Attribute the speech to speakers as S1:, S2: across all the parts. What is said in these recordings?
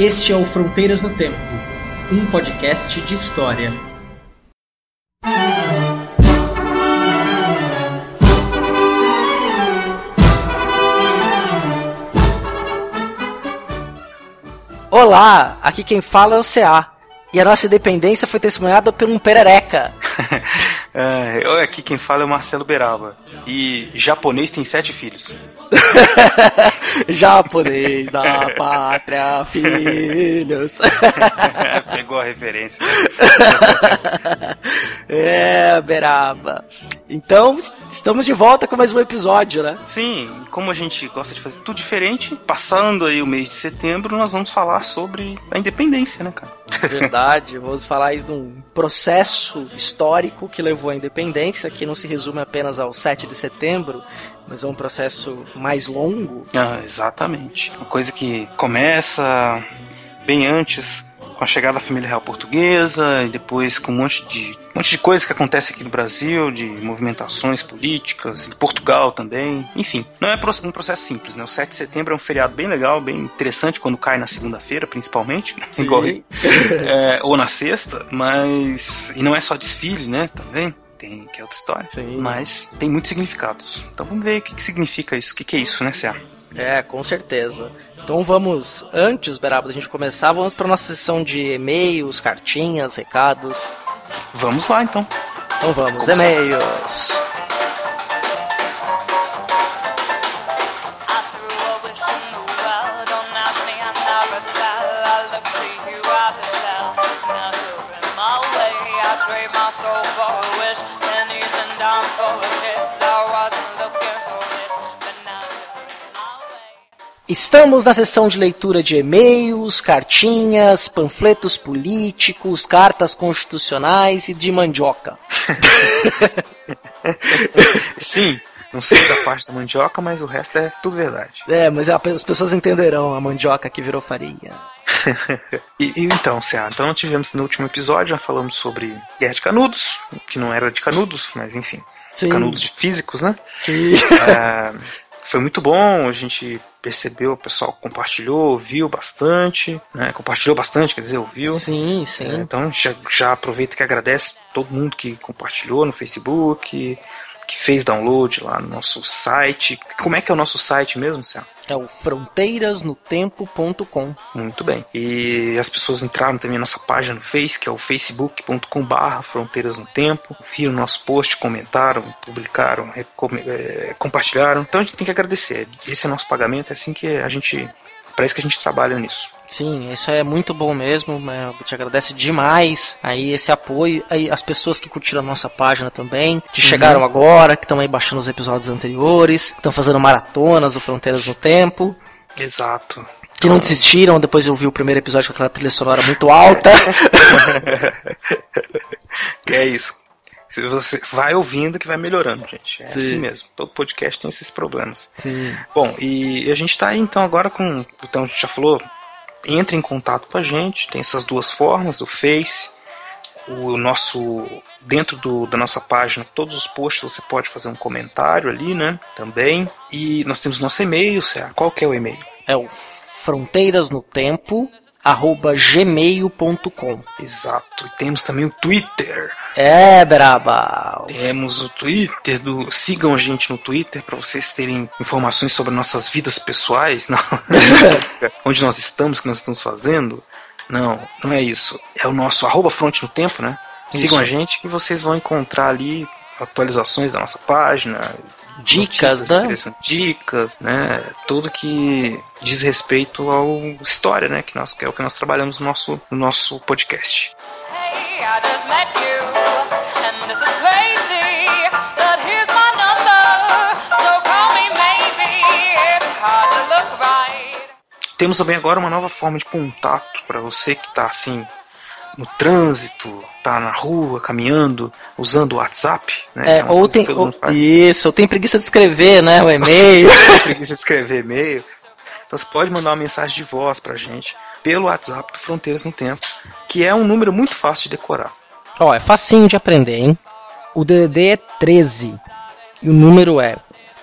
S1: Este é o Fronteiras no Tempo, um podcast de história.
S2: Olá, aqui quem fala é o CA. E a nossa independência foi testemunhada por um perereca.
S3: é, aqui quem fala é o Marcelo Beraba. E japonês tem sete filhos.
S2: japonês da pátria, filhos.
S3: Pegou a referência.
S2: é, Beraba. Então, estamos de volta com mais um episódio, né?
S3: Sim, como a gente gosta de fazer tudo diferente, passando aí o mês de setembro, nós vamos falar sobre a independência, né, cara?
S2: Verdade, vamos falar aí de um processo histórico que levou à independência, que não se resume apenas ao 7 de setembro, mas é um processo mais longo.
S3: Ah, exatamente. Uma coisa que começa bem antes com a chegada da família real portuguesa e depois com um monte de um monte de coisas que acontece aqui no Brasil, de movimentações políticas, em Portugal também, enfim. Não é um processo simples, né? O 7 de setembro é um feriado bem legal, bem interessante quando cai na segunda-feira, principalmente, igual é, ou na sexta, mas e não é só desfile, né? Também tem que é outra história. Sim. Mas tem muitos significados. Então vamos ver o que, que significa isso, o que, que é isso, né, Cia?
S2: É, com certeza. Então vamos, antes, Beraba, da gente começar, vamos para nossa sessão de e-mails, cartinhas, recados.
S3: Vamos lá então.
S2: Então vamos, e-mails. Estamos na sessão de leitura de e-mails, cartinhas, panfletos políticos, cartas constitucionais e de mandioca.
S3: Sim, não sei da parte da mandioca, mas o resto é tudo verdade.
S2: É, mas as pessoas entenderão a mandioca que virou farinha.
S3: e, e, então, Cea, então nós tivemos no último episódio, já falamos sobre Guerra de Canudos, que não era de canudos, mas enfim, Sim. canudos de físicos, né?
S2: Sim.
S3: É, foi muito bom, a gente percebeu, o pessoal compartilhou, viu bastante, né? Compartilhou bastante, quer dizer, ouviu.
S2: Sim, sim. É,
S3: então já, já aproveita que agradece todo mundo que compartilhou no Facebook, que fez download lá no nosso site. Como é que é o nosso site mesmo, Céu?
S2: É o fronteirasnotempo.com.
S3: Muito bem. E as pessoas entraram também na nossa página no Face, que é o facebook.com/barra Fronteiras no Tempo. Viram nosso post, comentaram, publicaram, é, compartilharam. Então a gente tem que agradecer. Esse é nosso pagamento, é assim que a gente. Parece que a gente trabalha nisso.
S2: Sim, isso é muito bom mesmo. Né? Eu te agradece demais aí esse apoio. Aí as pessoas que curtiram a nossa página também, que uhum. chegaram agora, que estão aí baixando os episódios anteriores, estão fazendo maratonas do Fronteiras no Tempo.
S3: Exato.
S2: Que não desistiram depois de ouvir o primeiro episódio com aquela trilha sonora muito alta.
S3: que é isso. Você vai ouvindo que vai melhorando, gente. É Sim. assim mesmo. Todo podcast tem esses problemas.
S2: Sim.
S3: Bom, e a gente tá aí então agora com. Então a gente já falou entre em contato com a gente. Tem essas duas formas, o Face, o nosso dentro do, da nossa página, todos os posts você pode fazer um comentário ali, né? Também. E nós temos nosso e-mail, qual que é o e-mail?
S2: É o fronteiras no tempo arroba gmail.com.
S3: Exato. E temos também o Twitter.
S2: É, braba.
S3: Temos o Twitter do. Sigam a gente no Twitter para vocês terem informações sobre nossas vidas pessoais, não. onde nós estamos, o que nós estamos fazendo. Não, não é isso. É o nosso arroba fronte no tempo, né? Sigam isso. a gente que vocês vão encontrar ali atualizações da nossa página,
S2: dicas, né?
S3: dicas, né? Tudo que diz respeito ao história, né? Que, nós, que é o que nós trabalhamos no nosso, no nosso podcast. Hey, Temos também agora uma nova forma de contato para você que está assim no trânsito, tá na rua, caminhando, usando o WhatsApp,
S2: né? É, é ou tem, ou, isso, ou tem preguiça de escrever, né, o e-mail.
S3: tem preguiça de escrever e-mail. Então você pode mandar uma mensagem de voz pra gente pelo WhatsApp do Fronteiras no Tempo, que é um número muito fácil de decorar.
S2: Ó, é facinho de aprender, hein? O DDD é 13 e o número é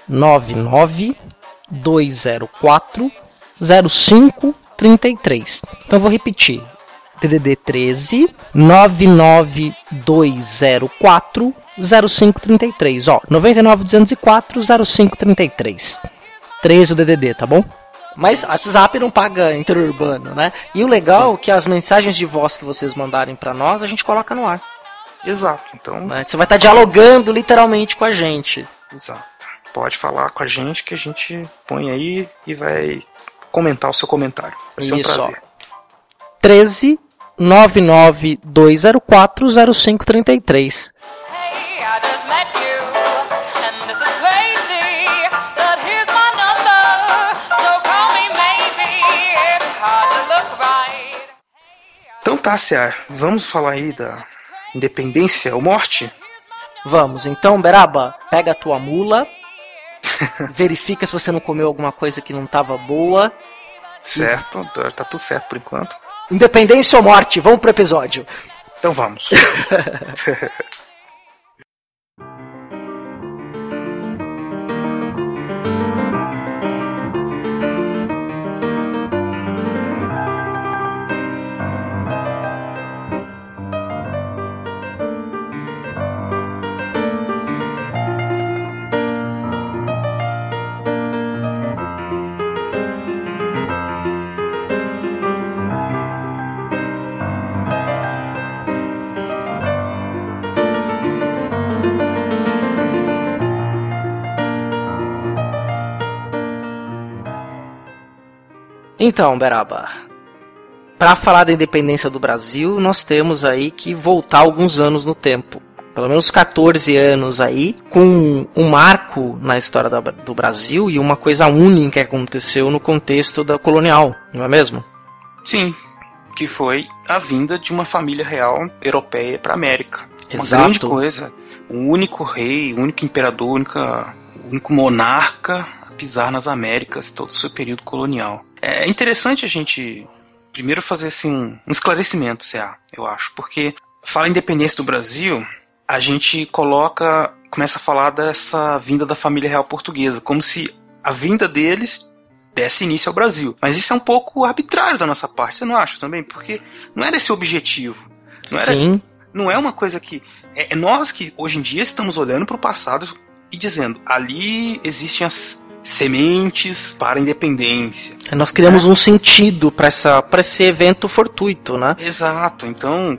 S2: 99204 0533. Então eu vou repetir. DDD 13 99204 0533. Ó, 99204 0533. 13 o DDD, tá bom? Mas WhatsApp não paga interurbano, né? E o legal é que as mensagens de voz que vocês mandarem para nós, a gente coloca no ar.
S3: Exato. Então,
S2: né? Você vai estar tá dialogando literalmente com a gente.
S3: Exato. Pode falar com a gente que a gente põe aí e vai comentar o seu comentário. Vai ser um prazer.
S2: 13 99204 0533.
S3: Então, Tássia, vamos falar aí da independência ou morte?
S2: Vamos, então, Beraba, pega a tua mula, verifica se você não comeu alguma coisa que não estava boa.
S3: Certo, e... tá tudo certo por enquanto.
S2: Independência ou morte, vamos pro episódio.
S3: Então vamos.
S2: Então, Beraba, para falar da independência do Brasil, nós temos aí que voltar alguns anos no tempo. Pelo menos 14 anos aí, com um marco na história do Brasil e uma coisa única que aconteceu no contexto da colonial, não é mesmo?
S3: Sim, que foi a vinda de uma família real europeia para a América. Uma
S2: Exato.
S3: grande coisa. O único rei, o único imperador, o único, o único monarca a pisar nas Américas todo o seu período colonial. É interessante a gente primeiro fazer assim, um esclarecimento, CA, eu acho, porque fala independência do Brasil, a gente coloca, começa a falar dessa vinda da família real portuguesa, como se a vinda deles desse início ao Brasil. Mas isso é um pouco arbitrário da nossa parte, você não acha também? Porque não era esse o objetivo. Não era,
S2: Sim.
S3: Não é uma coisa que. É, é nós que hoje em dia estamos olhando para o passado e dizendo: ali existem as sementes para a independência.
S2: Nós criamos um sentido para esse evento fortuito, né?
S3: Exato. Então,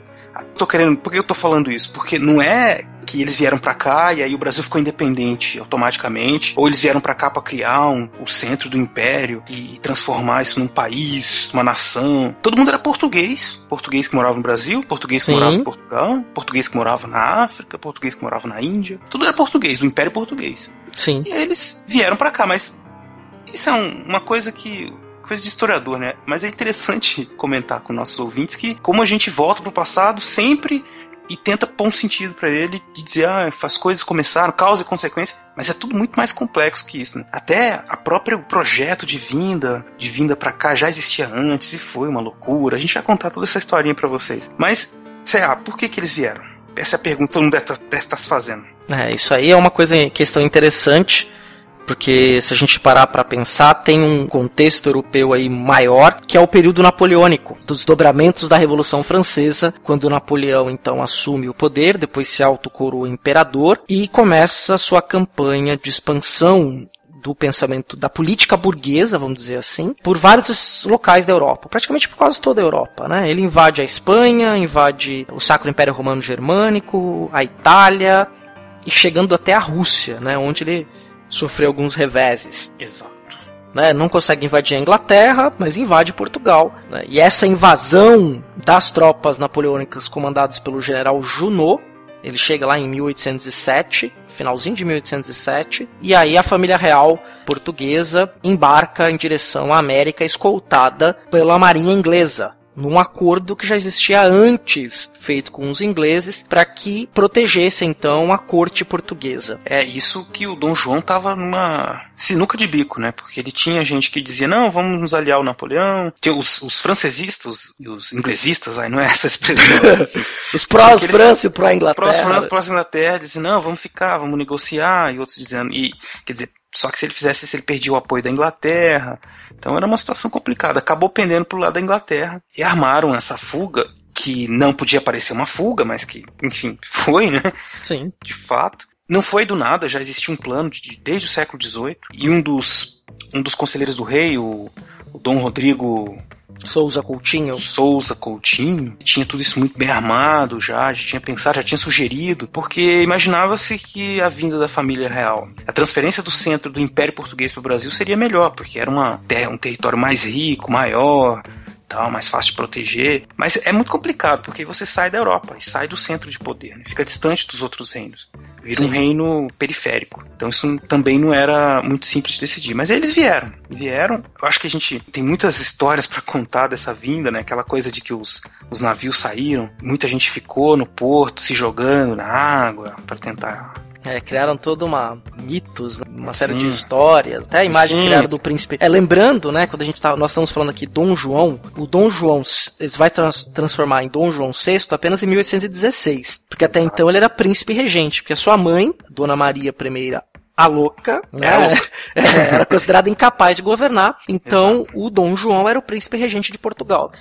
S3: tô querendo. Por que eu tô falando isso? Porque não é que eles vieram para cá e aí o Brasil ficou independente automaticamente, ou eles vieram para cá para criar um, o centro do império e transformar isso num país, uma nação. Todo mundo era português, português que morava no Brasil, português
S2: Sim.
S3: que morava em Portugal, português que morava na África, português que morava na Índia. Tudo era português, do Império Português.
S2: Sim.
S3: E eles vieram para cá, mas isso é um, uma coisa que coisa de historiador, né? Mas é interessante comentar com nossos ouvintes que como a gente volta pro passado sempre e tenta pôr um sentido para ele de dizer, ah, as coisas começaram, causa e consequência, mas é tudo muito mais complexo que isso, né? Até a próprio projeto de vinda, de vinda para cá já existia antes e foi uma loucura. A gente vai contar toda essa historinha para vocês. Mas, sei lá, por que que eles vieram? Essa é a pergunta que todo mundo deve estar se fazendo.
S2: É, isso aí é uma coisa, questão interessante, porque se a gente parar para pensar, tem um contexto europeu aí maior, que é o período napoleônico, dos dobramentos da Revolução Francesa, quando Napoleão então assume o poder, depois se autocoroa imperador e começa sua campanha de expansão do pensamento da política burguesa, vamos dizer assim, por vários locais da Europa, praticamente por quase toda a Europa, né? Ele invade a Espanha, invade o Sacro Império Romano Germânico, a Itália e chegando até a Rússia, né, onde ele sofreu alguns reveses.
S3: Exato.
S2: Né? Não consegue invadir a Inglaterra, mas invade Portugal. Né? E essa invasão das tropas napoleônicas comandadas pelo general Junot, ele chega lá em 1807, finalzinho de 1807, e aí a família real portuguesa embarca em direção à América, escoltada pela marinha inglesa. Num acordo que já existia antes, feito com os ingleses, para que protegesse então a corte portuguesa.
S3: É isso que o Dom João tava numa sinuca de bico, né? Porque ele tinha gente que dizia, não, vamos nos aliar ao Napoleão. Tinha os, os francesistas e os inglesistas, aí não é essa expressão.
S2: os pró-França e pró-Inglaterra.
S3: Pró-França, pró-Inglaterra, diziam, não, vamos ficar, vamos negociar, e outros dizendo, e, quer dizer, só que se ele fizesse isso, ele perdia o apoio da Inglaterra. Então era uma situação complicada. Acabou pendendo pro lado da Inglaterra. E armaram essa fuga, que não podia parecer uma fuga, mas que, enfim, foi, né?
S2: Sim.
S3: De fato. Não foi do nada, já existia um plano de, desde o século XVIII. E um dos, um dos conselheiros do rei, o, o Dom Rodrigo
S2: Souza Coutinho.
S3: Souza Coutinho. Tinha tudo isso muito bem armado já, já tinha pensado, já tinha sugerido, porque imaginava-se que a vinda da família real, a transferência do centro do Império Português para o Brasil seria melhor, porque era uma um território mais rico, maior, tal, mais fácil de proteger. Mas é muito complicado, porque você sai da Europa e sai do centro de poder, né? fica distante dos outros reinos. Vira Sim. um reino periférico. Então isso também não era muito simples de decidir. Mas eles vieram. Vieram. Eu acho que a gente tem muitas histórias para contar dessa vinda, né? Aquela coisa de que os, os navios saíram, muita gente ficou no porto se jogando na água para tentar
S2: é, criaram toda uma mitos, né? uma série Sim. de histórias, até a imagem Sim. criada do príncipe. É, lembrando, né, quando a gente tá, nós estamos falando aqui Dom João, o Dom João ele vai trans, transformar em Dom João VI apenas em 1816, porque até Exato. então ele era príncipe regente, porque a sua mãe, Dona Maria I a louca, né? É, era considerada incapaz de governar. Então, Exato. o Dom João era o príncipe regente de Portugal.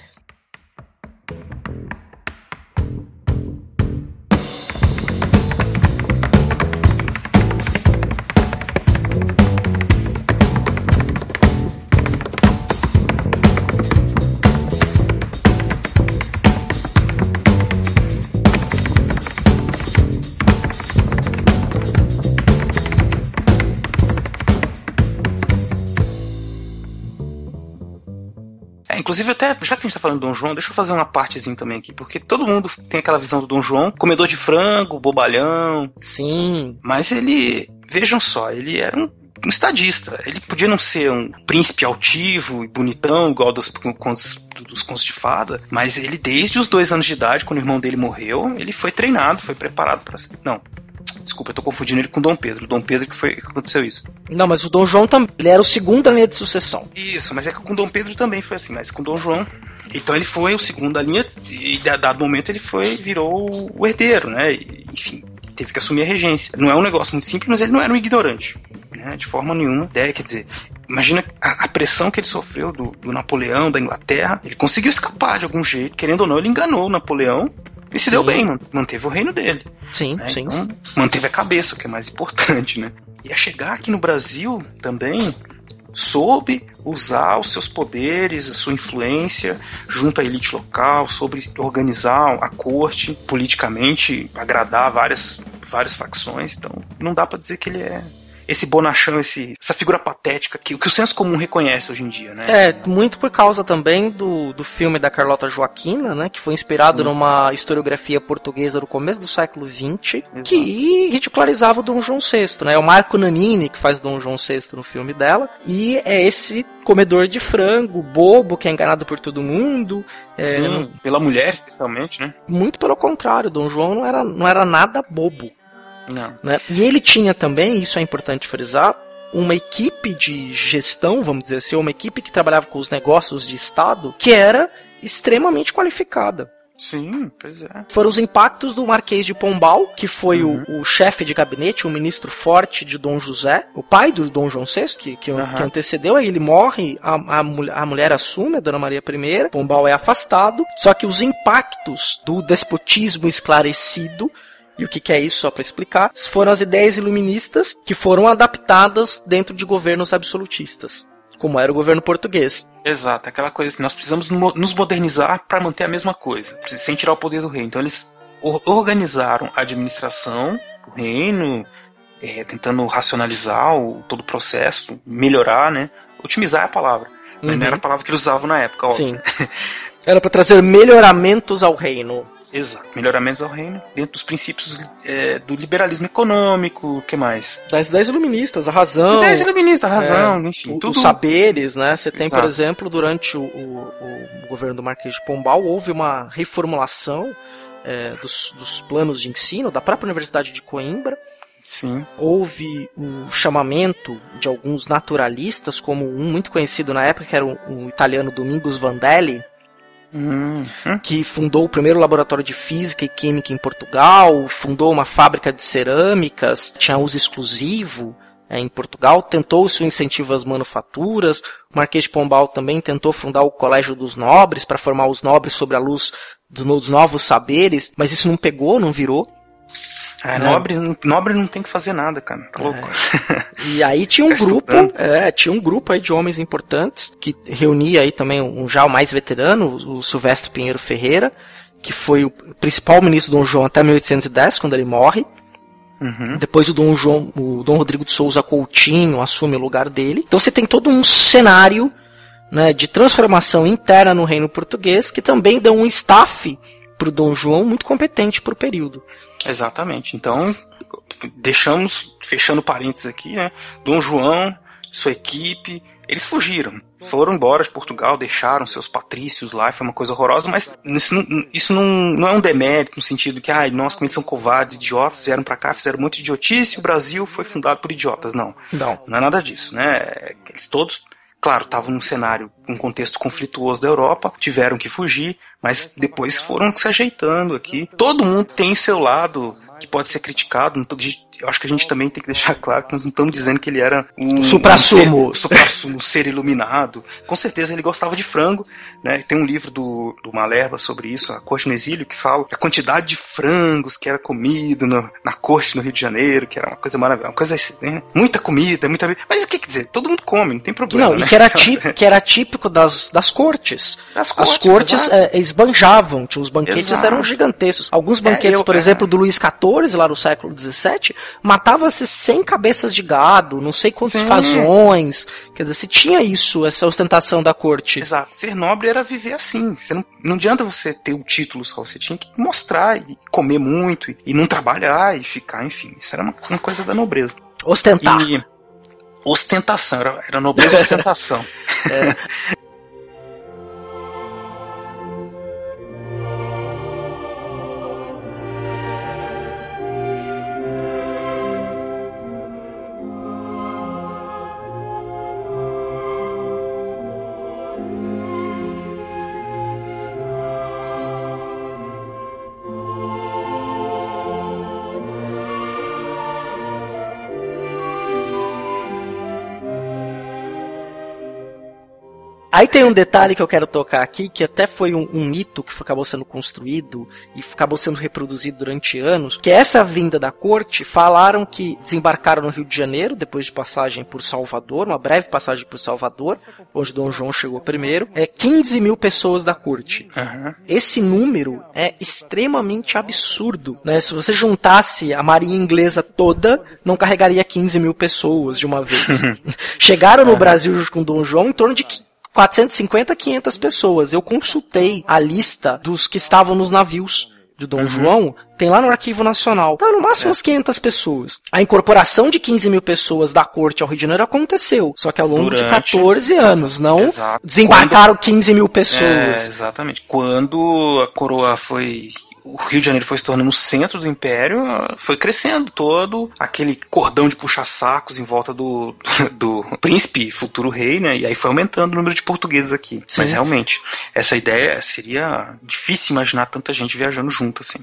S3: Inclusive, até, já que a gente tá falando do Dom João, deixa eu fazer uma partezinha também aqui, porque todo mundo tem aquela visão do Dom João, comedor de frango, bobalhão.
S2: Sim.
S3: Mas ele, vejam só, ele era um um estadista. Ele podia não ser um príncipe altivo e bonitão, igual dos contos, dos contos de fada, mas ele, desde os dois anos de idade, quando o irmão dele morreu, ele foi treinado, foi preparado para Não, Desculpa, eu tô confundindo ele com Dom Pedro. Dom Pedro que foi que aconteceu isso.
S2: Não, mas o Dom João também. Ele era o segundo da linha de sucessão.
S3: Isso, mas é que com Dom Pedro também foi assim, mas com Dom João. Então ele foi o segundo da linha e dado momento ele foi virou o herdeiro, né? E, enfim, teve que assumir a regência. Não é um negócio muito simples, mas ele não era um ignorante, né? De forma nenhuma. Ideia, quer dizer, imagina a, a, pressão que ele sofreu do, do Napoleão, da Inglaterra. Ele conseguiu escapar de algum jeito, querendo ou não, ele enganou o Napoleão e se sim. deu bem, manteve o reino dele.
S2: Sim, né? sim. Então,
S3: manteve a cabeça, o que é mais importante, né? E a chegar aqui no Brasil também soube usar os seus poderes, a sua influência junto à elite local, sobre organizar a corte politicamente, agradar várias, várias facções. Então, não dá para dizer que ele é esse bonachão, esse, essa figura patética que, que o senso comum reconhece hoje em dia, né?
S2: É, muito por causa também do, do filme da Carlota Joaquina, né? Que foi inspirado Sim. numa historiografia portuguesa do começo do século XX, Exato. que ridicularizava o Dom João VI, né? É o Marco Nanini que faz Dom João VI no filme dela, e é esse comedor de frango, bobo, que é enganado por todo mundo. É,
S3: Sim, pela mulher especialmente, né?
S2: Muito pelo contrário, Dom João não era, não era nada bobo.
S3: Não.
S2: Né? E ele tinha também, isso é importante frisar, uma equipe de gestão, vamos dizer assim, uma equipe que trabalhava com os negócios de Estado, que era extremamente qualificada.
S3: Sim, pois é.
S2: Foram os impactos do Marquês de Pombal, que foi uhum. o, o, chefe de gabinete, o ministro forte de Dom José, o pai do Dom João VI, que, que, uhum. que antecedeu, aí ele morre, a, a, a, mulher assume, a Dona Maria I, Pombal é afastado, só que os impactos do despotismo esclarecido e o que, que é isso, só para explicar? Foram as ideias iluministas que foram adaptadas dentro de governos absolutistas, como era o governo português.
S3: Exato, aquela coisa assim, nós precisamos nos modernizar para manter a mesma coisa, sem tirar o poder do rei. Então eles organizaram a administração do reino, é, tentando racionalizar o, todo o processo, melhorar, né? Otimizar é a palavra. Mas não era a uhum. palavra que eles usavam na época, óbvio.
S2: Sim. Era para trazer melhoramentos ao reino.
S3: Exato, melhoramentos ao reino, dentro dos princípios é, do liberalismo econômico, o que mais?
S2: Das ideias iluministas, a razão.
S3: Ideias iluministas, a razão, é, enfim.
S2: O, tudo... Os saberes, né? Você tem, Exato. por exemplo, durante o, o, o, governo do Marquês de Pombal, houve uma reformulação é, dos, dos planos de ensino da própria Universidade de Coimbra.
S3: Sim.
S2: Houve o chamamento de alguns naturalistas, como um muito conhecido na época, que era o, o italiano Domingos Vandelli,
S3: Uhum.
S2: que fundou o primeiro laboratório de física e química em Portugal, fundou uma fábrica de cerâmicas, tinha uso exclusivo é, em Portugal, tentou o incentivo às manufaturas, o Marquês de Pombal também tentou fundar o Colégio dos Nobres para formar os nobres sobre a luz dos novos saberes, mas isso não pegou, não virou.
S3: Ah, é. nobre, nobre não tem que fazer nada, cara. Tá louco.
S2: É. E aí tinha um grupo, é, tinha um grupo aí de homens importantes que reunia aí também um já o mais veterano, o Silvestre Pinheiro Ferreira, que foi o principal ministro do Dom João até 1810, quando ele morre.
S3: Uhum.
S2: Depois o Dom João, o Dom Rodrigo de Souza Coutinho assume o lugar dele. Então você tem todo um cenário né, de transformação interna no reino português que também dão um staff para o Dom João muito competente para o período.
S3: Exatamente. Então, deixamos, fechando parênteses aqui, né? Dom João, sua equipe, eles fugiram. Foram embora de Portugal, deixaram seus patrícios lá, foi uma coisa horrorosa, mas isso não, isso não, não é um demérito no sentido que, ai, nós como eles são covardes, idiotas, vieram para cá, fizeram muito idiotice e o Brasil foi fundado por idiotas. Não.
S2: Não.
S3: Não é nada disso, né? Eles todos Claro, estavam num cenário, um contexto conflituoso da Europa, tiveram que fugir, mas depois foram se ajeitando aqui. Todo mundo tem seu lado que pode ser criticado, eu acho que a gente também tem que deixar claro que nós não estamos dizendo que ele era um
S2: supra-sumo,
S3: um supra-sumo, um ser iluminado. Com certeza ele gostava de frango, né? Tem um livro do, do Malerba sobre isso, A Corte no Exílio, que fala a quantidade de frangos que era comido no, na corte no Rio de Janeiro, que era uma coisa maravilhosa, uma coisa assim, né? muita comida, muita Mas o que quer dizer? Todo mundo come, não tem problema.
S2: Não,
S3: né?
S2: e que era, típico, que era típico das, das cortes.
S3: As cortes,
S2: As cortes é, esbanjavam, tinha, os banquetes exato. eram gigantescos. Alguns banquetes, é, eu, por é... exemplo, do Luís XIV, lá no século XVII, matava-se 100 cabeças de gado, não sei quantos Sim. fazões. Quer dizer, se tinha isso, essa ostentação da corte.
S3: Exato. Ser nobre era viver assim. Você não, não adianta você ter o título só, você tinha que mostrar e comer muito e, e não trabalhar e ficar, enfim. Isso era uma, uma coisa da nobreza.
S2: Ostentar.
S3: E, ostentação, era, era nobreza ostentação. é.
S2: Aí tem um detalhe que eu quero tocar aqui, que até foi um, um, mito que acabou sendo construído e acabou sendo reproduzido durante anos, que é essa vinda da corte, falaram que desembarcaram no Rio de Janeiro, depois de passagem por Salvador, uma breve passagem por Salvador, onde Dom João chegou primeiro, é 15 mil pessoas da corte.
S3: Uhum.
S2: Esse número é extremamente absurdo, né? Se você juntasse a marinha inglesa toda, não carregaria 15 mil pessoas de uma vez. Chegaram no. Brasil junto com Dom João em torno de 450 500 pessoas. Eu consultei a lista dos que estavam nos navios de Dom uhum. João, tem lá no Arquivo Nacional. Tá, no máximo é. umas 500 pessoas. A incorporação de 15 mil pessoas da corte ao Rio de Janeiro aconteceu. Só que ao longo Durante... de 14 anos, não Exato. desembarcaram Quando... 15 mil pessoas. É,
S3: exatamente. Quando a coroa foi o Rio de Janeiro foi se tornando o centro do império, foi crescendo todo aquele cordão de puxa-sacos em volta do, do, príncipe, futuro rei, né? E aí foi aumentando o número de portugueses aqui. Sim. Mas realmente, essa ideia seria difícil imaginar tanta gente viajando junto, assim.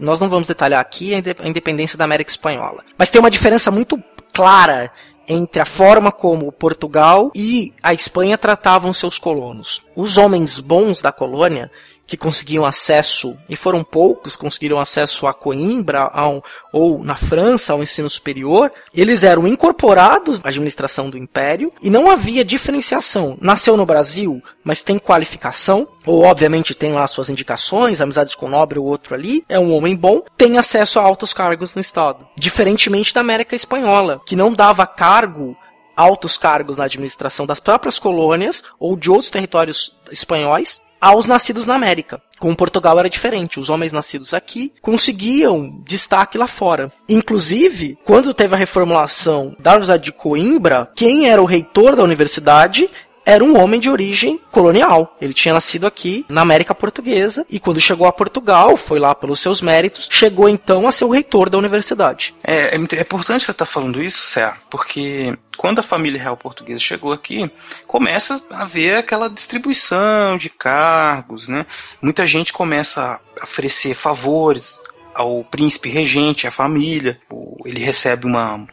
S2: Nós não vamos detalhar aqui a independência da América Espanhola. Mas tem uma diferença muito clara entre a forma como Portugal e a Espanha tratavam seus colonos. Os homens bons da colônia, que conseguiam acesso, e foram poucos conseguiram acesso a Coimbra ao, ou na França ao ensino superior, eles eram incorporados à administração do império e não havia diferenciação. Nasceu no Brasil, mas tem qualificação, ou obviamente tem lá suas indicações, amizades com nobre ou outro ali, é um homem bom, tem acesso a altos cargos no Estado. Diferentemente da América Espanhola, que não dava cargo altos cargos na administração das próprias colônias ou de outros territórios espanhóis aos nascidos na América. Com Portugal era diferente. Os homens nascidos aqui conseguiam destaque lá fora. Inclusive, quando teve a reformulação da Universidade de Coimbra, quem era o reitor da universidade era um homem de origem colonial. Ele tinha nascido aqui na América Portuguesa e quando chegou a Portugal, foi lá pelos seus méritos, chegou então a ser o reitor da universidade.
S3: É, é, é importante você estar tá falando isso, Cé, porque quando a família real portuguesa chegou aqui, começa a ver aquela distribuição de cargos, né? Muita gente começa a oferecer favores ao príncipe regente, à família. Ele recebe uma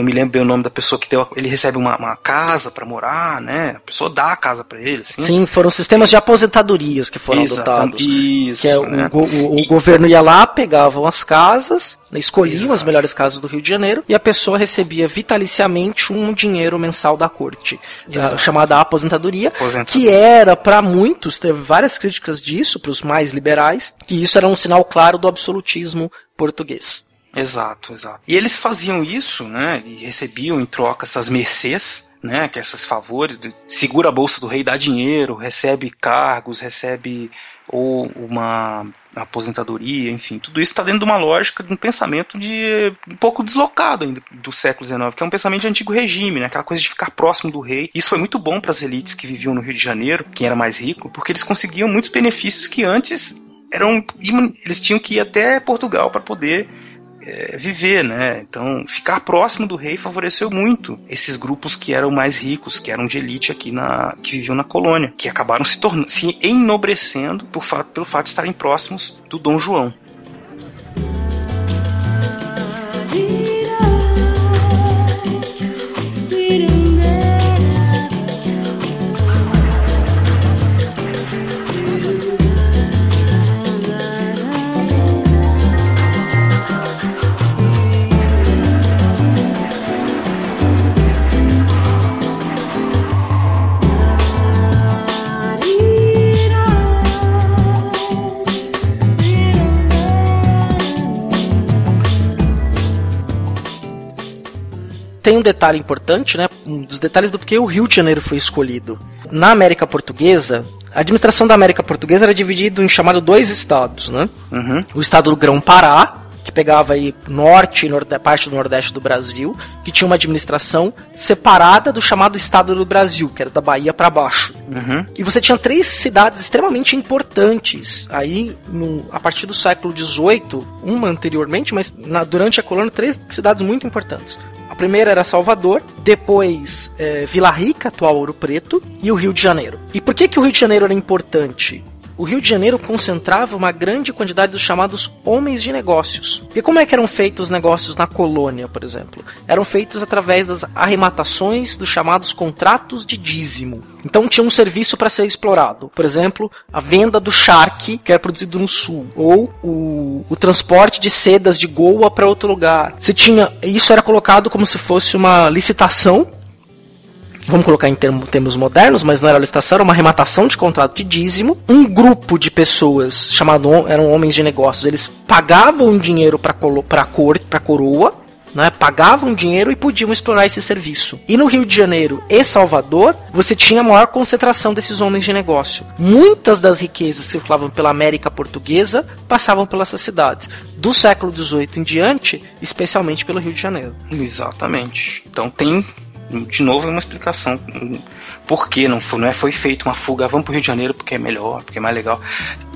S3: não me lembro bem o nome da pessoa que deu, ele recebe uma, uma casa para morar, né? A pessoa dá a casa para ele, assim.
S2: Sim, foram sistemas de aposentadorias que foram adotados. Isso, que é, né? o, o, o e... governo ia lá, pegavam as casas, né, escolhiam Exato. as melhores casas do Rio de Janeiro e a pessoa recebia vitaliciamente um dinheiro mensal da corte, a, chamada aposentadoria, aposentadoria, que era para muitos, teve várias críticas disso, para os mais liberais, que isso era um sinal claro do absolutismo português.
S3: Exato, exato. E eles faziam isso, né? E recebiam em troca essas mercês, né? Que é esses favores, segura a bolsa do rei, dá dinheiro, recebe cargos, recebe ou uma aposentadoria, enfim, tudo isso está dentro de uma lógica de um pensamento de um pouco deslocado ainda do século XIX, que é um pensamento de antigo regime, né? aquela coisa de ficar próximo do rei. Isso foi muito bom para as elites que viviam no Rio de Janeiro, quem era mais rico, porque eles conseguiam muitos benefícios que antes eram eles tinham que ir até Portugal para poder é, viver, né? Então, ficar próximo do rei favoreceu muito esses grupos que eram mais ricos, que eram de elite aqui na que viviam na colônia, que acabaram se tornando, se enobrecendo por fato, pelo fato de estarem próximos do Dom João.
S2: Tem um detalhe importante, né? Um dos detalhes do porquê o Rio de Janeiro foi escolhido. Na América Portuguesa, a administração da América Portuguesa era dividida em chamado dois estados, né? Uhum. O estado do Grão-Pará, que pegava aí norte e parte do nordeste do Brasil, que tinha uma administração separada do chamado Estado do Brasil, que era da Bahia para baixo. Uhum. E você tinha três cidades extremamente importantes aí no, a partir do século XVIII, uma anteriormente, mas na, durante a colônia três cidades muito importantes primeira era Salvador, depois é, Vila Rica, atual Ouro Preto, e o Rio de Janeiro. E por que, que o Rio de Janeiro era importante? O Rio de Janeiro concentrava uma grande quantidade dos chamados homens de negócios. E como é que eram feitos os negócios na colônia, por exemplo? Eram feitos através das arrematações dos chamados contratos de dízimo. Então tinha um serviço para ser explorado. Por exemplo, a venda do charque, que era produzido no sul, ou o, o transporte de sedas de Goa para outro lugar. Se tinha, isso era colocado como se fosse uma licitação vamos colocar em termos modernos, mas não era licitação, era uma arrematação de contrato de dízimo. Um grupo de pessoas, chamado eram homens de negócios, eles pagavam dinheiro para a cor, pra coroa, né, pagavam dinheiro e podiam explorar esse serviço. E no Rio de Janeiro e Salvador, você tinha a maior concentração desses homens de negócio. Muitas das riquezas que circulavam pela América Portuguesa passavam pelas cidades. Do século XVIII em diante, especialmente pelo Rio de Janeiro.
S3: Exatamente. Então tem de novo é uma explicação por que não foi, não é, foi feita uma fuga, vamos pro Rio de Janeiro porque é melhor, porque é mais legal.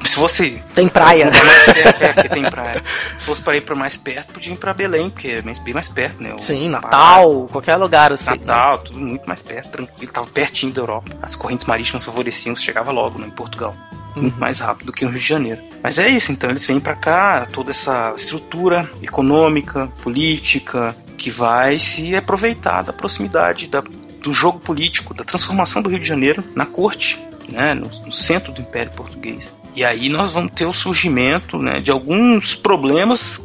S3: Se fosse.
S2: Tem praia.
S3: Mais perto, é, porque tem praia. Se fosse para ir para mais perto, podia ir para Belém, porque é bem mais perto, né? O
S2: Sim, Natal, qualquer lugar assim.
S3: Natal, tudo muito mais perto, tranquilo, tava pertinho da Europa. As correntes marítimas favoreciam, você chegava logo né, em Portugal muito mais rápido do que no Rio de Janeiro. Mas é isso, então eles vêm para cá, toda essa estrutura econômica, política, que vai se aproveitar da proximidade da, do jogo político, da transformação do Rio de Janeiro na corte, né, no, no centro do Império Português. E aí nós vamos ter o surgimento né, de alguns problemas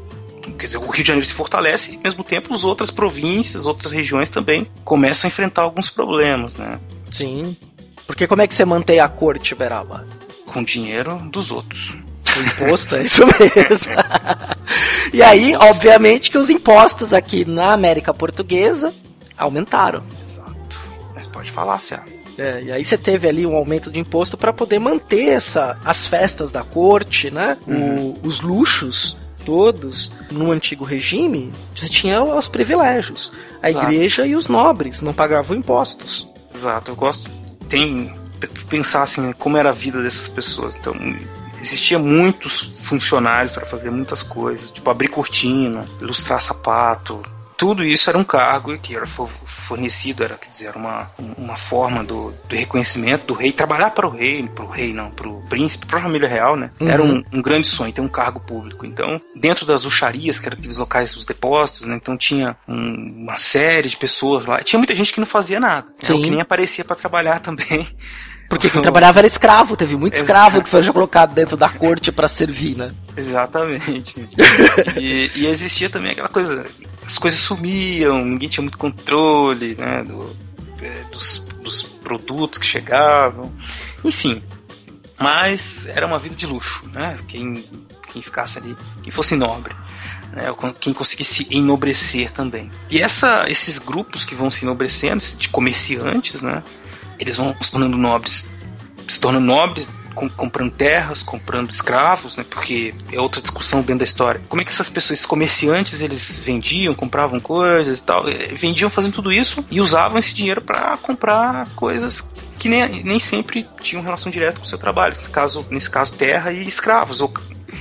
S3: quer dizer, o Rio de Janeiro se fortalece e, ao mesmo tempo, as outras províncias, outras regiões também começam a enfrentar alguns problemas, né?
S2: Sim. Porque como é que você mantém a corte, Beraba?
S3: Com dinheiro dos outros.
S2: O imposto, é isso mesmo. e aí, obviamente, que os impostos aqui na América Portuguesa aumentaram.
S3: Exato. Mas pode falar, Cia.
S2: É, e aí você teve ali um aumento de imposto para poder manter essa, as festas da corte, né? Uhum. O, os luxos todos no antigo regime, você tinha os privilégios. A Exato. igreja e os nobres não pagavam impostos.
S3: Exato, eu gosto. Tem pensar assim como era a vida dessas pessoas. Então, existia muitos funcionários para fazer muitas coisas, tipo abrir cortina, ilustrar sapato, tudo isso era um cargo que era fornecido, era, quer dizer, era uma, uma forma do, do reconhecimento do rei, trabalhar para o rei, para o rei não, para o príncipe, para a família real, né? Uhum. Era um, um, grande sonho, ter um cargo público. Então, dentro das uxarias, que eram aqueles locais dos depósitos, né? Então tinha um, uma série de pessoas lá. Tinha muita gente que não fazia nada, né? que nem aparecia para trabalhar também.
S2: Porque quem trabalhava era escravo, teve muito escravo que foi colocado dentro da corte para servir, né?
S3: Exatamente. e, e, existia também aquela coisa, as coisas sumiam, ninguém tinha muito controle né, do, é, dos, dos produtos que chegavam, enfim. Mas era uma vida de luxo, né? Quem, quem ficasse ali, quem fosse nobre. Né, quem conseguisse enobrecer também. E essa, esses grupos que vão se enobrecendo, de comerciantes, né, eles vão se tornando nobres, se tornando nobres com, comprando terras, comprando escravos, né? Porque é outra discussão dentro da história. Como é que essas pessoas, esses comerciantes, eles vendiam, compravam coisas e tal, eh, vendiam fazendo tudo isso e usavam esse dinheiro para comprar coisas que nem, nem sempre tinham relação direta com o seu trabalho. Nesse caso, nesse caso terra e escravos, ou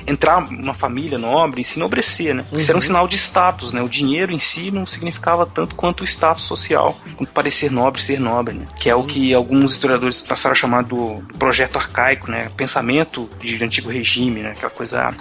S3: entrar numa família nobre e se enobrecer, né? Isso era um uhum. sinal de status, né? O dinheiro em si não significava tanto quanto o status social, quanto parecer nobre, ser nobre, né? Que é o que alguns historiadores passaram a chamar do projeto arcaico, né? Pensamento de antigo regime, né? Aquela coisa, ah,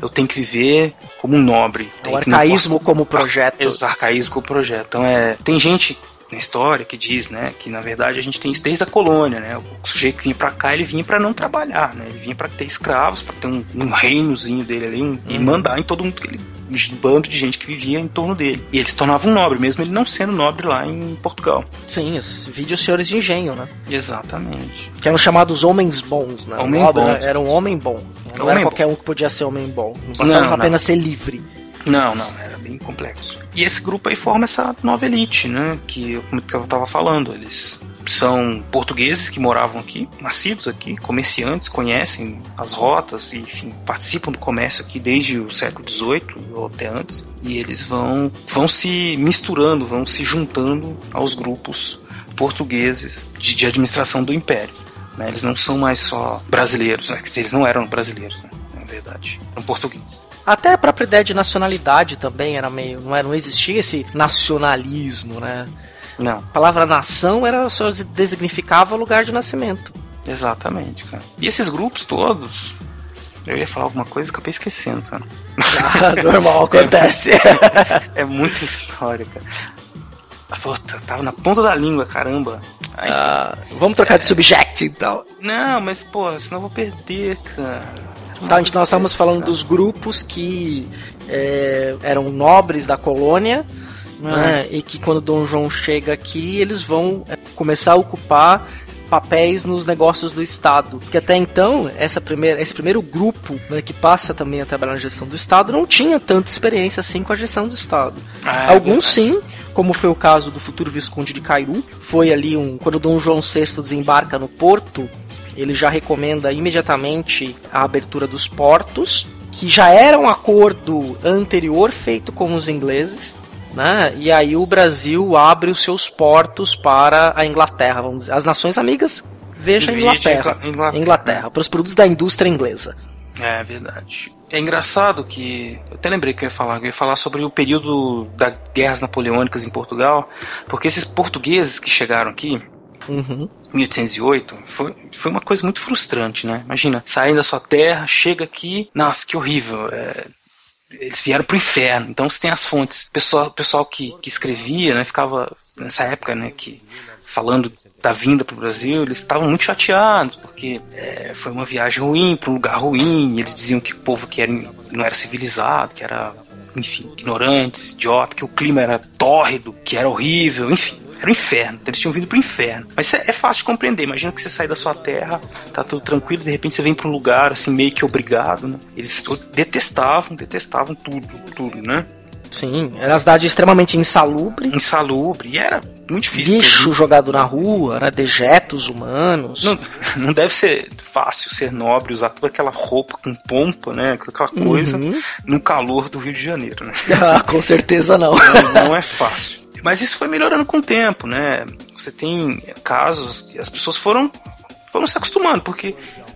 S3: eu tenho que viver como um nobre.
S2: O arcaísmo posso... como projeto.
S3: Exato, arcaísmo como projeto. Então é, tem gente na história que diz, né, que na verdade a gente tem isso desde a colônia, né? O sujeito que vinha para cá, ele vinha para não trabalhar, né? Ele vinha para ter escravos, para ter um, um, reinozinho dele ali um, uhum. e mandar em todo mundo que ele um bando de gente que vivia em torno dele. E ele se tornava um nobre, mesmo ele não sendo nobre lá em Portugal.
S2: Sim, os vídeos senhores de engenho, né?
S3: Exatamente.
S2: Que eram chamados homens bons, né? Homem nobre bons. Era um homem bom. Não homem era qualquer bom. um que podia ser homem bom. Não bastava não, apenas não. ser livre.
S3: Não, não, era bem complexo. E esse grupo aí forma essa nova elite, né? Que, como eu estava falando, eles são portugueses que moravam aqui, nascidos aqui, comerciantes, conhecem as rotas e, enfim, participam do comércio aqui desde o século XVIII ou até antes. E eles vão, vão se misturando, vão se juntando aos grupos portugueses de, de administração do império. Né? Eles não são mais só brasileiros, né? Eles não eram brasileiros, né? na verdade, eram portugueses.
S2: Até a própria ideia de nacionalidade também era meio. Não, era, não existia esse nacionalismo, né?
S3: Não. A
S2: palavra nação era só designificava o lugar de nascimento.
S3: Exatamente, cara. E esses grupos todos. Eu ia falar alguma coisa e acabei esquecendo, cara.
S2: Ah, normal, acontece.
S3: É, é, muita história, cara. Puta, tava na ponta da língua, caramba.
S2: Ai, ah, vamos trocar é... de subject então.
S3: Não, mas, pô, senão eu vou perder, cara.
S2: Tá, nós estávamos falando dos grupos que é, eram nobres da colônia, né, e que quando Dom João chega aqui, eles vão é, começar a ocupar papéis nos negócios do Estado. Porque até então, essa primeira, esse primeiro grupo né, que passa também a trabalhar na gestão do Estado não tinha tanta experiência assim com a gestão do Estado. Ah, é Alguns sim, como foi o caso do futuro Visconde de Cairu. Foi ali um. Quando Dom João VI desembarca no Porto, ele já recomenda imediatamente a abertura dos portos, que já era um acordo anterior feito com os ingleses. Né? E aí o Brasil abre os seus portos para a Inglaterra, vamos dizer, as nações amigas, veja a Inglaterra, Inglaterra, Inglaterra para os produtos da indústria inglesa.
S3: É verdade. É engraçado que. Eu até lembrei que eu ia falar. Eu ia falar sobre o período das guerras napoleônicas em Portugal. Porque esses portugueses que chegaram aqui,
S2: Uhum.
S3: 1808 foi, foi uma coisa muito frustrante, né? Imagina, saindo da sua terra, chega aqui, nossa, que horrível. É, eles vieram pro inferno. Então você tem as fontes. O pessoal, pessoal que, que escrevia, né, ficava nessa época, né, que falando da vinda para o Brasil, eles estavam muito chateados, porque é, foi uma viagem ruim, para um lugar ruim, eles diziam que o povo que era, não era civilizado, que era, enfim, ignorantes, idiota, que o clima era tórrido, que era horrível, enfim. Era o inferno, eles tinham vindo pro inferno. Mas é, é fácil de compreender. Imagina que você sai da sua terra, tá tudo tranquilo, de repente você vem para um lugar assim, meio que obrigado, né? Eles detestavam, detestavam tudo, tudo, né?
S2: Sim, era uma cidade extremamente insalubre.
S3: Insalubre, e era muito difícil.
S2: Lixo jogado na rua, era dejetos humanos.
S3: Não, não deve ser fácil ser nobre, usar toda aquela roupa com pompa, né? Aquela coisa uhum. no calor do Rio de Janeiro, né?
S2: Ah, com certeza não.
S3: não. Não é fácil. Mas isso foi melhorando com o tempo, né? Você tem casos que as pessoas foram, foram se acostumando, porque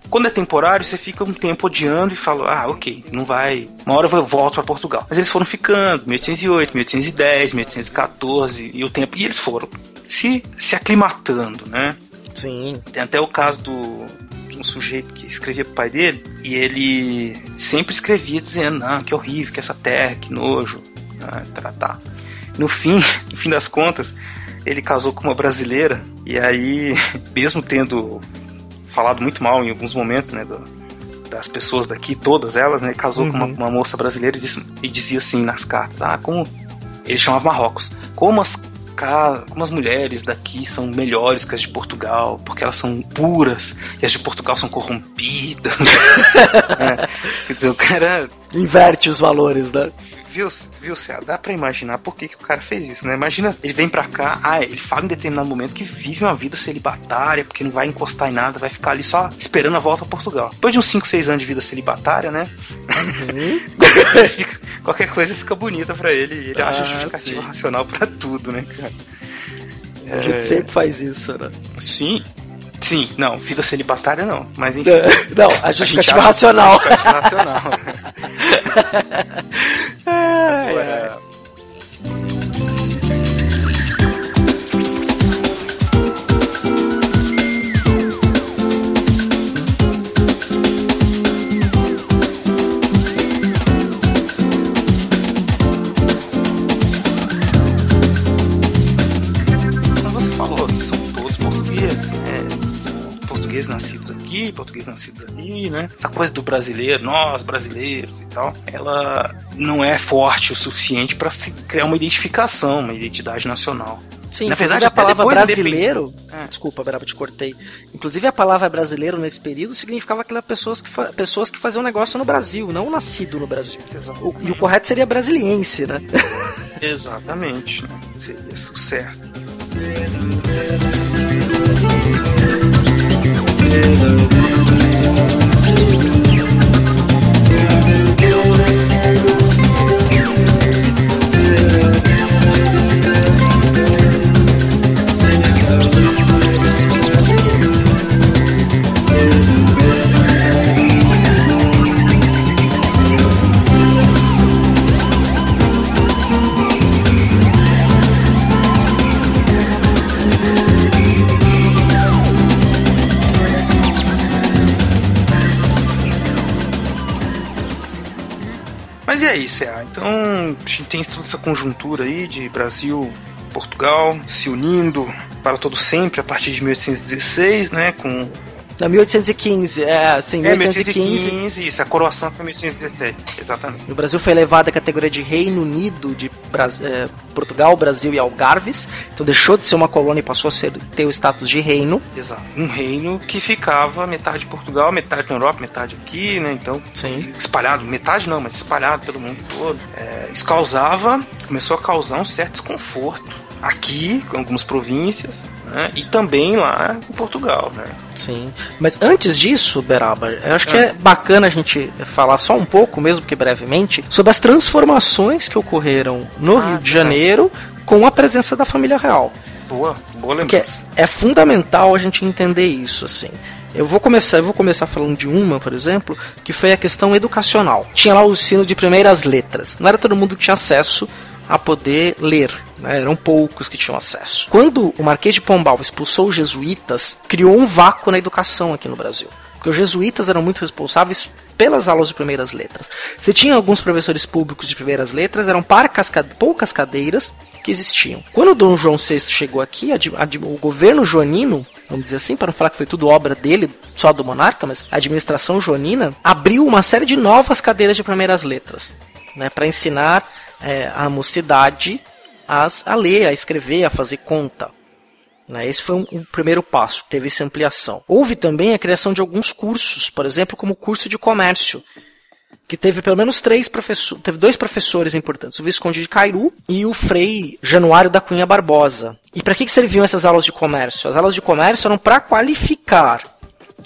S3: quando é temporário, você fica um tempo odiando e fala, ah, ok, não vai. Uma hora eu volto para Portugal. Mas eles foram ficando, 1808, 1810, 1814, e o tempo. E eles foram se, se aclimatando, né?
S2: Sim.
S3: Tem até o caso do, um sujeito que escrevia pro pai dele, e ele sempre escrevia dizendo, ah, que horrível, que essa terra, que nojo. Ah, tá, tá. No fim, no fim das contas, ele casou com uma brasileira, e aí, mesmo tendo falado muito mal em alguns momentos, né, do, das pessoas daqui, todas elas, né, casou uhum. com uma, uhum. uma, moça brasileira e, disse, e, dizia assim nas cartas, ah, como ele chamava Marrocos, como as como as mulheres daqui são melhores que as de Portugal, porque elas são puras, e as de Portugal são corrompidas. é, quer dizer, o cara.
S2: Inverte os valores, né?
S3: Viu, viu, Cé? Dá pra imaginar por que, que o cara fez isso, né? Imagina, ele vem pra cá, ah, ele fala em determinado momento que vive uma vida celibatária, porque não vai encostar em nada, vai ficar ali só esperando a volta a Portugal. Depois de uns 5, 6 anos de vida celibatária, né? Uhum. qualquer, coisa fica, qualquer, coisa fica, bonita pra ele, ele ah, acha justificativa sim. racional pra tudo, né, cara?
S2: A gente é... sempre faz isso, né?
S3: Sim, Sim, não, vida celibatária não, mas enfim.
S2: Não, a justificativa a racional. A justificativa racional.
S3: Agora, portugueses nascidos aqui, portugueses nascidos ali, né? A coisa do brasileiro, nós brasileiros e tal, ela não é forte o suficiente para se criar uma identificação, uma identidade nacional.
S2: Sim, na verdade a palavra brasileiro, ah. desculpa, Brava, te cortei. Inclusive a palavra brasileiro nesse período significava aquelas pessoas que pessoas que faziam negócio no Brasil, não nascido no Brasil. O, e o correto seria brasiliense, né?
S3: Exatamente, né? seria isso certo. in the é isso, é. Então, a gente tem toda essa conjuntura aí de Brasil, Portugal se unindo para todo sempre a partir de 1816, né, com
S2: na 1815, é, sim, 1815.
S3: É, 1815, isso, a coroação foi em 1816, exatamente.
S2: O Brasil foi elevado à categoria de Reino Unido de é, Portugal, Brasil e Algarves, então deixou de ser uma colônia e passou a ser, ter o status de reino.
S3: Exato, um reino que ficava metade de Portugal, metade na Europa, metade aqui, né, então,
S2: sim.
S3: espalhado, metade não, mas espalhado pelo mundo todo. É, isso causava, começou a causar um certo desconforto aqui, com algumas províncias, né? e também lá em Portugal, né?
S2: Sim. Mas antes disso, Beraba, eu acho que é bacana a gente falar só um pouco, mesmo que brevemente, sobre as transformações que ocorreram no ah, Rio de Janeiro com a presença da família real.
S3: Boa, boa lembrança.
S2: É, é fundamental a gente entender isso, assim. Eu vou começar, eu vou começar falando de uma, por exemplo, que foi a questão educacional. Tinha lá o ensino de primeiras letras. Não era todo mundo que tinha acesso a poder ler. Né? Eram poucos que tinham acesso. Quando o Marquês de Pombal expulsou os jesuítas, criou um vácuo na educação aqui no Brasil. Porque os jesuítas eram muito responsáveis pelas aulas de primeiras letras. Você tinha alguns professores públicos de primeiras letras, eram poucas cadeiras que existiam. Quando o Dom João VI chegou aqui, a, a, o governo joanino, vamos dizer assim, para não falar que foi tudo obra dele, só do monarca, mas a administração joanina abriu uma série de novas cadeiras de primeiras letras, né, para ensinar é, a mocidade as, a ler, a escrever, a fazer conta. Né? Esse foi um, um, primeiro passo, teve essa ampliação. Houve também a criação de alguns cursos, por exemplo, como o curso de comércio, que teve pelo menos três professores, teve dois professores importantes, o Visconde de Cairu e o Frei Januário da Cunha Barbosa. E para que, que serviam essas aulas de comércio? As aulas de comércio eram para qualificar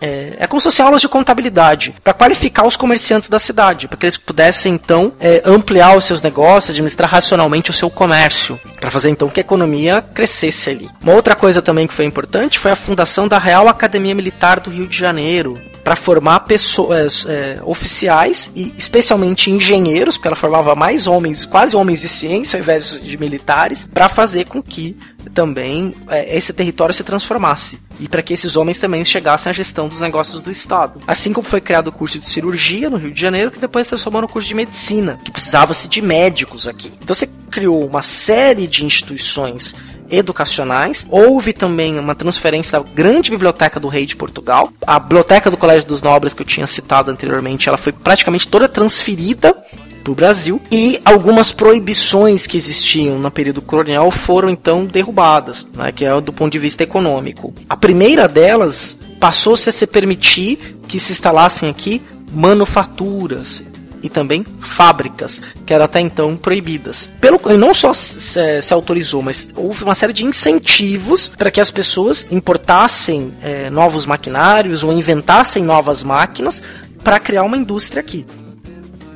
S2: é, é como se fossem aulas de contabilidade, para qualificar os comerciantes da cidade, para que eles pudessem então é, ampliar os seus negócios, administrar racionalmente o seu comércio, para fazer então que a economia crescesse ali. Uma outra coisa também que foi importante foi a fundação da Real Academia Militar do Rio de Janeiro, para formar pessoas é, oficiais e especialmente engenheiros, porque ela formava mais homens, quase homens de ciência ao invés de militares, para fazer com que também é, esse território se transformasse e para que esses homens também chegassem à gestão dos negócios do Estado. Assim como foi criado o curso de cirurgia no Rio de Janeiro, que depois transformou no curso de medicina, que precisava-se de médicos aqui. Então você criou uma série de instituições educacionais. Houve também uma transferência da grande biblioteca do rei de Portugal. A biblioteca do Colégio dos Nobres que eu tinha citado anteriormente, ela foi praticamente toda transferida para o Brasil e algumas proibições que existiam no período colonial foram então derrubadas, né, que é do ponto de vista econômico. A primeira delas passou-se a se permitir que se instalassem aqui manufaturas e também fábricas, que eram até então proibidas. Pelo não só se, se autorizou, mas houve uma série de incentivos para que as pessoas importassem é, novos maquinários ou inventassem novas máquinas para criar uma indústria aqui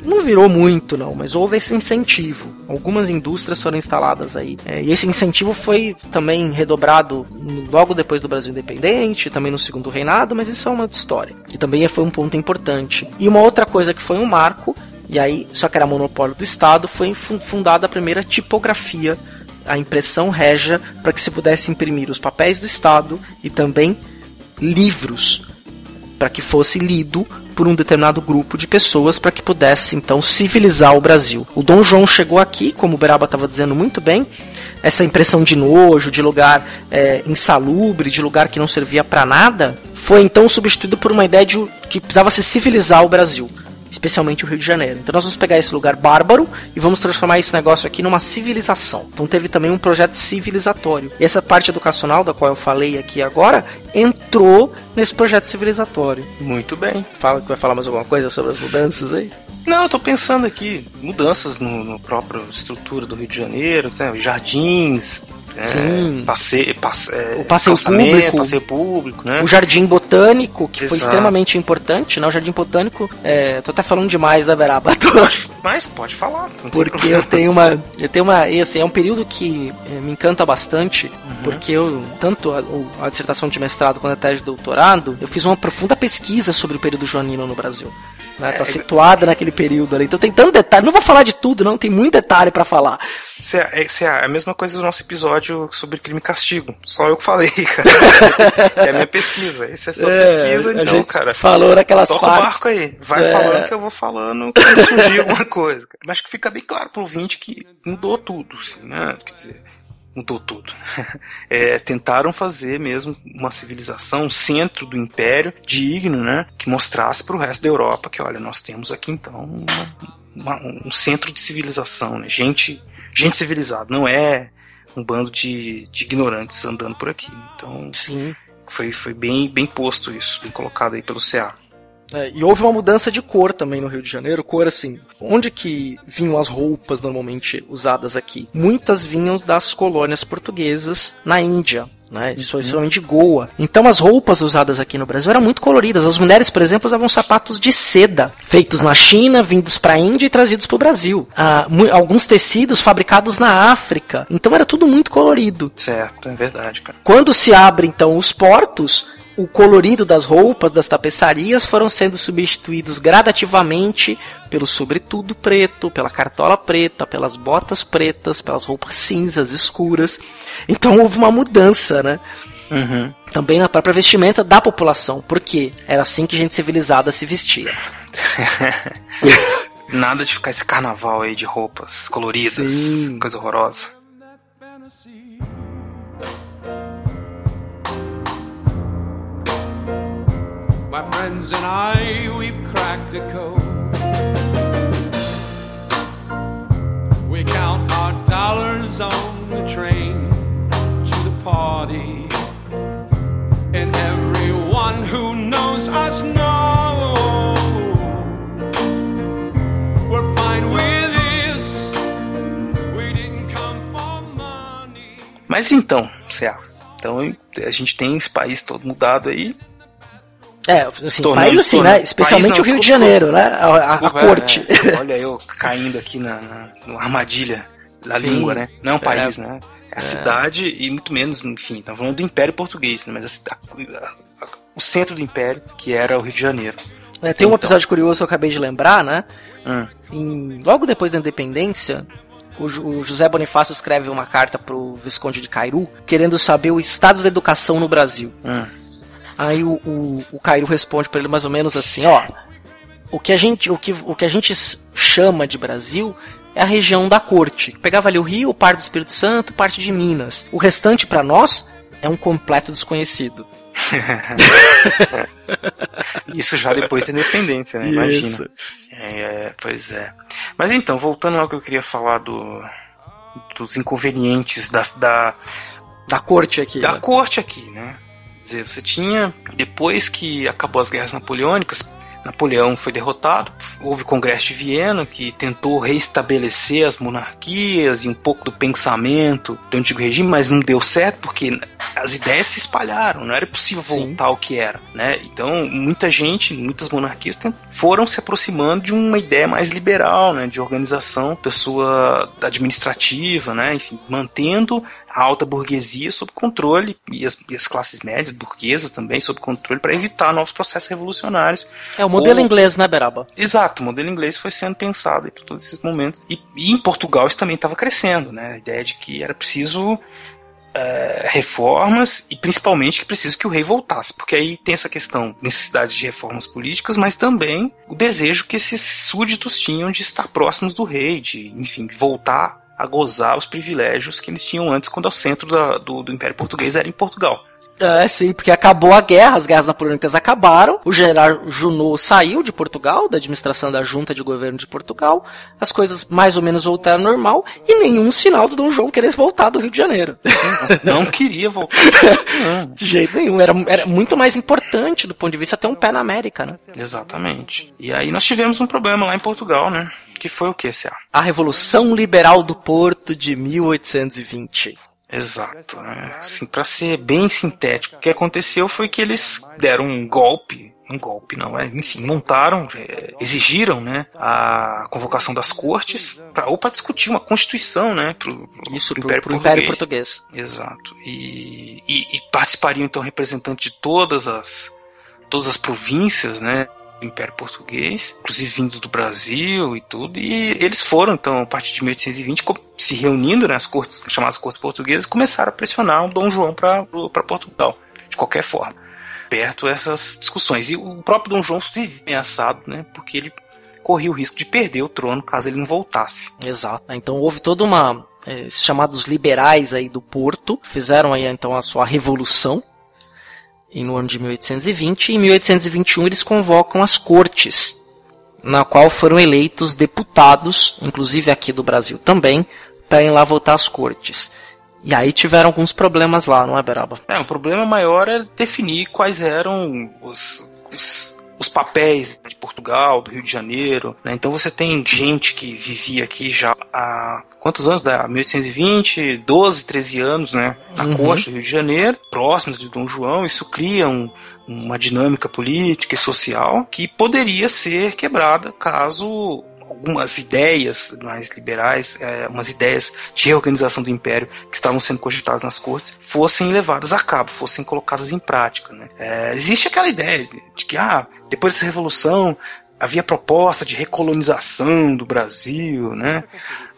S2: não virou muito, não, mas houve esse incentivo. Algumas indústrias foram instaladas aí. É, e esse incentivo foi também redobrado logo depois do Brasil independente, também no segundo reinado, mas isso é uma história. E também foi um ponto importante. E uma outra coisa que foi um marco, e aí, só que era monopólio do Estado, foi fundada a primeira tipografia, a impressão régia, para que se pudesse imprimir os papéis do Estado e também livros para que fosse lido por um determinado grupo de pessoas para que pudesse então civilizar o Brasil. O Dom João chegou aqui, como o Beraba estava dizendo muito bem, essa impressão de nojo, de lugar é, insalubre, de lugar que não servia para nada, foi então substituído por uma ideia de que precisava se civilizar o Brasil especialmente o Rio de Janeiro. Então nós vamos pegar esse lugar bárbaro e vamos transformar esse negócio aqui numa civilização. Então teve também um projeto civilizatório. E essa parte educacional da qual eu falei aqui agora entrou nesse projeto civilizatório.
S3: Muito bem.
S2: Fala que vai falar mais alguma coisa sobre as mudanças aí?
S3: Não, eu tô pensando aqui, mudanças no, no próprio estrutura do Rio de Janeiro, sabe? jardins,
S2: Sim.
S3: Passe, passe,
S2: é, o passeio público,
S3: passeio público, né?
S2: O jardim botânico, que Exato. foi extremamente importante, né? O jardim botânico, é, tô até falando demais da Beraba.
S3: Mas pode falar.
S2: Porque eu tenho uma, eu tenho uma, esse é um período que é, me encanta bastante, uhum. porque eu tanto a, a, dissertação de mestrado quanto a tese de doutorado, eu fiz uma profunda pesquisa sobre o período joanino no Brasil. Né? Tá é, situada naquele período ali. Então tem tanto detalhe. Não vou falar de tudo, não. Tem muito detalhe para falar.
S3: Isso é, isso é, a mesma coisa do nosso episódio sobre crime e castigo. Só eu que falei, cara. é a minha pesquisa. Essa é sua é, pesquisa, então, cara.
S2: Falou naquelas
S3: toca
S2: partes.
S3: o barco aí. Vai é. falando que eu vou falando quando surgir alguma coisa. Mas que fica bem claro pro ouvinte que mudou tudo, assim, né? Quer dizer, mudou tudo. É, tentaram fazer mesmo uma civilização, um centro do império digno, né, que mostrasse para o resto da Europa que, olha, nós temos aqui então uma, uma, um centro de civilização, né, gente, gente civilizada, não é um bando de, de ignorantes andando por aqui. Então,
S2: Sim.
S3: foi, foi bem, bem posto isso, bem colocado aí pelo CA.
S2: É, e houve uma mudança de cor também no Rio de Janeiro. Cor assim, onde que vinham as roupas normalmente usadas aqui? Muitas vinham das colônias portuguesas na Índia. Né, principalmente de Goa. Então as roupas usadas aqui no Brasil eram muito coloridas. As mulheres, por exemplo, usavam sapatos de seda, feitos na China, vindos para a Índia e trazidos para o Brasil. Ah, alguns tecidos fabricados na África. Então era tudo muito colorido.
S3: Certo, é verdade, cara.
S2: Quando se abre então os portos, o colorido das roupas, das tapeçarias foram sendo substituídos gradativamente pelo sobretudo preto, pela cartola preta, pelas botas pretas, pelas roupas cinzas escuras. Então houve uma mudança, né?
S3: Uhum.
S2: Também na própria vestimenta da população, porque era assim que gente civilizada se vestia.
S3: Nada de ficar esse carnaval aí de roupas coloridas,
S2: Sim.
S3: coisa horrorosa.
S4: Friends and I, we've cracked the code. We count our dollars on the train to the party. And everyone who knows us knows we're fine with this. We didn't come for money.
S3: Mas então, Céu, então a gente tem esse país todo mudado aí.
S2: É, assim, país assim, né? Especialmente
S3: país não,
S2: o Rio de
S3: desculpa,
S2: Janeiro, né? A, a- a
S3: Desculpa,
S2: corte.
S3: é, é, olha eu caindo aqui na, na, na armadilha da
S2: Sim.
S3: língua, né? Não é um país,
S2: É.
S3: né? É a cidade e muito menos, enfim, estamos falando do Império Português, né? Mas a a- o centro do Império, que era o Rio de Janeiro.
S2: É, tem um
S3: Então.
S2: episódio curioso que eu acabei de lembrar, né?
S3: Hum.
S2: Em- logo depois da independência, o, o José Bonifácio escreve uma carta pro Visconde de Cairu, querendo saber o estado da educação no Brasil.
S3: Hum.
S2: Aí o, o, o Cairu responde pra ele mais ou menos assim, ó. O que, a gente, o, que, o que a gente chama de Brasil é a região da corte. Pegava ali o Rio, parte do Espírito Santo, parte de Minas. O restante pra nós é um completo desconhecido.
S3: Isso já depois da independência, né? Imagina.
S2: Isso.
S3: É, é, pois é. Mas então, voltando ao que eu queria falar do, dos inconvenientes da, da,
S2: Da corte aqui.
S3: da
S2: né?
S3: corte aqui, né? Dizer, você tinha, depois que acabou as guerras napoleônicas, Napoleão foi derrotado, houve o Congresso de Viena, que tentou reestabelecer as monarquias e um pouco do pensamento do antigo regime, mas não deu certo porque as ideias se espalharam, não era possível
S2: Sim.
S3: voltar ao que era, né? Então, muita gente, muitas monarquias foram se aproximando de uma ideia mais liberal, né, de organização da sua administrativa, né, enfim, mantendo a alta burguesia sob controle e as, e as classes médias burguesas também sob controle para evitar novos processos revolucionários.
S2: É o modelo
S3: Ou-
S2: inglês, né, Beraba?
S3: Exato, o modelo inglês foi sendo pensado por todos esses momentos. E, e em Portugal isso também estava crescendo, né? A ideia de que era preciso eh, reformas e principalmente que preciso que o rei voltasse, porque aí tem essa questão, necessidade de reformas políticas, mas também o desejo que esses súditos tinham de estar próximos do rei, de, enfim, voltar a gozar os privilégios que eles tinham antes, quando o centro da- do, do Império Português era em Portugal.
S2: É, sim, porque acabou a guerra, as guerras napoleônicas acabaram, o general Junot saiu de Portugal, da administração da junta de governo de Portugal, as coisas mais ou menos voltaram ao normal, e nenhum sinal do Dom João querer voltar do Rio de Janeiro.
S3: Não queria voltar.
S2: De jeito nenhum, era, era muito mais importante do ponto de vista ter um pé na América, né?
S3: Exatamente. E aí nós tivemos um problema lá em Portugal, né? Que foi o que, C.A.?
S2: A Revolução Liberal do Porto de 1820.
S3: Exato. Né? Assim, para ser bem sintético, o que aconteceu foi que eles deram um golpe. Um golpe, não, é, enfim, montaram, é, exigiram, né, a convocação das cortes para ou para discutir uma constituição, né, pro, pro-
S2: Isso
S3: pro
S2: pro, pro Império Português.
S3: Exato. E, e, e participariam então representantes de todas as todas as províncias, né, do Império Português, inclusive vindos do Brasil e tudo. E eles foram então a partir de 1820 co- se reunindo nas cortes chamadas cortes portuguesas, começaram a pressionar o Dom João para Portugal de qualquer forma. Perto essas discussões e o próprio Dom João se ameaçado, né, porque ele corria o risco de perder o trono caso ele não voltasse.
S2: Exato. Então houve toda uma. eh, esses chamados liberais aí do Porto fizeram aí então a sua revolução e no ano de 1820 e em 1821 eles convocam as cortes, na qual foram eleitos deputados, inclusive aqui do Brasil também, para ir lá votar as cortes. E aí tiveram alguns problemas lá, não é, Beraba?
S3: É, o problema maior é definir quais eram os, os, os papéis de Portugal, do Rio de Janeiro. né? Então você tem gente que vivia aqui já há quantos anos? Da 1820, 12, 13 anos, né? Na
S2: Uhum.
S3: costa do Rio de Janeiro, próximos de Dom João. Isso cria um- uma dinâmica política e social que poderia ser quebrada caso algumas ideias mais liberais, eh, umas ideias de reorganização do império que estavam sendo cogitadas nas cortes, fossem levadas a cabo, fossem colocadas em prática. Né? Eh, existe aquela ideia de que, ah, depois dessa revolução, havia proposta de recolonização do Brasil, né?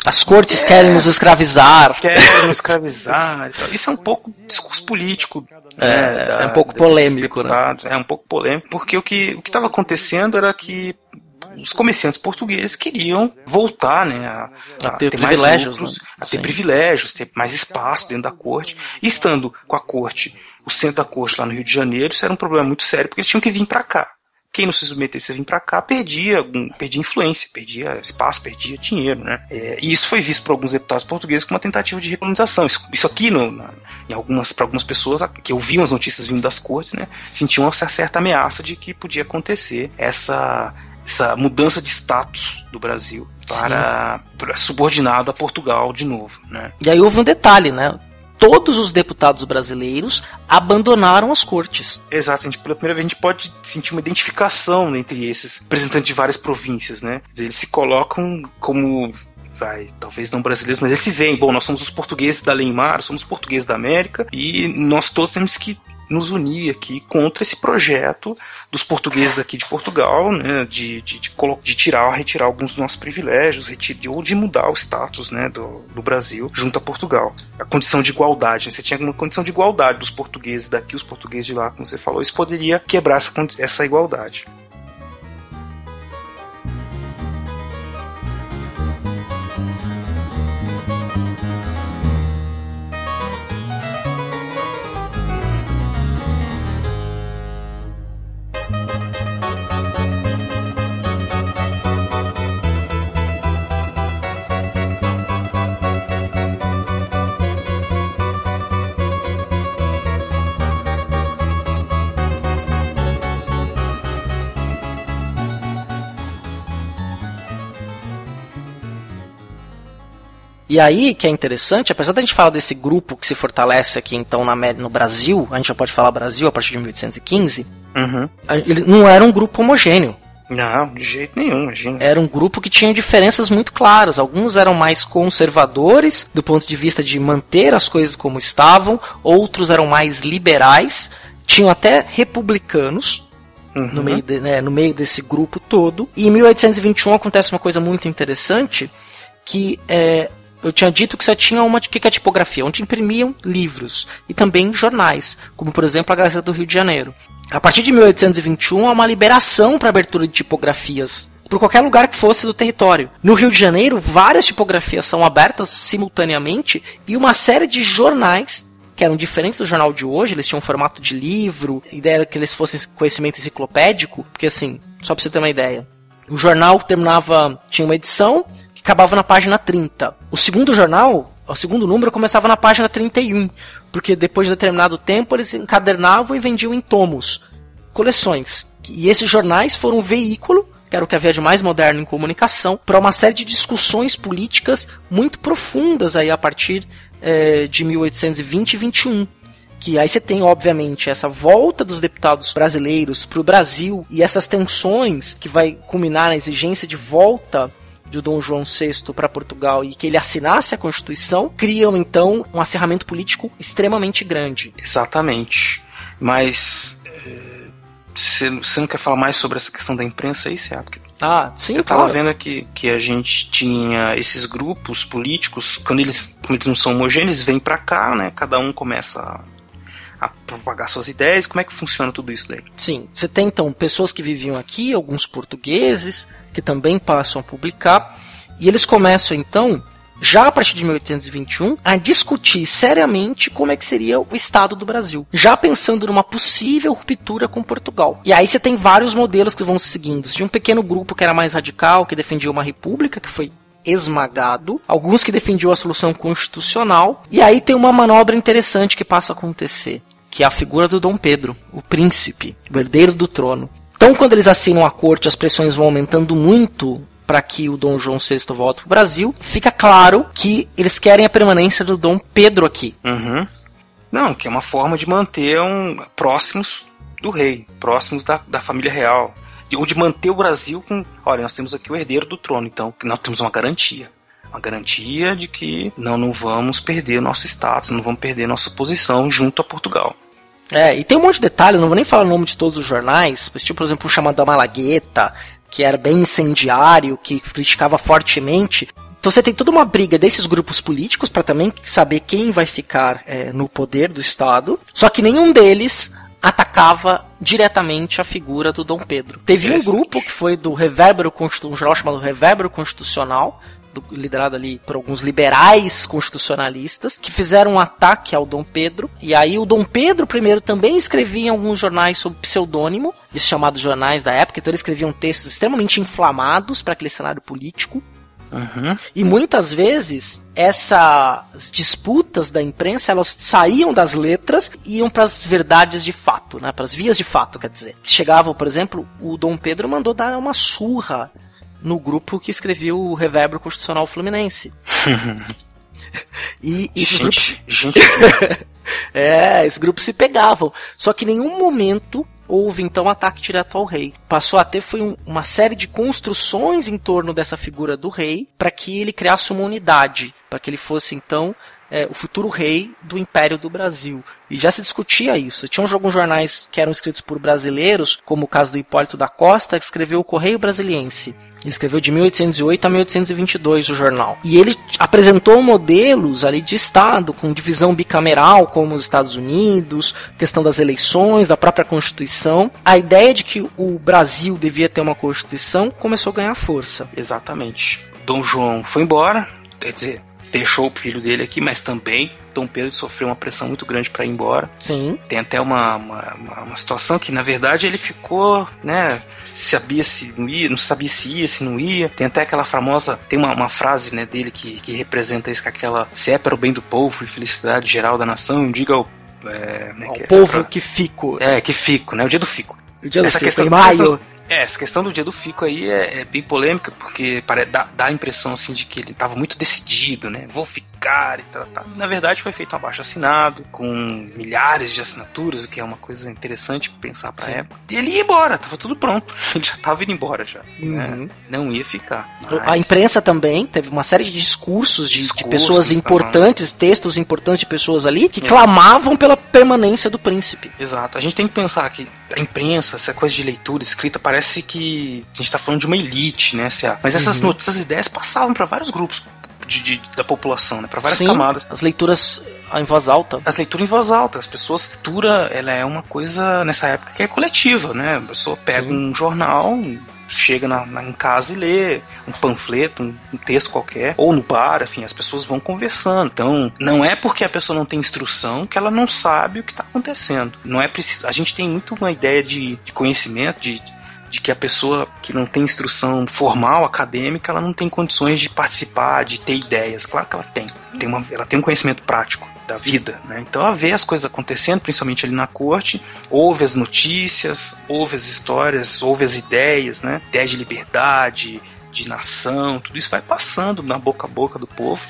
S2: As cortes querem nos escravizar.
S3: Querem escravizar e tal. Isso é um pouco discurso político.
S2: É,
S3: né,
S2: é um pouco polêmico, né?
S3: É um pouco polêmico, porque o que o que estava acontecendo era que os comerciantes portugueses queriam voltar, né, a,
S2: A ter
S3: mais
S2: privilégios,
S3: lucros,
S2: né?
S3: a ter
S2: Sim.
S3: privilégios, ter mais espaço dentro da corte. E estando com a corte, o centro da corte lá no Rio de Janeiro, isso era um problema muito sério, porque eles tinham que vir para cá. Quem não se submetesse a vir para cá perdia, perdia influência, perdia espaço, perdia dinheiro, né? É, e isso foi visto por alguns deputados portugueses como uma tentativa de recolonização. Isso, isso aqui, no, na- em algumas, para algumas pessoas que ouviam as notícias vindo das cortes, né, sentiam uma certa ameaça de que podia acontecer essa, essa mudança de status do Brasil para, para subordinado a Portugal de novo, né?
S2: E aí houve um detalhe, né? Todos os deputados brasileiros abandonaram as cortes.
S3: Exato, gente, pela primeira vez a gente pode sentir uma identificação entre esses representantes de várias províncias, né? Eles se colocam como, vai, talvez não brasileiros, mas eles se veem, bom, nós somos os portugueses da Leimar, somos os portugueses da América e nós todos temos que nos unir aqui contra esse projeto dos portugueses daqui de Portugal, né, de, de, de, de tirar, retirar alguns dos nossos privilégios, reti- ou de mudar o status né, do, do Brasil junto a Portugal. A condição de igualdade, né, você tinha uma condição de igualdade dos portugueses daqui, os portugueses de lá, como você falou, isso poderia quebrar essa, essa igualdade.
S2: E aí, que é interessante, apesar da gente falar desse grupo que se fortalece aqui então na, no Brasil, a gente já pode falar Brasil a partir de 1815,
S3: Uhum.
S2: ele não era um grupo homogêneo.
S3: Não, de jeito nenhum, imagina.
S2: Era um grupo que tinha diferenças muito claras. Alguns eram mais conservadores, do ponto de vista de manter as coisas como estavam, outros eram mais liberais, tinham até republicanos,
S3: Uhum.
S2: no meio, de- né, no meio desse grupo todo. E em 1821 acontece uma coisa muito interessante, que é, eu tinha dito que só tinha uma que que é tipografia, onde imprimiam livros e também jornais, como por exemplo a Gazeta do Rio de Janeiro. A partir de 1821 há uma liberação para abertura de tipografias por qualquer lugar que fosse do território. No Rio de Janeiro, várias tipografias são abertas simultaneamente e uma série de jornais que eram diferentes do jornal de hoje, eles tinham um formato de livro, a ideia era que eles fossem conhecimento enciclopédico, porque assim, só pra você ter uma ideia, o jornal terminava, tinha uma edição acabava na página 30. O segundo jornal, o segundo número começava na página 31, porque depois de determinado tempo eles encadernavam e vendiam em tomos, coleções. E esses jornais foram um veículo que era o que havia de mais moderno em comunicação, para uma série de discussões políticas muito profundas aí a partir eh, de 1820 e 21 que aí você tem, obviamente, essa volta dos deputados brasileiros para o Brasil e essas tensões que vai culminar na exigência de volta de Dom João VI para Portugal e que ele assinasse a Constituição, criam então um acerramento político extremamente grande.
S3: Exatamente. Mas. eh, Você você não quer falar mais sobre essa questão da imprensa aí, Seattle? Porque
S2: Ah, sim,
S3: Eu tava
S2: claro.
S3: vendo aqui que a gente tinha esses grupos políticos, quando eles, como eles não são homogêneos, eles vêm pra cá, né? Cada um começa a, propagar suas ideias. Como é que funciona tudo isso daí?
S2: Sim, você tem então pessoas que viviam aqui, alguns portugueses, que também passam a publicar, e eles começam então, já a partir de 1821, a discutir seriamente como é que seria o Estado do Brasil, já pensando numa possível ruptura com Portugal. E aí você tem vários modelos que vão se seguindo. Tinha um pequeno grupo que era mais radical, que defendia uma república, que foi esmagado, alguns que defendiam a solução constitucional, e aí tem uma manobra interessante que passa a acontecer, que é a figura do Dom Pedro, o príncipe, o herdeiro do trono. Então, quando eles assinam a corte, as pressões vão aumentando muito para que o Dom João VI volte para o Brasil, fica claro que eles querem a permanência do Dom Pedro aqui.
S3: Uhum. Não, que é uma forma de manter um, próximos do rei, próximos da, da família real. De- Ou de manter o Brasil com. Olha, nós temos aqui o herdeiro do trono, então nós temos uma garantia. Uma garantia de que não, não vamos perder nosso status, não vamos perder nossa posição junto a Portugal.
S2: É, e tem um monte de detalhe, não vou nem falar o nome de todos os jornais, mas tipo, por exemplo, o chamado da Malagueta, que era bem incendiário, que criticava fortemente. Então você tem toda uma briga desses grupos políticos para também saber quem vai ficar é, no poder do Estado. Só que nenhum deles atacava diretamente a figura do Dom Pedro. Teve um grupo que foi do Revérbero Constitu- um jornal chamado Revérbero Constitucional, do- liderado ali por alguns liberais constitucionalistas, que fizeram um ataque ao Dom Pedro. E aí o Dom Pedro I também escrevia em alguns jornais sob pseudônimo, os chamados jornais da época, então ele escrevia textos extremamente inflamados para aquele cenário político.
S3: Uhum.
S2: E muitas vezes essas disputas da imprensa elas saíam das letras e iam para as verdades de fato, né? Para as vias de fato, quer dizer. Chegavam, por exemplo, o Dom Pedro mandou dar uma surra no grupo que escreveu o Revérbero Constitucional Fluminense. e grupos
S3: Gente, gente,
S2: é, esses grupos se pegavam. Só que em nenhum momento houve então ataque direto ao rei. Passou a ter foi um- uma série de construções em torno dessa figura do rei para que ele criasse uma unidade, para que ele fosse então é, o futuro rei do Império do Brasil. E já se discutia isso. Tinha alguns jornais que eram escritos por brasileiros, como o caso do Hipólito da Costa, que escreveu o Correio Brasiliense. Ele escreveu de 1808 a 1822 o jornal. E ele apresentou modelos ali de Estado, com divisão bicameral, como os Estados Unidos, questão das eleições, da própria Constituição. A ideia de que o Brasil devia ter uma Constituição começou a ganhar força.
S3: exatamente. Dom João foi embora, quer dizer, deixou o filho dele aqui, mas também Dom Pedro sofreu uma pressão muito grande para ir embora.
S2: Sim,
S3: Tem até uma, uma, uma- uma situação que, na verdade, ele ficou, né? Sabia se não ia, não sabia se ia, se não ia. Tem até aquela famosa, tem uma, uma frase né, dele que, que representa isso, que é aquela se é para o bem do povo e felicidade geral da nação, diga ao. É, como é
S2: o
S3: que é
S2: povo
S3: frase?
S2: que fico.
S3: É, que fico, né? O dia do fico.
S2: O dia do
S3: essa
S2: fico,
S3: questão
S2: em
S3: essa
S2: maio.
S3: questão- é, essa questão do dia do fico aí é, é bem polêmica, porque dá, dá a impressão assim de que ele estava muito decidido, né? Vou ficar e tal, tal. Na verdade, foi feito um abaixo assinado, com milhares de assinaturas, o que é uma coisa interessante pensar pra
S2: Sim.
S3: época. E ele ia embora, tava tudo pronto. Ele já tava indo embora já.
S2: Uhum.
S3: né? Não ia ficar.
S2: A
S3: Mas-
S2: imprensa também teve uma série de discursos de, de
S3: Discursos,
S2: pessoas
S3: tá
S2: importantes, textos importantes de pessoas ali que
S3: Exato.
S2: clamavam pela permanência do príncipe.
S3: Exato. A gente tem que pensar que a imprensa, essa coisa de leitura escrita, parece que a gente tá falando de uma elite, né? a- Mas essas
S2: Uhum.
S3: notícias, essas ideias passavam para vários grupos de, de- da população, né? Para várias
S2: Sim,
S3: camadas.
S2: as leituras em voz alta.
S3: As leituras em voz alta, as pessoas. Leitura, ela é uma coisa nessa época que é coletiva, né? A pessoa pega
S2: Sim.
S3: um jornal, chega na, na- em casa e lê um panfleto, um, um texto qualquer, ou no bar, enfim, as pessoas vão conversando. Então, não é porque a pessoa não tem instrução que ela não sabe o que está acontecendo. Não é preciso. A gente tem muito uma ideia de, de conhecimento, de, de que a pessoa que não tem instrução formal, acadêmica, ela não tem condições de participar, de ter ideias. Claro que ela tem. tem uma, ela tem um conhecimento prático da vida, né? Então ela vê as coisas acontecendo, principalmente ali na corte, ouve as notícias, ouve as histórias, ouve as ideias, né? Ideias de liberdade, de nação, tudo isso vai passando na boca a boca do povo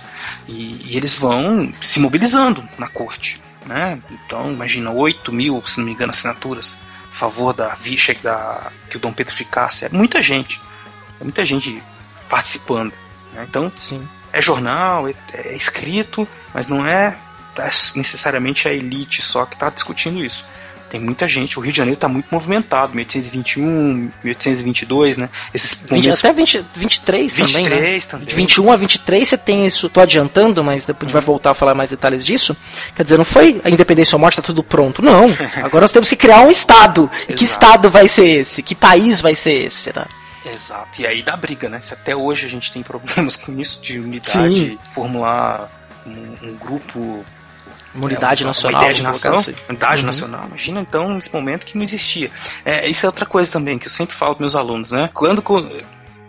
S3: e, e eles vão se mobilizando na corte, né? Então imagina 8 mil, se não me engano, assinaturas favor da vicha da que o Dom Pedro ficasse, é muita gente, é muita gente participando, né? Então
S2: Sim.
S3: é jornal, é, é escrito, mas não é necessariamente a elite só que está discutindo isso. Tem muita gente. O Rio de Janeiro está muito movimentado. 1821, 1822, né? Esses
S2: 20,
S3: momentos.
S2: até 20, 23, também, né?
S3: 23 também.
S2: De 21 a 23 você tem isso, tô adiantando, mas depois a gente vai voltar a falar mais detalhes disso. Quer dizer, não foi a independência ou morte, tá tudo pronto. Não. Agora nós temos que criar um Estado. E que. Estado vai ser esse? Que país vai ser esse? Né?
S3: Exato. E aí dá briga, né? Se até hoje a gente tem problemas com isso de unidade,
S2: Sim.
S3: formular um, um grupo
S2: Uma unidade
S3: É, uma-
S2: nacional.
S3: Uma ideia de nação,
S2: assim.
S3: unidade
S2: Uhum.
S3: nacional. Imagina então nesse momento que não existia. É, isso é outra coisa também que eu sempre falo para meus alunos, né? Quando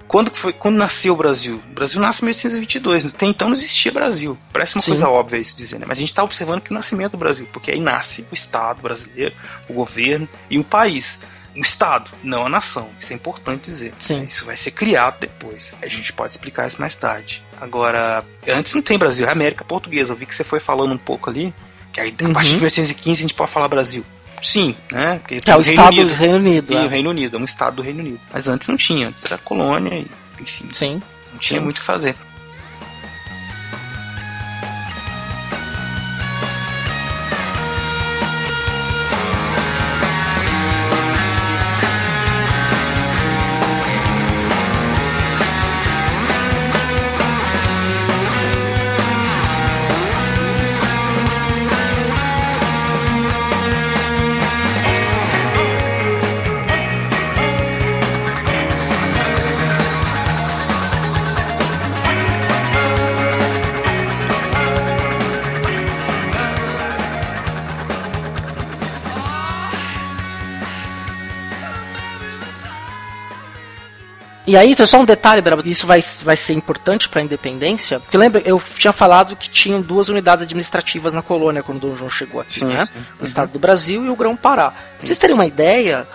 S3: quando foi quando nasceu o Brasil? O Brasil nasce em 1822. Até então não existia Brasil. Parece uma
S2: Sim.
S3: coisa óbvia isso dizer, né? Mas a gente está observando que o nascimento do Brasil, porque aí nasce o Estado brasileiro, o governo e o país. O Estado, não a nação. Isso é importante dizer.
S2: Sim.
S3: Isso vai ser criado depois. A gente pode explicar isso mais tarde. Agora, antes não tem Brasil, é América Portuguesa. Eu vi que você foi falando um pouco ali. Que aí, a partir de 1815 a gente pode falar Brasil. Sim, né? Porque
S2: é o
S3: Reino
S2: Estado
S3: Unido.
S2: do Reino Unido.
S3: E
S2: é.
S3: o Reino Unido, é um estado do Reino Unido. Mas antes não tinha, antes era colônia e, enfim,
S2: Sim.
S3: não tinha
S2: Sim.
S3: muito o que fazer.
S2: E aí, só um detalhe, Brabo, isso vai, vai ser importante para a independência, porque lembra, eu tinha falado que tinham duas unidades administrativas na colônia quando Dom João chegou aqui,
S3: Sim,
S2: né?
S3: sim.
S2: O estado do Brasil e o Grão-Pará. Pra vocês terem uma ideia,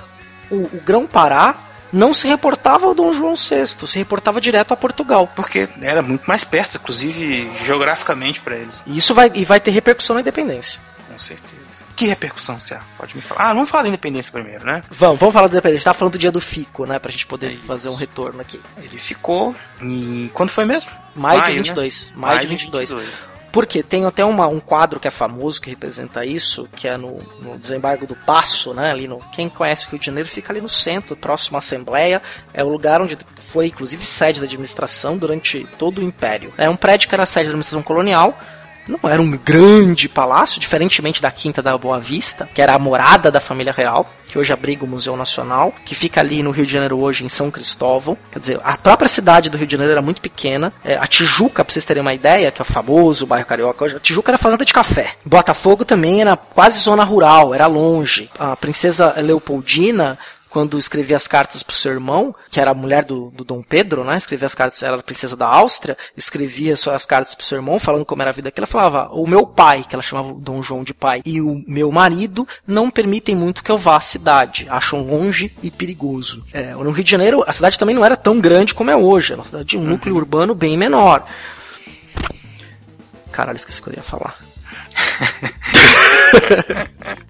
S2: o, o Grão-Pará não se reportava ao Dom João VI, se reportava direto a Portugal.
S3: Porque era muito mais perto, inclusive geograficamente para eles.
S2: E isso vai, e vai ter repercussão na independência.
S3: Com certeza. Que repercussão, você pode me falar? Ah, vamos falar da independência primeiro, né?
S2: Vamos, vamos falar da independência. A gente tá falando do dia do Fico, né? Pra gente poder
S3: É
S2: fazer um retorno aqui.
S3: Ele ficou em. Quando foi mesmo?
S2: Maio, de
S3: né?
S2: 22. Maio, de 22.
S3: 22.
S2: Porque tem até uma, um quadro que é famoso que representa isso, que é no, no desembargo do Passo, né? Ali no. Quem conhece o Rio de Janeiro fica ali no centro, próximo à Assembleia. É o lugar onde foi, inclusive, sede da administração durante todo o Império. É um prédio que era sede da administração colonial. Não era um grande palácio, diferentemente da Quinta da Boa Vista, que era a morada da família real, que hoje abriga o Museu Nacional, que fica ali no Rio de Janeiro hoje, em São Cristóvão. Quer dizer, a própria cidade do Rio de Janeiro era muito pequena. É, a Tijuca, pra vocês terem uma ideia, que é o famoso bairro carioca hoje, a Tijuca era fazenda de café. Botafogo também era quase zona rural, era longe. A princesa Leopoldina quando escrevia as cartas pro seu irmão, que era a mulher do, do Dom Pedro, né? Escrevia as cartas, ela era a princesa da Áustria, escrevia só as cartas pro seu irmão, falando como era a vida. Ela falava, o meu pai, que ela chamava o Dom João de pai, e o meu marido não permitem muito que eu vá à cidade. Acham longe e perigoso. É, no Rio de Janeiro, a cidade também não era tão grande como é hoje. Era uma cidade de um núcleo urbano bem menor. Caralho, esqueci o que eu ia falar.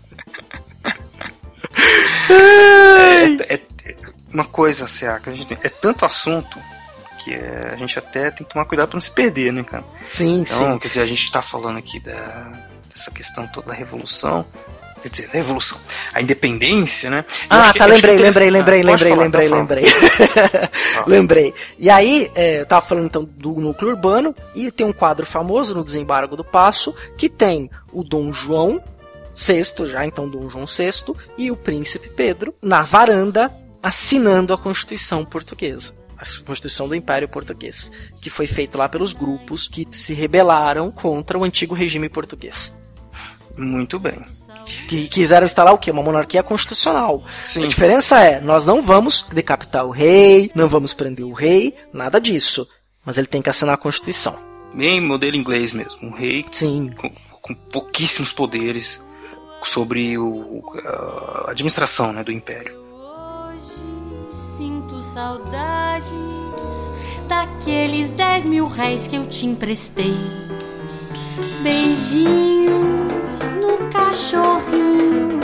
S3: É, é- é uma coisa, a tem, é tanto assunto que é, a gente até tem que tomar cuidado pra não se perder, né, cara?
S2: Sim,
S3: Então,
S2: sim.
S3: quer dizer, a gente tá falando aqui da, dessa questão toda da revolução. Quer dizer, da revolução. A independência, né? Eu
S2: Ah, tá,
S3: que
S2: lembrei, lembrei, lembrei, lembrei,
S3: Ah,
S2: lembrei,
S3: falar,
S2: lembrei.
S3: Fala.
S2: lembrei. E aí, é, eu tava falando então do núcleo urbano, e tem um quadro famoso no desembargo do Passo, que tem o Dom João VI, já então Dom João VI, e o príncipe Pedro, na varanda, assinando a Constituição Portuguesa. A Constituição do Império Português, que foi feita lá pelos grupos que se rebelaram contra o antigo regime português.
S3: Muito bem.
S2: Que quiseram instalar o quê? Uma monarquia constitucional.
S3: Sim.
S2: A diferença é, nós não vamos decapitar o rei, não vamos prender o rei, nada disso. Mas ele tem que assinar a Constituição.
S3: Bem modelo inglês mesmo. Um rei
S2: Sim.
S3: com, com pouquíssimos poderes sobre o, a administração né, do império.
S5: Hoje sinto saudades daqueles 10 mil réis que eu te emprestei. Beijinhos no cachorrinho,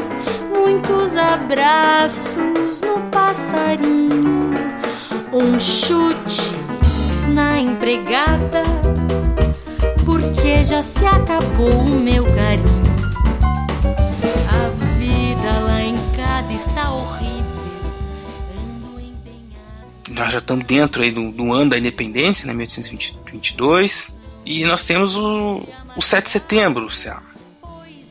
S5: muitos abraços no passarinho, um chute na empregada, porque já se acabou o meu carinho. A vida lá em casa está horrível.
S3: Nós já estamos dentro aí do, do ano da independência, né, 1822. E nós temos o, o 7 de setembro.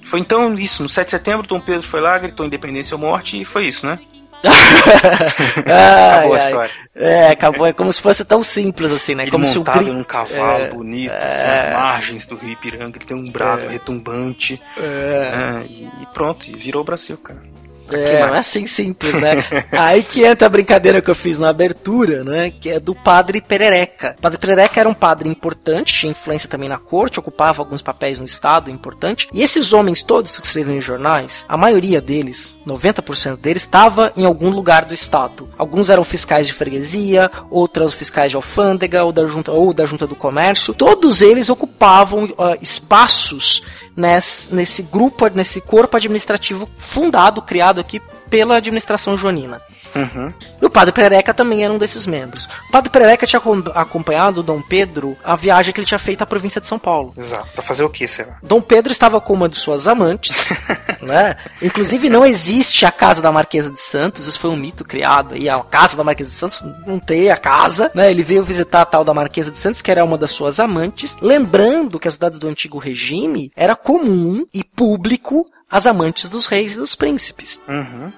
S3: Foi então isso, no 7 de setembro, Dom Pedro foi lá, gritou independência ou morte, e foi isso, né?
S2: Acabou
S3: a história.
S2: É, acabou. É como se fosse tão simples assim, né?
S3: Ele
S2: como se o
S3: montado num cavalo
S2: É,
S3: bonito, assim, as margens do Rio Ipiranga, ele tem um brado retumbante. né, e, e pronto, e virou o Brasil, cara. Que
S2: É, não é assim simples, né? Aí que entra a brincadeira que eu fiz na abertura, né? Que é do padre Perereca. O padre Perereca era um padre importante, tinha influência também na corte, ocupava alguns papéis no Estado importante. E esses homens todos que escrevem em jornais, a maioria deles, 90% deles, estava em algum lugar do Estado. Alguns eram fiscais de freguesia, outros fiscais de alfândega, ou da junta, ou da junta do comércio. Todos eles ocupavam ah, espaços nesse, nesse grupo, nesse corpo administrativo fundado, criado aqui pela administração joanina.
S3: Uhum.
S2: E o Padre Perereca também era um desses membros. O Padre Perereca tinha acom- acompanhado o Dom Pedro a viagem que ele tinha feito à província de São Paulo.
S3: Exato. Pra fazer o que, será?
S2: Dom Pedro estava com uma de suas amantes, né? Inclusive não existe a casa da Marquesa de Santos, isso foi um mito criado aí, a casa da Marquesa de Santos não tem a casa, né? Ele veio visitar a tal da Marquesa de Santos, que era uma das suas amantes, lembrando que as cidades do antigo regime era comum e público as amantes dos reis e dos príncipes.
S3: Uhum.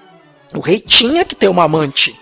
S2: O rei tinha que ter uma amante.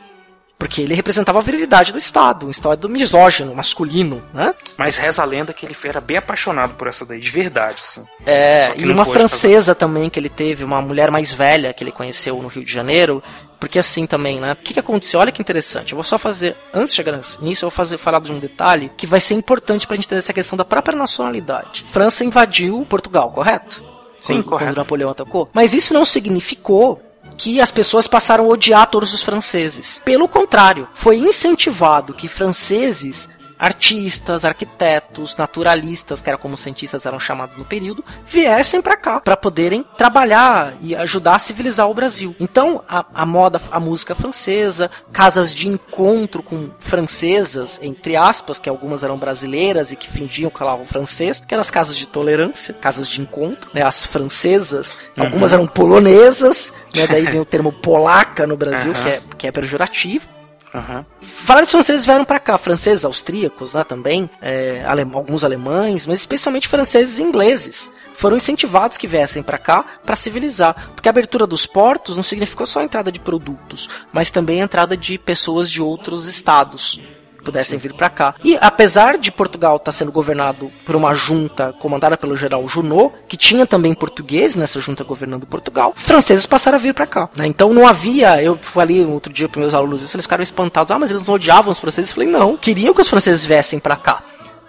S2: Porque ele representava a virilidade do Estado, um Estado misógino, masculino, né?
S3: Mas reza a lenda que ele era bem apaixonado por essa daí, de verdade, assim.
S2: É, e uma francesa também que ele teve, uma mulher mais velha que ele conheceu no Rio de Janeiro. Porque assim também, né? O que, que aconteceu? Olha que interessante. Eu vou só fazer, antes de chegar nisso, eu vou fazer, falar de um detalhe que vai ser importante pra gente entender essa questão da própria nacionalidade. França invadiu Portugal, correto?
S3: Sim,
S2: quando,
S3: correto.
S2: Quando Napoleão atacou. Mas isso não significou que as pessoas passaram a odiar todos os franceses. Pelo contrário, foi incentivado que franceses artistas, arquitetos, naturalistas, que era como os cientistas eram chamados no período, viessem para cá para poderem trabalhar e ajudar a civilizar o Brasil. Então, a, a, moda, a música francesa, casas de encontro com francesas, entre aspas, que algumas eram brasileiras e que fingiam que falavam francês, que eram as casas de tolerância, casas de encontro, né, as francesas, algumas eram polonesas, né, daí vem o termo polaca no Brasil,
S3: Uhum.
S2: que, é, que é pejorativo.
S3: Aham.
S2: Vários franceses vieram para cá, franceses, austríacos, né, também, é, alem- alguns alemães, mas especialmente franceses e ingleses. Foram incentivados que viessem para cá para civilizar, porque a abertura dos portos não significou só a entrada de produtos, mas também a entrada de pessoas de outros estados pudessem vir para cá. E apesar de Portugal estar sendo governado por uma junta comandada pelo general Junot, que tinha também português nessa junta governando Portugal, franceses passaram a vir para cá. né? Então não havia, eu falei outro dia para meus alunos isso, eles ficaram espantados, ah, mas eles não odiavam os franceses. Eu falei, não, queriam que os franceses viessem para cá.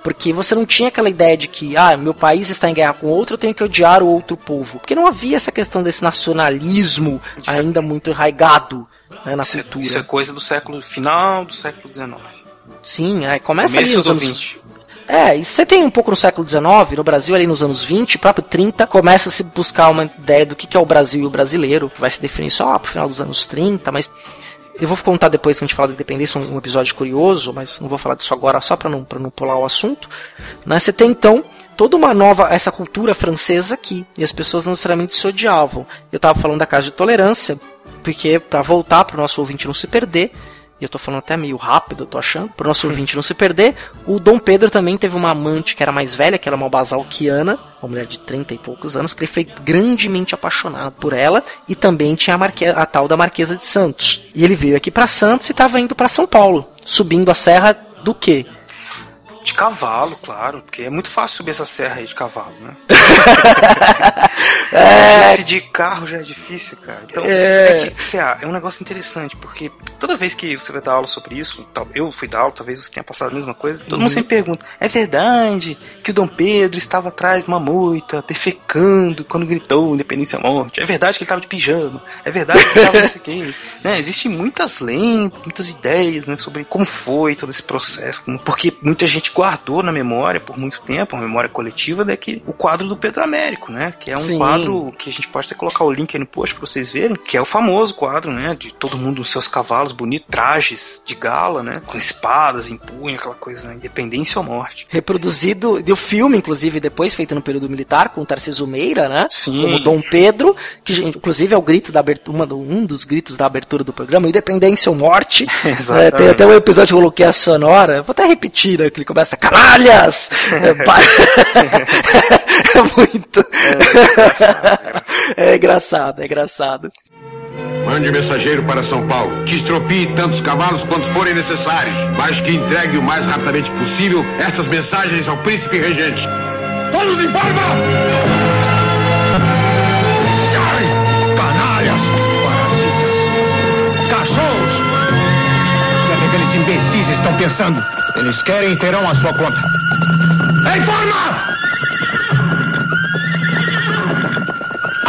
S2: Porque você não tinha aquela ideia de que, ah, meu país está em guerra com outro, eu tenho que odiar o outro povo. Porque não havia essa questão desse nacionalismo ainda muito arraigado né, na
S3: Isso, é,
S2: cultura.
S3: isso é coisa do século final do século XIX.
S2: Sim, é, começa ali
S3: Começo
S2: nos
S3: do
S2: anos
S3: 20.
S2: É, e você tem um pouco no século XIX, no Brasil ali nos anos 20, próprio 30, começa a se buscar uma ideia do que é o Brasil e o brasileiro, que vai se definir só pro final dos anos 30, mas eu vou contar depois que a gente fala da independência um, episódio curioso, mas não vou falar disso agora só para não, pra não pular o assunto. Né? Você tem então toda uma nova, essa cultura francesa aqui, e as pessoas não necessariamente se odiavam. Eu tava falando da casa de tolerância, porque para voltar para o nosso ouvinte não se perder, e eu tô falando até meio rápido, eu tô achando, pro nosso ouvinte não se perder, o Dom Pedro também teve uma amante que era mais velha, que era uma basalquiana, uma mulher de 30 e poucos anos, que ele foi grandemente apaixonado por ela, e também tinha a, marque- a tal da Marquesa de Santos. E ele veio aqui pra Santos e tava indo pra São Paulo, subindo a serra do quê?
S3: De cavalo, claro, porque é muito fácil subir essa serra aí de cavalo, né?
S2: É,
S3: Se de carro já é difícil, cara. Então,
S2: É.
S3: é, que, CA, é um negócio interessante, porque toda vez que você vai dar aula sobre isso, eu fui dar aula, talvez você tenha passado a mesma coisa, todo
S2: Uhum.
S3: mundo sempre pergunta: é verdade que o Dom Pedro estava atrás de uma moita, defecando quando gritou independência à morte? É verdade que ele estava de pijama? É verdade que ele estava não sei o quê? Né, existem muitas lentes, muitas ideias né, sobre como foi todo esse processo, como- porque muita gente guardou na memória por muito tempo, a memória coletiva, daqui o quadro do Pedro Américo, né? Que é um
S2: Sim.
S3: quadro que a gente pode até colocar o link aí no post pra vocês verem, que é o famoso quadro, né? De todo mundo nos seus cavalos bonitos, trajes de gala, né? Com espadas em punho, aquela coisa, né? Independência ou morte.
S2: reproduzido, do filme, inclusive, depois, feito no período militar, com o Tarcísio Meira, né?
S3: Sim.
S2: Como Dom Pedro, que inclusive é o grito da abertura, uma um dos gritos da abertura do programa, Independência ou Morte.
S3: Exatamente.
S2: É, tem até um episódio que eu coloquei a sonora, vou até repetir, né? Começa, canalhas! É, pa- é muito. É engraçado, é engraçado.
S6: Mande mensageiro para São Paulo, que estropie tantos cavalos quantos forem necessários, mas que entregue o mais rapidamente possível estas mensagens ao príncipe regente. Todos em forma! Sai, canalhas, parasitas, cachorros! O que é que aqueles imbecis estão pensando? Eles querem e terão a sua conta. Em forma!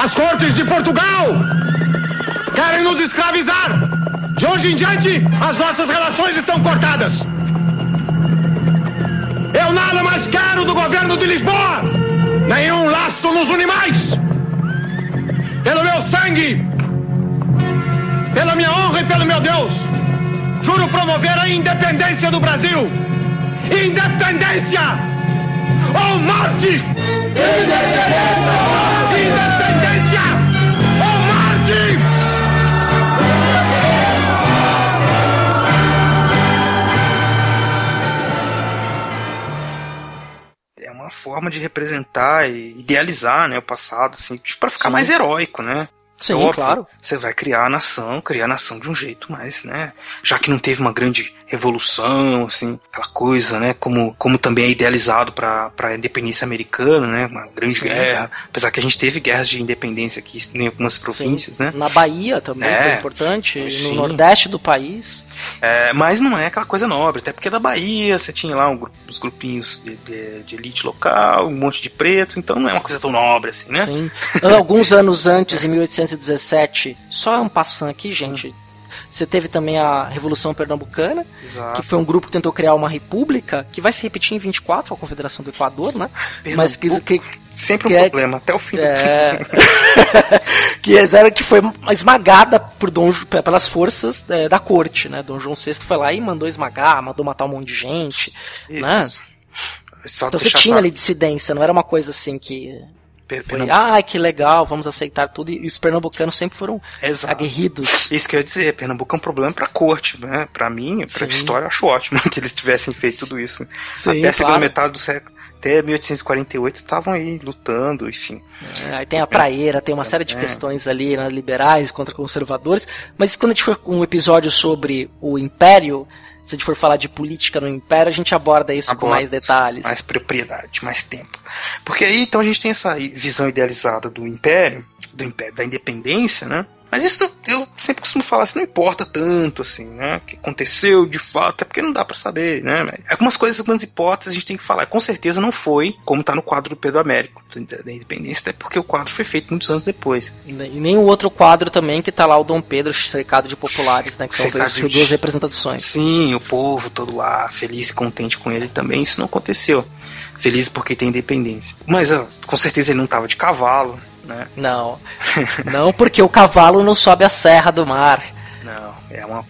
S6: As cortes de Portugal querem nos escravizar. De hoje em diante, as nossas relações estão cortadas. Eu nada mais quero do governo de Lisboa. Nenhum laço nos une mais. Pelo meu sangue, pela minha honra e pelo meu Deus, juro promover a independência do Brasil. Independência ou morte! Independência ou morte!
S3: É uma forma de representar e idealizar, né? O passado, assim, para ficar
S2: Sim.
S3: mais heróico, né?
S2: Sim,
S3: É óbvio,
S2: claro.
S3: Você vai criar a nação, criar a nação de um jeito mais, né? Já que não teve uma grande revolução, assim, aquela coisa, né? Como, como também é idealizado para a independência americana, né? Uma grande
S2: Sim.
S3: guerra. Apesar que a gente teve guerras de independência aqui em algumas províncias, né?
S2: Na Bahia também
S3: É,
S2: foi importante,
S3: sim.
S2: no nordeste do país.
S3: É, mas não é aquela coisa nobre, até porque da Bahia você tinha lá um os grupinhos de, de- de elite local, um monte de preto, então não é uma coisa tão nobre assim, né?
S2: Sim. Alguns anos antes, em 1817, só é um passant aqui,
S3: Sim.
S2: gente. Você teve também a Revolução Pernambucana,
S3: Exato.
S2: que foi um grupo que tentou criar uma república, que vai se repetir em 24, a Confederação do Equador, né? Mas que,
S3: Pernambuco,
S2: que,
S3: sempre um
S2: que é-
S3: problema, até o fim do
S2: é, que era que foi esmagada por Dom, pelas forças é, da corte, né? Dom João VI foi lá e mandou esmagar, mandou matar um monte de gente. né?
S3: Isso. Só
S2: Então você tinha
S3: claro,
S2: ali dissidência, não era uma coisa assim que foi, ah, que legal, vamos aceitar tudo. E os pernambucanos sempre foram
S3: Exato.
S2: aguerridos.
S3: Isso que eu ia dizer, Pernambuco é um problema pra corte, né? Pra mim, pra
S2: Sim.
S3: história, eu acho ótimo que eles tivessem feito tudo isso.
S2: Sim,
S3: até a segunda
S2: claro.
S3: metade do século, até 1848, estavam aí lutando, enfim.
S2: É, Aí tem a praeira, tem uma série de
S3: É.
S2: questões ali, né, liberais contra conservadores. Mas quando a gente for com um episódio sobre o Império, se a gente for falar de política no Império, a gente aborda isso com
S3: Aborda
S2: mais
S3: isso,
S2: detalhes.
S3: Mais propriedade, mais tempo. Porque aí então a gente tem essa visão idealizada do império, do império, da independência, né? Mas isso eu sempre costumo falar, isso não importa tanto, assim, né? O que aconteceu de fato, é porque não dá pra saber, né? Algumas coisas, algumas hipóteses a gente tem que falar. Com certeza não foi como tá no quadro do Pedro Américo, da independência, até porque o quadro foi feito muitos anos depois.
S2: E ne- nem o outro quadro também que tá lá o Dom Pedro cercado de populares, né? Que são duas,
S3: de-
S2: duas representações.
S3: Sim, o povo todo lá, feliz e contente com ele também, isso não aconteceu. Feliz porque tem independência. Mas ó, com certeza ele não tava de cavalo, né?
S2: Não. Não, porque o cavalo não sobe a serra do mar.
S3: Não, é uma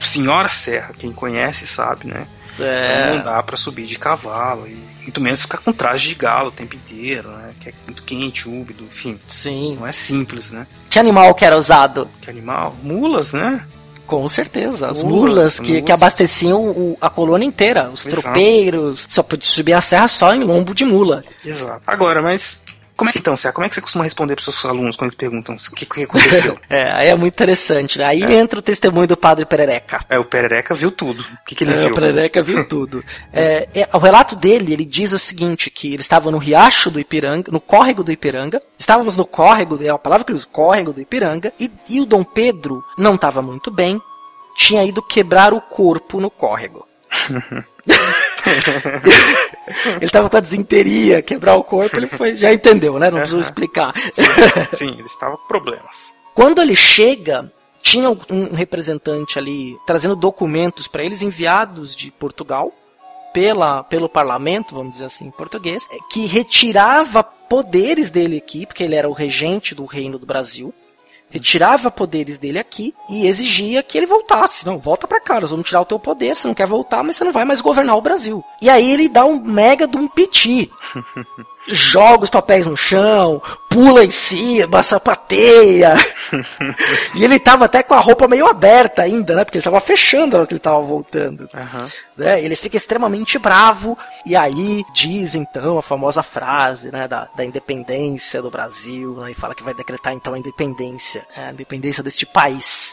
S3: senhora serra, quem conhece sabe, né?
S2: É.
S3: Não dá pra subir de cavalo e muito menos ficar com traje de galo o tempo inteiro, né? Que é muito quente, úmido, enfim.
S2: Sim.
S3: Não é simples, né?
S2: Que animal que era usado?
S3: Que animal? Mulas, né?
S2: Com certeza. As
S3: Mulas,
S2: mulas, que,
S3: mulas.
S2: que abasteciam o- a colônia inteira. Os
S3: Exato.
S2: tropeiros. Só podia subir a serra só em lombo de mula.
S3: Exato. Agora, mas como é que então, Serra? Como é que você costuma responder pros seus alunos quando eles perguntam o que, que aconteceu?
S2: É, aí é muito interessante. né? Aí entra o testemunho do padre Perereca.
S3: é, o Perereca viu tudo. O que, que ele
S2: É,
S3: viu?
S2: o Perereca viu tudo. É, é, o relato dele, ele diz o seguinte, que ele estava no riacho do Ipiranga, no córrego do Ipiranga, estávamos no córrego, é a palavra que ele usa, córrego do Ipiranga, e, e o Dom Pedro não estava muito bem, tinha ido quebrar o corpo no córrego. ele estava com a desinteria, quebrar o corpo, ele foi, já entendeu, né? Não precisou explicar.
S3: Sim, ele estava com problemas.
S2: Quando ele chega, tinha um representante ali trazendo documentos para eles enviados de Portugal pela, pelo parlamento, vamos dizer assim, em português, que retirava poderes dele aqui, porque ele era o regente do reino do Brasil. Retirava poderes dele aqui e exigia que ele voltasse. Não, volta pra cá, nós vamos tirar o teu poder. Você não quer voltar, mas você não vai mais governar o Brasil. E aí ele dá um mega de um piti joga os papéis no chão, pula em cima, sapateia. e ele tava até com a roupa meio aberta ainda, né? Porque ele tava fechando na hora que ele tava voltando.
S3: Aham.
S2: Né? Ele fica extremamente bravo. E aí diz então a famosa frase, né? Da, da independência do Brasil. Né, e fala que vai decretar então a independência. é, A independência deste país.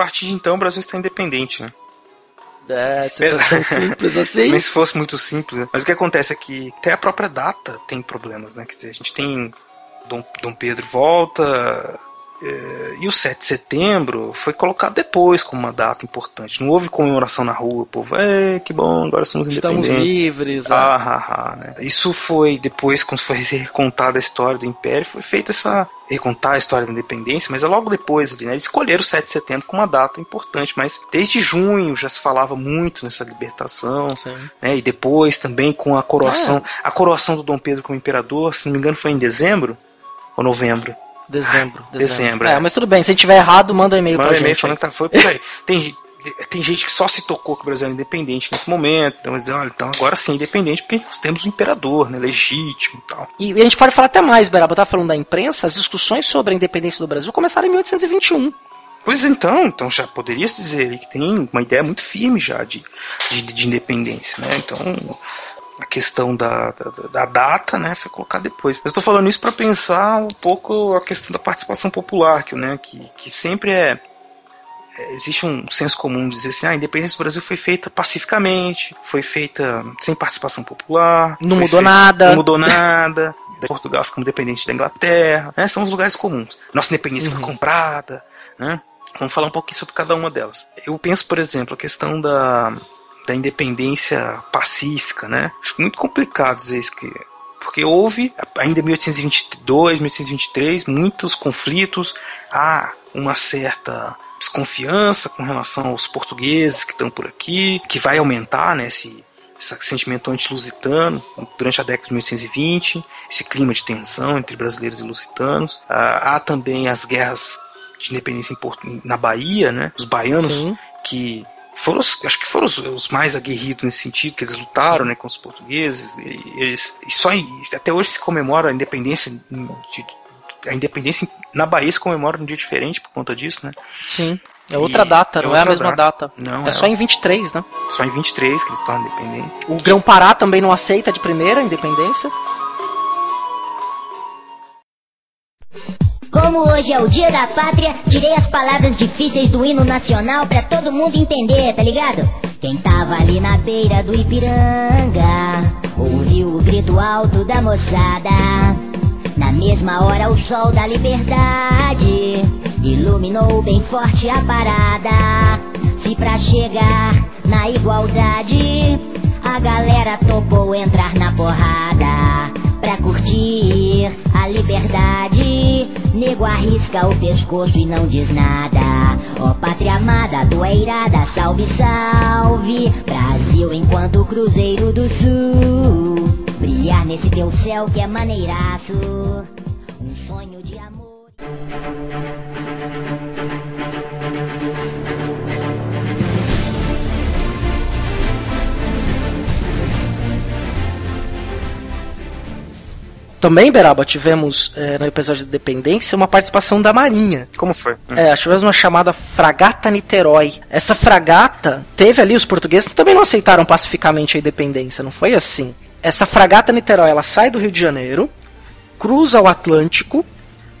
S3: Partir de então, o Brasil está independente, né?
S2: É, se fosse tão simples assim.
S3: Mas se fosse muito simples. né? Mas o que acontece é que até a própria data tem problemas, né? Quer dizer, a gente tem Dom, Dom Pedro volta. Eh, e o 7 de setembro foi colocado depois como uma data importante. Não houve comemoração na rua, o povo, é, que bom, agora somos
S2: Estamos
S3: independentes.
S2: livres. é.
S3: Ah, ah, ah, né? Isso foi depois, quando foi recontada a história do Império, foi feita essa. recontar a história da independência, mas é logo depois ali, né? Eles escolheram o 7 de setembro como uma data importante, mas desde junho já se falava muito nessa libertação, né? E depois também com a coroação, a coroação do Dom Pedro como imperador, se não me engano, foi em dezembro ou novembro.
S2: Dezembro.
S3: Dezembro,
S2: É,
S3: é.
S2: mas tudo bem. Se tiver errado, manda um e-mail
S3: Manda
S2: pra
S3: um e-mail
S2: gente.
S3: falando que tá, foi por aí. Tem, tem gente que só se tocou que o Brasil era independente nesse momento. Então, eles dizem, olha, então agora sim é independente porque nós temos um imperador, né? Legítimo e tal.
S2: E a gente pode falar até mais, Beraba, eu tava falando da imprensa, as discussões sobre a independência do Brasil começaram em 1821.
S3: Pois então, então já poderia se dizer que tem uma ideia muito firme já de, de, de independência, né? Então a questão da, da, da data, né, foi colocada depois. Mas estou falando isso para pensar um pouco a questão da participação popular, que, né, que, que sempre é, é existe um senso comum de dizer assim, ah, a independência do Brasil foi feita pacificamente, foi feita sem participação popular,
S2: Não mudou
S3: feita-
S2: nada.
S3: não mudou nada. Portugal ficou independente da Inglaterra, né? São os lugares comuns. Nossa independência foi comprada, né? Vamos falar um pouquinho sobre cada uma delas. Eu penso, por exemplo, a questão da, da independência pacífica, né? Acho muito complicado dizer isso que porque houve ainda em 1822, 1823 muitos conflitos, há uma certa desconfiança com relação aos portugueses que estão por aqui, que vai aumentar, né, esse, esse sentimento anti-lusitano durante a década de 1820, esse clima de tensão entre brasileiros e lusitanos. Ah, há também as guerras de independência na Bahia, né? Os baianos
S2: Sim.
S3: que foram os, acho que foram os, os mais aguerridos nesse sentido, que eles lutaram né, com os portugueses. E, eles, e só em- até hoje se comemora a independência de, a independência na Bahia se comemora um dia diferente por conta disso, né?
S2: Sim. É outra
S3: E-
S2: data,
S3: é
S2: não é a
S3: outra
S2: mesma
S3: data.
S2: data.
S3: Não,
S2: é
S3: é
S2: só em 23, né?
S3: Só em 23 que eles tornam independentes.
S2: O Grão-Pará também não aceita de primeira a independência.
S7: Como hoje é o dia da pátria, tirei as palavras difíceis do hino nacional pra todo mundo entender, tá ligado? Quem tava ali na beira do Ipiranga, ouviu o grito alto da moçada. Na mesma hora o sol da liberdade iluminou bem forte a parada. Se pra chegar na igualdade, a galera topou entrar na porrada. Pra curtir a liberdade, nego arrisca o pescoço e não diz nada. Ó pátria amada, tu é irada, salve, salve. Brasil enquanto Cruzeiro do Sul. Brilhar nesse teu céu que é maneiraço. Um sonho de amor.
S2: Também, Beraba, tivemos é, no episódio de Independência uma participação da Marinha.
S3: Como foi? Hum.
S2: É, tivemos uma chamada Fragata Niterói. Essa fragata teve ali os portugueses que também não aceitaram pacificamente a independência, não foi assim. Essa fragata Niterói, ela sai do Rio de Janeiro, cruza o Atlântico,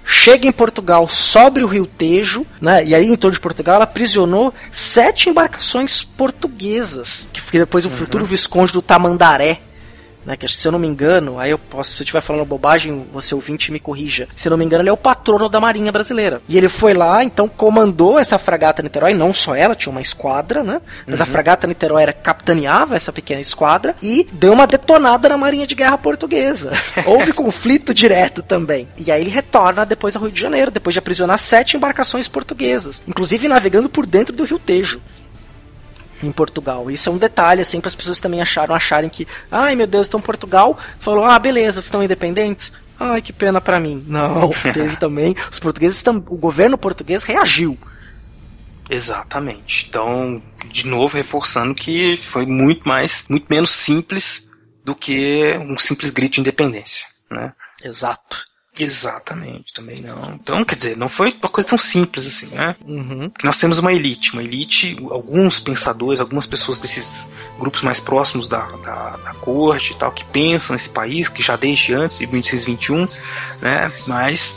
S2: chega em Portugal, sobre o Rio Tejo, né? E aí em torno de Portugal ela aprisionou sete embarcações portuguesas, que foi depois o futuro visconde do Tamandaré. Né, que se eu não me engano, aí eu posso, se eu estiver falando bobagem, você ouvinte me corrija. Se eu não me engano, ele é o patrono da Marinha Brasileira. E ele foi lá, então comandou essa fragata Niterói, não só ela, tinha uma esquadra, né? Mas a fragata Niterói era capitaneava essa pequena esquadra e deu uma detonada na Marinha de Guerra Portuguesa. Houve conflito direto também. E aí ele retorna depois ao Rio de Janeiro, depois de aprisionar sete embarcações portuguesas, inclusive navegando por dentro do Rio Tejo em Portugal. Isso é um detalhe, assim, para as pessoas também acharam, acharem que, ai meu Deus, estão em Portugal, falou, ah, beleza, estão independentes. Ai, que pena pra mim. Não, teve também. Os portugueses, o governo português reagiu.
S3: Exatamente. Então, de novo, reforçando que foi muito mais, muito menos simples do que um simples grito de independência, né?
S2: Exato.
S3: Exatamente, também não. Então, quer dizer, não foi uma coisa tão simples assim, né?
S2: Uhum.
S3: Nós temos uma elite, uma elite, alguns pensadores, algumas pessoas desses grupos mais próximos da, da, da corte e tal, que pensam nesse país, que já desde antes de 1821, né? Mas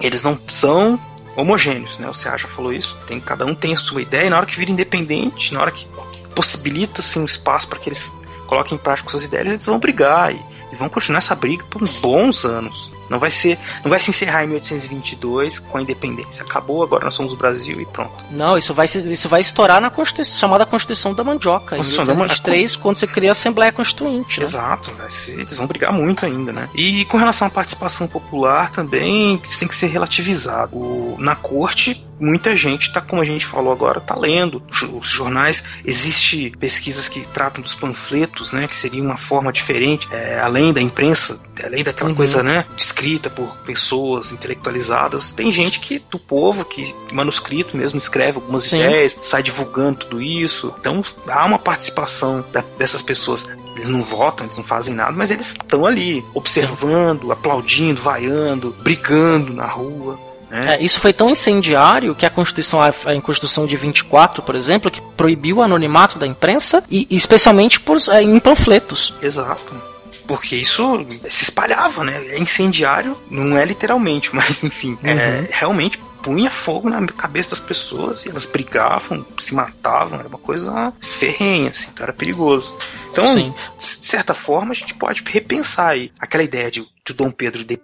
S3: eles não são homogêneos, né? O Ceará já falou isso. Tem, cada um tem a sua ideia, e na hora que vira independente, na hora que possibilita assim, um espaço para que eles coloquem em prática suas ideias, eles vão brigar e, e vão continuar essa briga por bons anos. Não vai ser, não vai se encerrar em 1822 com a independência. Acabou, agora nós somos o Brasil e pronto.
S2: Não, isso vai, isso vai estourar na Constituição, chamada Constituição da Mandioca, em
S3: Constituição da
S2: 1823, quando você cria a Assembleia Constituinte. Né?
S3: Exato, vai ser, eles vão brigar muito ainda, né? E com relação à participação popular também, isso tem que ser relativizado. O, na corte, muita gente tá, como a gente falou agora, tá lendo os jornais. Existe pesquisas que tratam dos panfletos, né, que seria uma forma diferente, é, além da imprensa, além daquela
S2: Uhum.
S3: coisa, né, descrita por pessoas intelectualizadas. Tem gente que do povo que manuscrito mesmo escreve algumas
S2: Sim.
S3: ideias, sai divulgando tudo isso. Então há uma participação da- dessas pessoas. Eles não votam, eles não fazem nada, mas eles estão ali observando, aplaudindo, vaiando, brigando na rua. Né?
S2: É, isso foi tão incendiário que a Constituição, a, a Constituição de 24, por exemplo, que proibiu o anonimato da imprensa, e e especialmente por, é, em panfletos.
S3: Exato. Porque isso se espalhava, né? É incendiário, não é literalmente, mas enfim, é, realmente punha fogo na cabeça das pessoas e elas brigavam, se matavam, era uma coisa ferrenha, assim, então era perigoso. Então,
S2: Sim.
S3: de certa forma, a gente pode repensar aí aquela ideia de, de Dom Pedro de-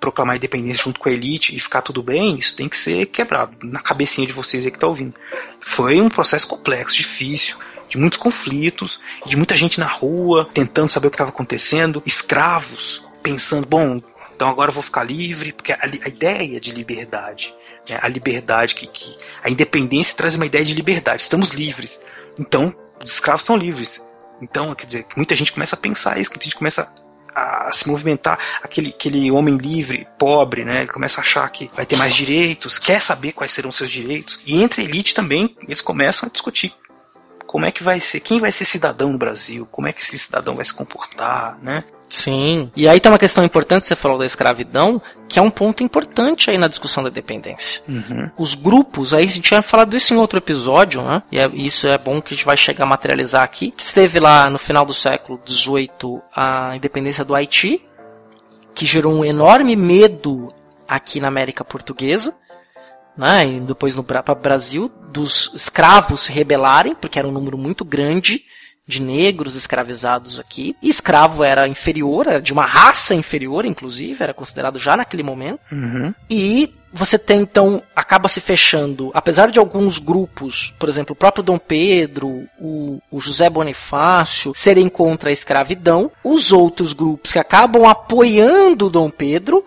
S3: proclamar independência junto com a elite e ficar tudo bem, isso tem que ser quebrado na cabecinha de vocês aí que tá ouvindo. Foi um processo complexo, difícil, de muitos conflitos, de muita gente na rua tentando saber o que estava acontecendo, escravos pensando, bom, então agora eu vou ficar livre, porque a, a ideia de liberdade, né, a liberdade que, que a independência traz uma ideia de liberdade, estamos livres. Então, os escravos estão livres. Então, quer dizer, muita gente começa a pensar isso, muita gente começa a se movimentar, aquele, aquele homem livre, pobre, né? Ele começa a achar que vai ter mais direitos, quer saber quais serão seus direitos. E entre a elite também, eles começam a discutir como é que vai ser, quem vai ser cidadão no Brasil, como é que esse cidadão vai se comportar, né?
S2: Sim. E aí tem uma questão importante, você falou da escravidão, que é um ponto importante aí na discussão da independência.
S3: Uhum.
S2: Os grupos, aí a gente tinha falado isso em outro episódio, né? E é- isso é bom que a gente vai chegar a materializar aqui. Que teve lá no final do século XVIII a independência do Haiti, que gerou um enorme medo aqui na América Portuguesa, né? E depois no Brasil, dos escravos se rebelarem, porque era um número muito grande de negros escravizados aqui. E escravo era inferior, era de uma raça inferior, inclusive, era considerado já naquele momento.
S3: Uhum.
S2: E você tem então, acaba se fechando, apesar de alguns grupos, por exemplo, o próprio Dom Pedro, o, o José Bonifácio, serem contra a escravidão, os outros grupos que acabam apoiando o Dom Pedro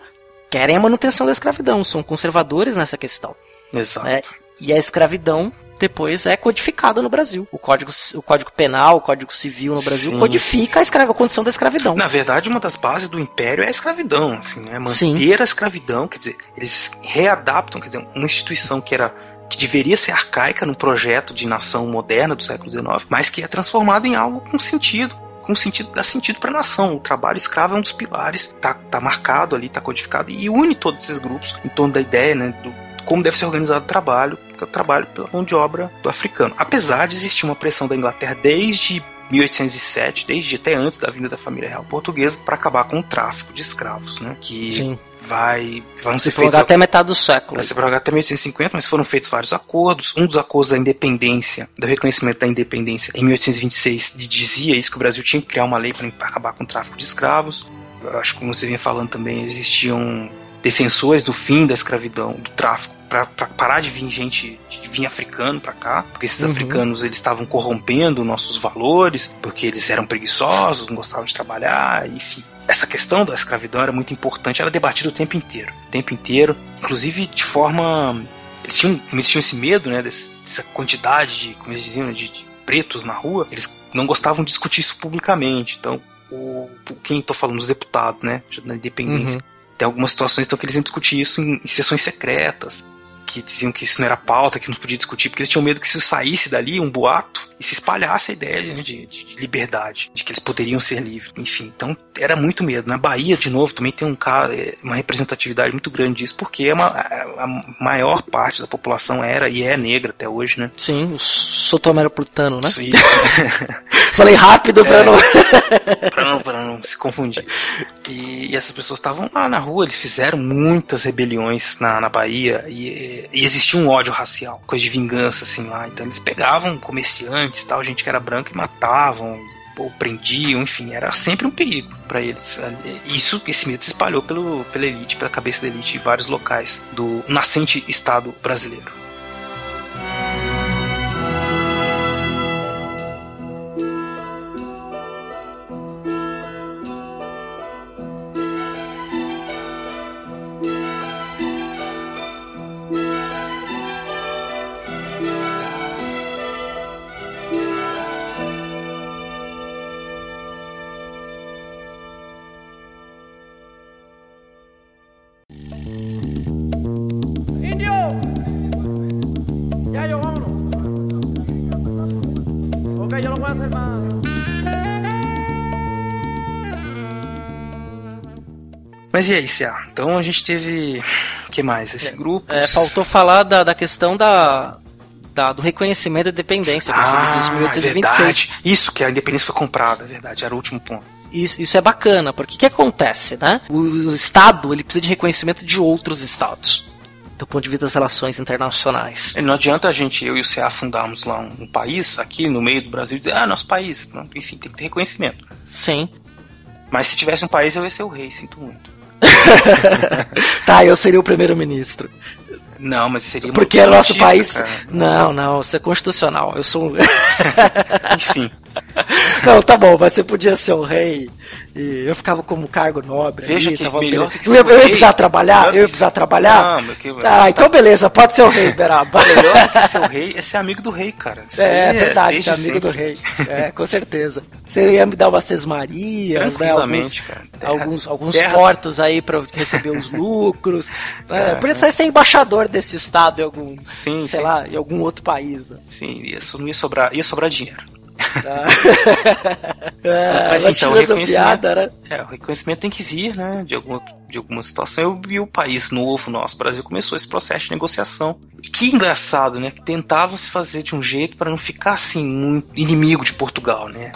S2: querem a manutenção da escravidão, são conservadores nessa questão.
S3: Exato.
S2: É, e a escravidão depois é codificada no Brasil. O código, o código penal, o código civil no Brasil
S3: Sim,
S2: codifica a, escra- a condição da escravidão.
S3: Na verdade, uma das bases do império é a escravidão, assim, né? Manter
S2: Sim.
S3: a escravidão, quer dizer, eles readaptam, quer dizer, uma instituição que era que deveria ser arcaica no projeto de nação moderna do século XIX, mas que é transformada em algo com sentido, com sentido, dá sentido para a nação. O trabalho escravo é um dos pilares, tá, tá marcado ali, tá codificado e une todos esses grupos em torno da ideia, né, do como deve ser organizado o trabalho, que é o trabalho pela mão de obra do africano. Apesar de existir uma pressão da Inglaterra desde 1807, desde até antes da vinda da família real portuguesa, para acabar com o tráfico de escravos, né? Que
S2: Sim.
S3: vai vão ser
S2: Se
S3: feitos
S2: prolongar até metade do século.
S3: Vai ser prorrogado até 1850, mas foram feitos vários acordos. Um dos acordos da independência, do reconhecimento da independência, em 1826, dizia isso que o Brasil tinha que criar uma lei para acabar com o tráfico de escravos. Eu acho que, como você vinha falando também, existiam defensores do fim da escravidão, do tráfico, para parar de vir gente, de vir africano para cá, porque esses
S2: Uhum.
S3: africanos eles estavam corrompendo nossos valores, porque eles eram preguiçosos, não gostavam de trabalhar, enfim. Essa questão da escravidão era muito importante, era debatida o tempo inteiro, o tempo inteiro, inclusive de forma eles tinham, eles tinham esse medo, né, dessa quantidade de, como eles diziam, de, de pretos na rua, eles não gostavam de discutir isso publicamente. Então, o, quem tô falando, os deputados, né, da independência, tem algumas situações então, que eles iam discutir isso em, em sessões secretas, que diziam que isso não era pauta, que não podia discutir, porque eles tinham medo que se saísse dali um boato e se espalhasse a ideia né, de, de- de liberdade, de que eles poderiam ser livres, enfim. Então era muito medo. Na Bahia, de novo, também tem um é, uma representatividade muito grande disso, porque é uma, a, maior parte da população era e é negra até hoje, né?
S2: Sim, o sotomeropolitano, né?
S3: Isso.
S2: Falei rápido pra
S3: É.
S2: não.
S3: pra não, pra não se confundir. E, e essas pessoas estavam lá na rua, eles fizeram muitas rebeliões na, na Bahia e, e existia um ódio racial, coisa de vingança assim lá. Então eles pegavam comerciantes, tal, gente que era branca e matavam. Ou prendiam, enfim, era sempre um perigo para eles. Isso, esse medo se espalhou pelo, pela elite, pela cabeça da elite em vários locais do nascente Estado brasileiro. Mas e aí, Cia? Então a gente teve. O que mais? Esse grupo.
S2: É, faltou falar da, da questão da, da- do reconhecimento da independência por exemplo, de
S3: Ah, é
S2: 1826.
S3: verdade. Isso, que a independência foi comprada, é verdade. Era o último ponto.
S2: Isso, isso é bacana, porque o que acontece, né? O, o Estado ele precisa de reconhecimento de outros Estados, do ponto de vista das relações internacionais.
S3: Não adianta a gente, eu e o CA, fundarmos lá um, um país aqui no meio do Brasil e dizer, ah, nosso país. Enfim, tem que ter reconhecimento.
S2: Sim.
S3: Mas se tivesse um país, eu ia ser o rei, sinto muito.
S2: tá, eu seria o primeiro-ministro.
S3: Não, mas seria
S2: Porque é nosso país.
S3: cara.
S2: Não, não, isso é constitucional. Eu sou um.
S3: Enfim,
S2: Não, tá bom, mas você podia ser o rei e eu ficava como cargo nobre.
S3: Veja
S2: ali,
S3: que
S2: tava
S3: melhor que
S2: eu, eu ia precisar trabalhar? Eu ia precisar trabalhar?
S3: Não, que-
S2: Ah, então beleza, pode ser o rei, Beraba.
S3: melhor que ser o rei é ser amigo do rei, cara. Isso
S2: É,
S3: aí
S2: verdade, ser amigo
S3: sempre.
S2: do rei. É, com certeza. Você ia me dar umas sesmarias, né, alguns,
S3: cara.
S2: Alguns, alguns
S3: terras-
S2: portos aí pra receber os lucros.
S3: É.
S2: Podia até ser embaixador desse estado em algum,
S3: Sim,
S2: sei
S3: sim.
S2: lá, em algum outro país. Né?
S3: Sim, ia, não ia sobrar, ia sobrar dinheiro.
S2: É,
S3: Mas então,
S2: tirando
S3: reconhecimento-
S2: piada, né?
S3: É, o reconhecimento tem que vir, né, de alguma, de alguma situação. E o país novo, nosso Brasil, começou esse processo de negociação. E que engraçado, né, que tentava se fazer de um jeito para não ficar assim muito inimigo de Portugal, né?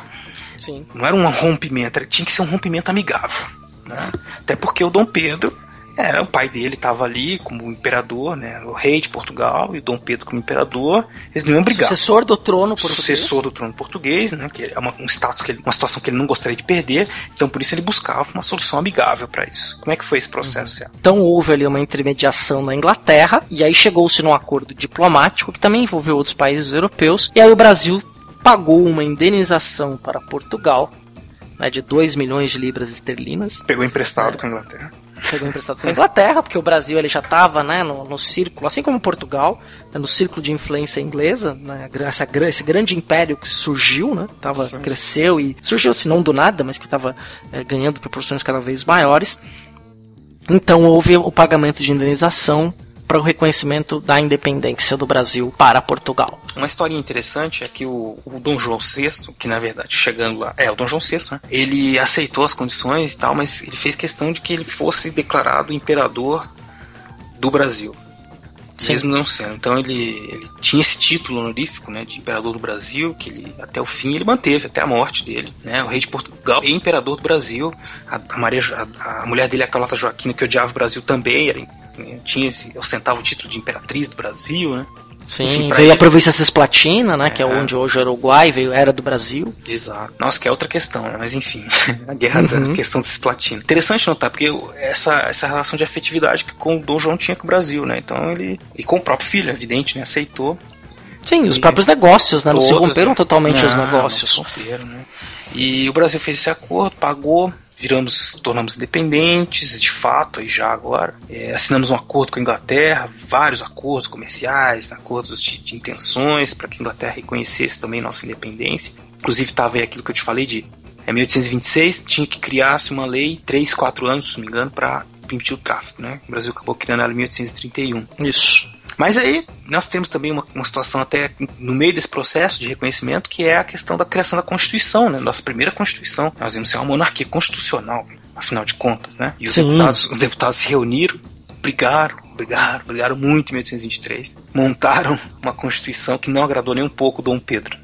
S2: Sim.
S3: Não era um rompimento, tinha que ser um rompimento amigável, né? Até porque o Dom Pedro era o pai dele estava ali como imperador, né, o rei de Portugal e o Dom Pedro como imperador. Eles não iam brigar
S2: Sucessor do trono português.
S3: sucessor do trono português, né, que é uma, um status que ele, uma situação que ele não gostaria de perder, então por isso ele buscava uma solução amigável para isso. Como é que foi esse processo? Cé?
S2: Então houve ali uma intermediação na Inglaterra, e aí chegou-se num acordo diplomático que também envolveu outros países europeus, e aí o Brasil pagou uma indenização para Portugal né, de 2 milhões de libras esterlinas,
S3: Pegou emprestado com a Inglaterra.
S2: Pegou emprestado com a Inglaterra, porque o Brasil ele já estava né, no, no círculo, assim como Portugal, né, no círculo de influência inglesa, né, essa, esse grande império que surgiu, né, tava,
S3: Sim.
S2: cresceu e surgiu assim não do nada, mas que estava ganhando proporções cada vez maiores. Então houve o pagamento de indenização para o reconhecimento da independência do Brasil para Portugal.
S3: Uma historinha interessante é que o, o Dom João VI, que na verdade chegando lá, é o Dom João VI, né? Ele aceitou as condições e tal, mas ele fez questão de que ele fosse declarado imperador do Brasil.
S2: Sim.
S3: Mesmo não sendo. Então ele, ele tinha esse título honorífico, né, de imperador do Brasil, que ele até o fim ele manteve, até a morte dele, né? O rei de Portugal e imperador do Brasil. A, a Maria, a, a mulher dele, a Carlota Joaquina, que odiava o Brasil também, era, tinha esse, ostentava o título de imperatriz do Brasil, né?
S2: Sim,
S3: Enfim,
S2: veio a
S3: ele-
S2: província Cisplatina, né, que é
S3: É.
S2: onde hoje é o Uruguai, veio era do Brasil.
S3: Exato. Nossa, que é outra questão, né? Mas enfim, a guerra da questão desse platino. Interessante notar, porque essa, essa relação de afetividade que com o Dom João tinha com o Brasil, né? Então ele. E com o próprio filho, é evidente, né? Aceitou.
S2: Sim, os
S3: E
S2: próprios negócios, né, não se
S3: Todos,
S2: romperam
S3: né?
S2: totalmente os negócios.
S3: não se romperam, né? E o Brasil fez esse acordo, pagou, viramos, tornamos independentes, de fato, aí já agora. É, assinamos um acordo com a Inglaterra, vários acordos comerciais, acordos de, de intenções para que a Inglaterra reconhecesse também nossa independência. Inclusive estava aí aquilo que eu te falei de é 1826, tinha que criar-se uma lei, 3, 4 anos, se não me engano, para permitir o tráfico, né? O Brasil acabou criando ela em 1831.
S2: Isso.
S3: Mas aí nós temos também uma, uma situação até no meio desse processo de reconhecimento que é a questão da criação da Constituição, né? Nossa primeira Constituição. Nós vamos ser uma monarquia constitucional, afinal de contas, né? E os
S2: Sim.
S3: deputados, os deputados se reuniram, brigaram, brigaram, brigaram muito em 1823. Montaram uma Constituição que não agradou nem um pouco Dom Pedro.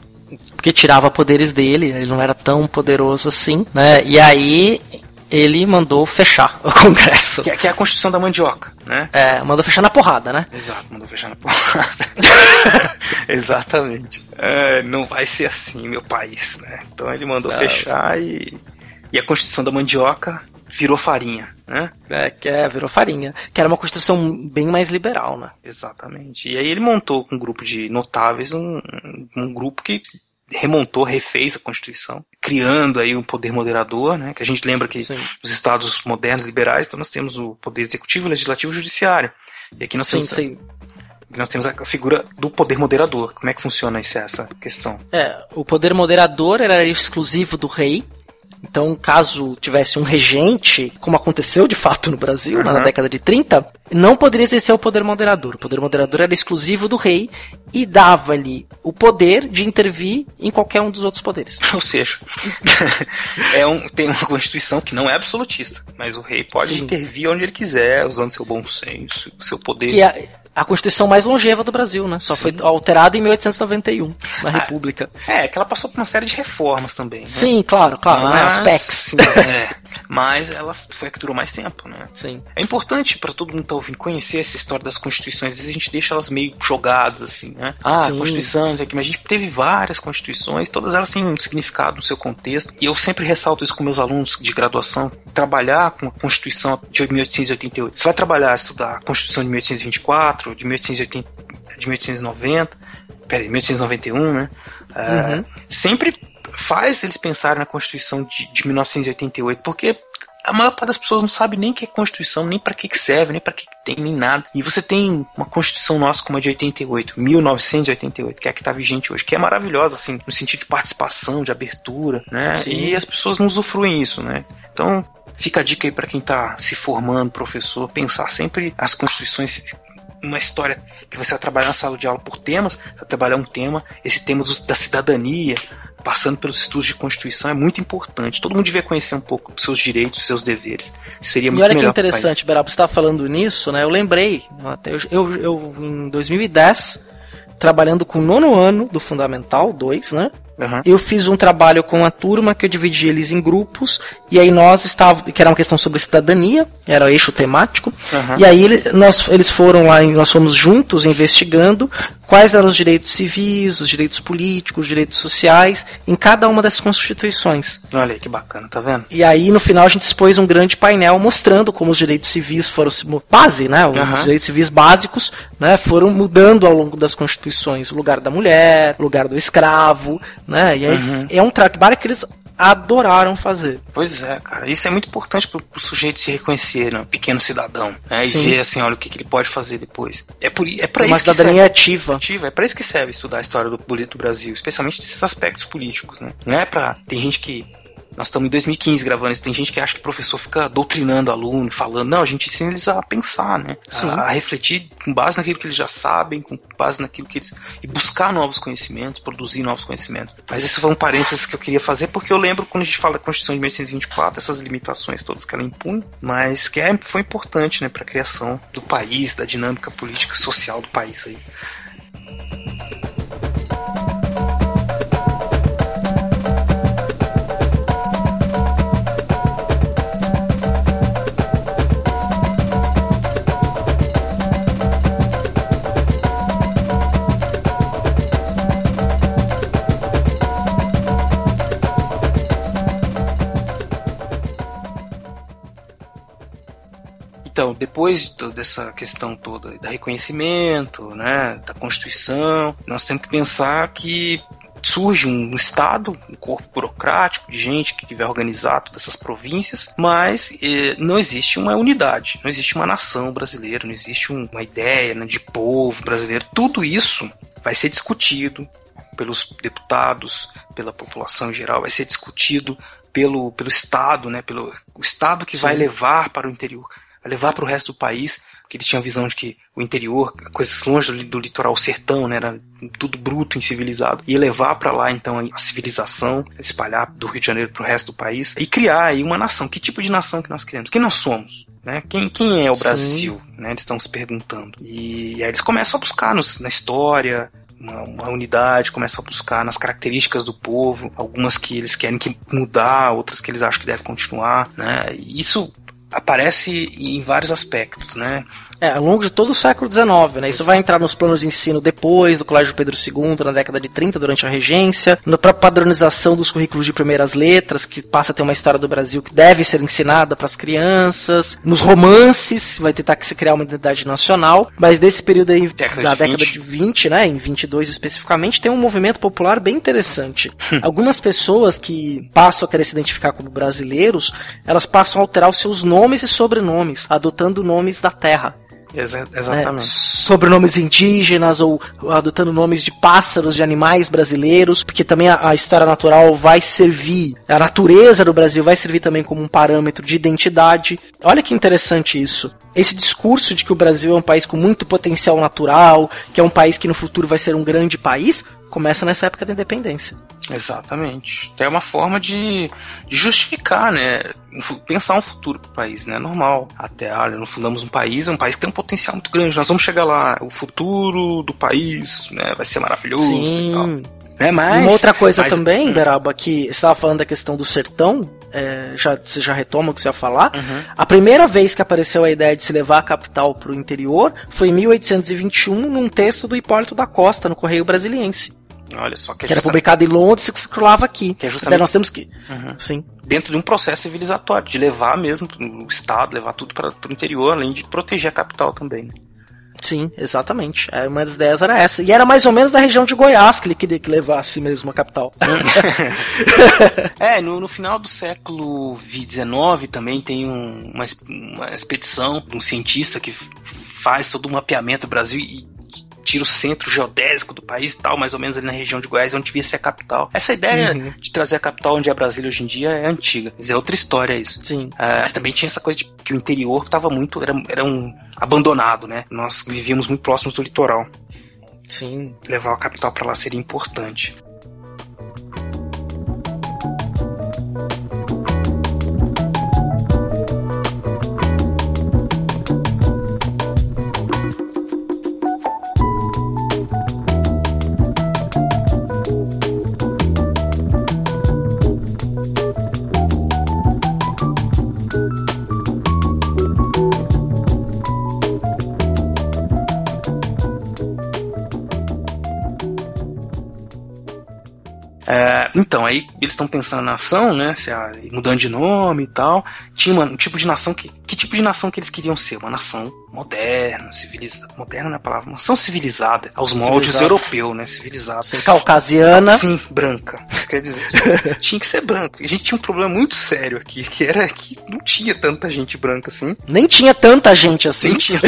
S2: Porque tirava poderes dele, ele não era tão poderoso assim, né? E aí ele mandou fechar o Congresso.
S3: Que é, que é a Constituição da mandioca, né?
S2: É, mandou fechar na porrada, né?
S3: Exato, mandou fechar na porrada. Exatamente. É, não vai ser assim, meu país, né? Então ele mandou
S2: Não.
S3: fechar e, e a Constituição da Mandioca virou farinha, né?
S2: É, que é, virou farinha. Que era uma constituição bem mais liberal, né?
S3: Exatamente. E aí ele montou com um grupo de notáveis um, um grupo que remontou, refez a Constituição, criando aí um poder moderador, né? Que a gente lembra que
S2: Sim.
S3: nos estados modernos liberais, então nós temos o poder executivo, legislativo e judiciário. E aqui nós
S2: Sim,
S3: temos
S2: sim.
S3: nós temos a figura do poder moderador. Como é que funciona esse- essa questão?
S2: É, o poder moderador era exclusivo do rei. Então, caso tivesse um regente, como aconteceu de fato no Brasil, né, na
S3: Uhum.
S2: década de 30, não poderia exercer o poder moderador. O poder moderador era exclusivo do rei e dava-lhe o poder de intervir em qualquer um dos outros poderes.
S3: Ou seja, é um, tem uma constituição que não é absolutista, mas o rei pode
S2: Sim.
S3: intervir onde ele quiser, usando seu bom senso, seu poder.
S2: Que é a Constituição mais longeva do Brasil, né? Só
S3: Sim.
S2: foi alterada em 1891, na República.
S3: É, que ela passou por uma série de reformas também. né?
S2: Sim, claro, claro, né? As
S3: Mas-
S2: PECs.
S3: sim, é. Mas ela foi a que durou mais tempo, né?
S2: Sim.
S3: É importante pra todo mundo que tá ouvindo conhecer essa história das constituições. Às vezes a gente deixa elas meio jogadas, assim, né? Ah,
S2: Sim.
S3: Constituição, isso aqui. Mas a gente teve várias constituições, todas elas têm um significado no seu contexto. E eu sempre ressalto isso com meus alunos de graduação. Trabalhar com a Constituição de 1888. Você vai trabalhar, estudar a Constituição de 1824, de 1880, de 1890, peraí, 1891, né? É, Sempre faz eles pensarem na Constituição de, de 1988, porque a maior parte das pessoas não sabe nem o que é Constituição, nem pra que que serve, nem pra que que tem, nem nada. E você tem uma Constituição nossa como a de 88, 1988, que é a que tá vigente hoje, que é maravilhosa, assim, no sentido de participação, de abertura, né?
S2: Sim.
S3: E as pessoas não usufruem isso, né? Então, fica a dica aí pra quem tá se formando, professor, pensar sempre as Constituições uma história que você vai trabalhar na sala de aula por temas, você vai trabalhar um tema, esse tema da cidadania, passando pelos estudos de Constituição, é muito importante. Todo mundo devia conhecer um pouco dos seus direitos, seus deveres. Seria
S2: E
S3: muito
S2: olha que
S3: melhor pro
S2: interessante,
S3: país.
S2: Beraba, você estava falando nisso, né? Eu lembrei, até eu, eu, eu, em 2010, trabalhando com o nono ano do Fundamental 2, né?
S3: Aham.
S2: Eu fiz um trabalho com a turma que eu dividi eles em grupos, e aí nós estávamos, que era uma questão sobre cidadania, era o eixo temático,
S3: Aham.
S2: e aí nós, eles foram lá, e nós fomos juntos investigando quais eram os direitos civis, os direitos políticos, os direitos sociais, em cada uma dessas constituições.
S3: Olha aí que bacana, tá vendo?
S2: E aí, no final, a gente expôs um grande painel mostrando como os direitos civis foram base, né? Os
S3: Aham.
S2: direitos civis básicos, né? Foram mudando ao longo das constituições. O lugar da mulher, o lugar do escravo, né? E aí
S3: Uhum.
S2: é um trabalho que eles adoraram fazer.
S3: Pois é, cara. Isso é muito importante pro, pro sujeito se reconhecer, né? Pequeno cidadão, né? E
S2: Sim.
S3: ver assim, olha o que, que ele pode fazer depois. É por é para
S2: Uma
S3: isso que
S2: cidadania
S3: serve.
S2: ativa.
S3: ativa. É para isso que serve estudar a história do, do Brasil, especialmente desses aspectos políticos, né? Não é pra. Tem gente que. Nós estamos em 2015 gravando isso. Tem gente que acha que o professor fica doutrinando aluno, falando. Não, a gente ensina eles a pensar, né?
S2: Sim.
S3: A, a refletir com base naquilo que eles já sabem, com base naquilo que eles. E buscar novos conhecimentos, produzir novos conhecimentos. Mas esse foi um parênteses que eu queria fazer, porque eu lembro quando a gente fala da Constituição de 1824, essas limitações todas que ela impunha, mas que é, foi importante, né, para a criação do país, da dinâmica política e social do país aí. Então, depois de toda essa questão toda da reconhecimento, né, da Constituição, nós temos que pensar que surge um Estado, um corpo burocrático de gente que vai organizar todas essas províncias, mas eh, não existe uma unidade, não existe uma nação brasileira, não existe um- uma ideia né, de povo brasileiro. Tudo isso vai ser discutido pelos deputados, pela população em geral, vai ser discutido pelo, pelo Estado, né, pelo o Estado que vai levar para o interior, vai levar para o resto do país, porque eles tinham a visão de que o interior, coisas longe do, do litoral, o sertão, né, era tudo bruto, incivilizado, ia levar para lá então a civilização, espalhar do Rio de Janeiro para o resto do país e criar aí uma nação. Que tipo de nação que nós queremos? Quem nós somos? Né? Quem, quem é o
S2: Sim.
S3: Brasil? Né? Eles estão se perguntando. E, aí eles começam a buscar nos- na história, uma, uma unidade, começam a buscar nas características do povo, algumas que eles querem que mudar, outras que eles acham que deve continuar, né? E isso aparece em vários aspectos, né?
S2: É, ao longo de todo o século XIX, né? Isso vai entrar nos planos de ensino depois do Colégio Pedro II, na década de 30, durante a regência, na própria padronização dos currículos de primeiras letras, que passa a ter uma história do Brasil que deve ser ensinada para as crianças, nos romances, vai tentar que se criar uma identidade nacional, mas desse período aí,
S3: Década
S2: da
S3: de
S2: década
S3: 20.
S2: de 20, né, em 22 especificamente, tem um movimento popular bem interessante. Algumas pessoas que passam a querer se identificar como brasileiros, elas passam a alterar os seus nomes e sobrenomes, adotando nomes da terra.
S3: Exa-
S2: né,
S3: exatamente.
S2: sobrenomes indígenas ou adotando nomes de pássaros, de animais brasileiros, porque também a, a história natural vai servir, a natureza do Brasil vai servir também como um parâmetro de identidade. Olha que interessante isso. Esse discurso de que o Brasil é um país com muito potencial natural, que é um país que no futuro vai ser um grande país, começa nessa época da independência.
S3: Exatamente. É uma forma de, de justificar, né? Pensar um futuro pro país, né? Normal. Até, olha, não fundamos um país, é um país que tem um potencial muito grande. Nós vamos chegar lá. O futuro do país, né? Vai ser maravilhoso e tal.
S2: Sim.
S3: Né? Mas,
S2: E uma outra coisa
S3: mas-
S2: também,
S3: Hum.
S2: Beraba, que você estava falando da questão do sertão, é, já, você já retoma o que você ia falar.
S3: Uhum.
S2: A primeira vez que apareceu a ideia de se levar a capital para o interior foi em 1821, num texto do Hipólito da Costa, no Correio Brasiliense,
S3: Olha só, que é
S2: que era publicado em Londres e que circulava aqui.
S3: Que é
S2: Daí
S3: justamente-
S2: nós temos que.
S3: Uhum.
S2: Sim.
S3: dentro de um processo civilizatório, de levar mesmo o Estado, levar tudo para o interior, além de proteger a capital também. né?
S2: Sim, exatamente. É, Uma das ideias era essa. E era mais ou menos da região de Goiás que ele queria que levasse mesmo a capital.
S3: É, no, no final do século XIX também tem um- uma, uma expedição de um cientista que faz todo o mapeamento do Brasil e tira o centro geodésico do país e tal, mais ou menos ali na região de Goiás, onde devia ser a capital. Essa ideia
S2: Uhum.
S3: de trazer a capital onde é Brasília hoje em dia é antiga. Mas é outra história isso.
S2: Sim.
S3: Ah, mas também tinha essa coisa de que o interior estava muito. Era, era um abandonado, né? Nós vivíamos muito próximos do litoral.
S2: Sim.
S3: Levar a capital para lá seria importante. Então, aí eles estão pensando na nação, né? Mudando de nome e tal. Tinha um tipo de nação que. Que tipo de nação que eles queriam ser? Uma nação moderna, civilizada. Moderna não é a palavra. Uma nação civilizada. Aos moldes
S2: Civilizada.
S3: europeu, né? Civilizada.
S2: Sim, caucasiana.
S3: Sim, branca. Quer dizer. tinha que ser branco. E a gente tinha um problema muito sério aqui, que era que não tinha tanta gente branca assim.
S2: Nem tinha tanta gente assim.
S3: Nem tinha.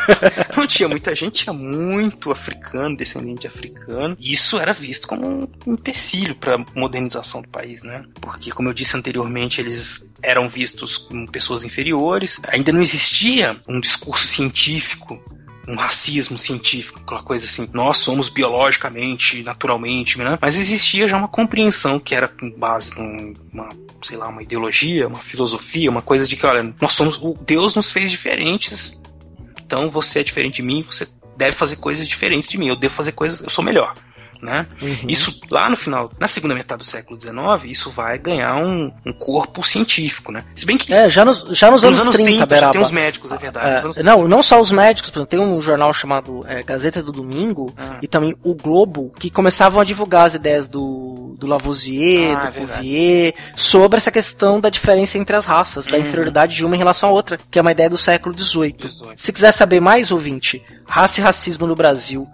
S3: não tinha muita gente, tinha muito africano, descendente de africano. E isso era visto como um empecilho para modernização do país, né? Porque, como eu disse anteriormente, eles eram vistos como pessoas inferiores. Ainda não existia um discurso científico um racismo científico, aquela coisa assim, nós somos biologicamente, naturalmente, né? mas existia já uma compreensão que era com base numa, sei lá, uma ideologia, uma filosofia, uma coisa de que, olha, nós somos, o Deus nos fez diferentes, então você é diferente de mim, você deve fazer coisas diferentes de mim, eu devo fazer coisas, eu sou melhor. Né?
S2: Uhum.
S3: Isso lá no final, na segunda metade do século XIX, isso vai ganhar um, um corpo científico, né? Se bem que
S2: É, já nos, já nos, anos, 30,
S3: já
S2: Beraba.
S3: tem os médicos, é verdade. nos anos
S2: É, não, não só os médicos, tem um jornal chamado é, Gazeta do Domingo
S3: Ah.
S2: e também o Globo, que começavam a divulgar as ideias do, do Lavoisier,
S3: Ah, é
S2: do. Cuvier, sobre essa questão da diferença entre as raças, da
S3: Uhum.
S2: inferioridade de uma em relação à outra, que é uma ideia do século XVIII.
S3: 18.
S2: Se quiser saber mais, ouvinte, raça e racismo no Brasil,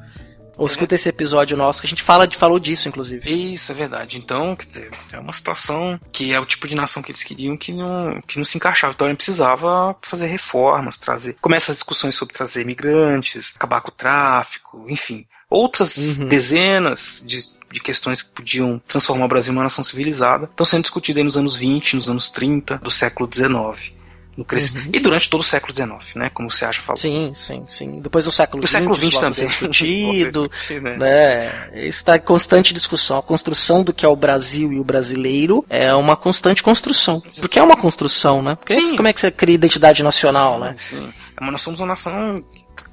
S2: ou escuta esse episódio nosso que a gente fala falou disso, inclusive.
S3: Isso, é verdade. Então, quer dizer, é uma situação que é o tipo de nação que eles queriam que não, que não se encaixava. Então, ele precisava fazer reformas, trazer. Começa as discussões sobre trazer imigrantes, acabar com o tráfico, enfim. Outras
S2: Uhum.
S3: dezenas de, de questões que podiam transformar o Brasil numa nação civilizada estão sendo discutidas aí nos anos 20, nos anos 30 do século XIX. No cresc... E durante todo o século XIX, né? Como você acha falou.
S2: Sim, sim, sim. Depois do século XX,
S3: século XX também.
S2: discutido.
S3: né?
S2: né? Está em constante discussão. A construção do que é o Brasil e o brasileiro é uma constante construção. Porque é uma construção, né? Porque
S3: Sim.
S2: como é que você cria identidade nacional, né?
S3: Sim. É, Mas nós somos uma nação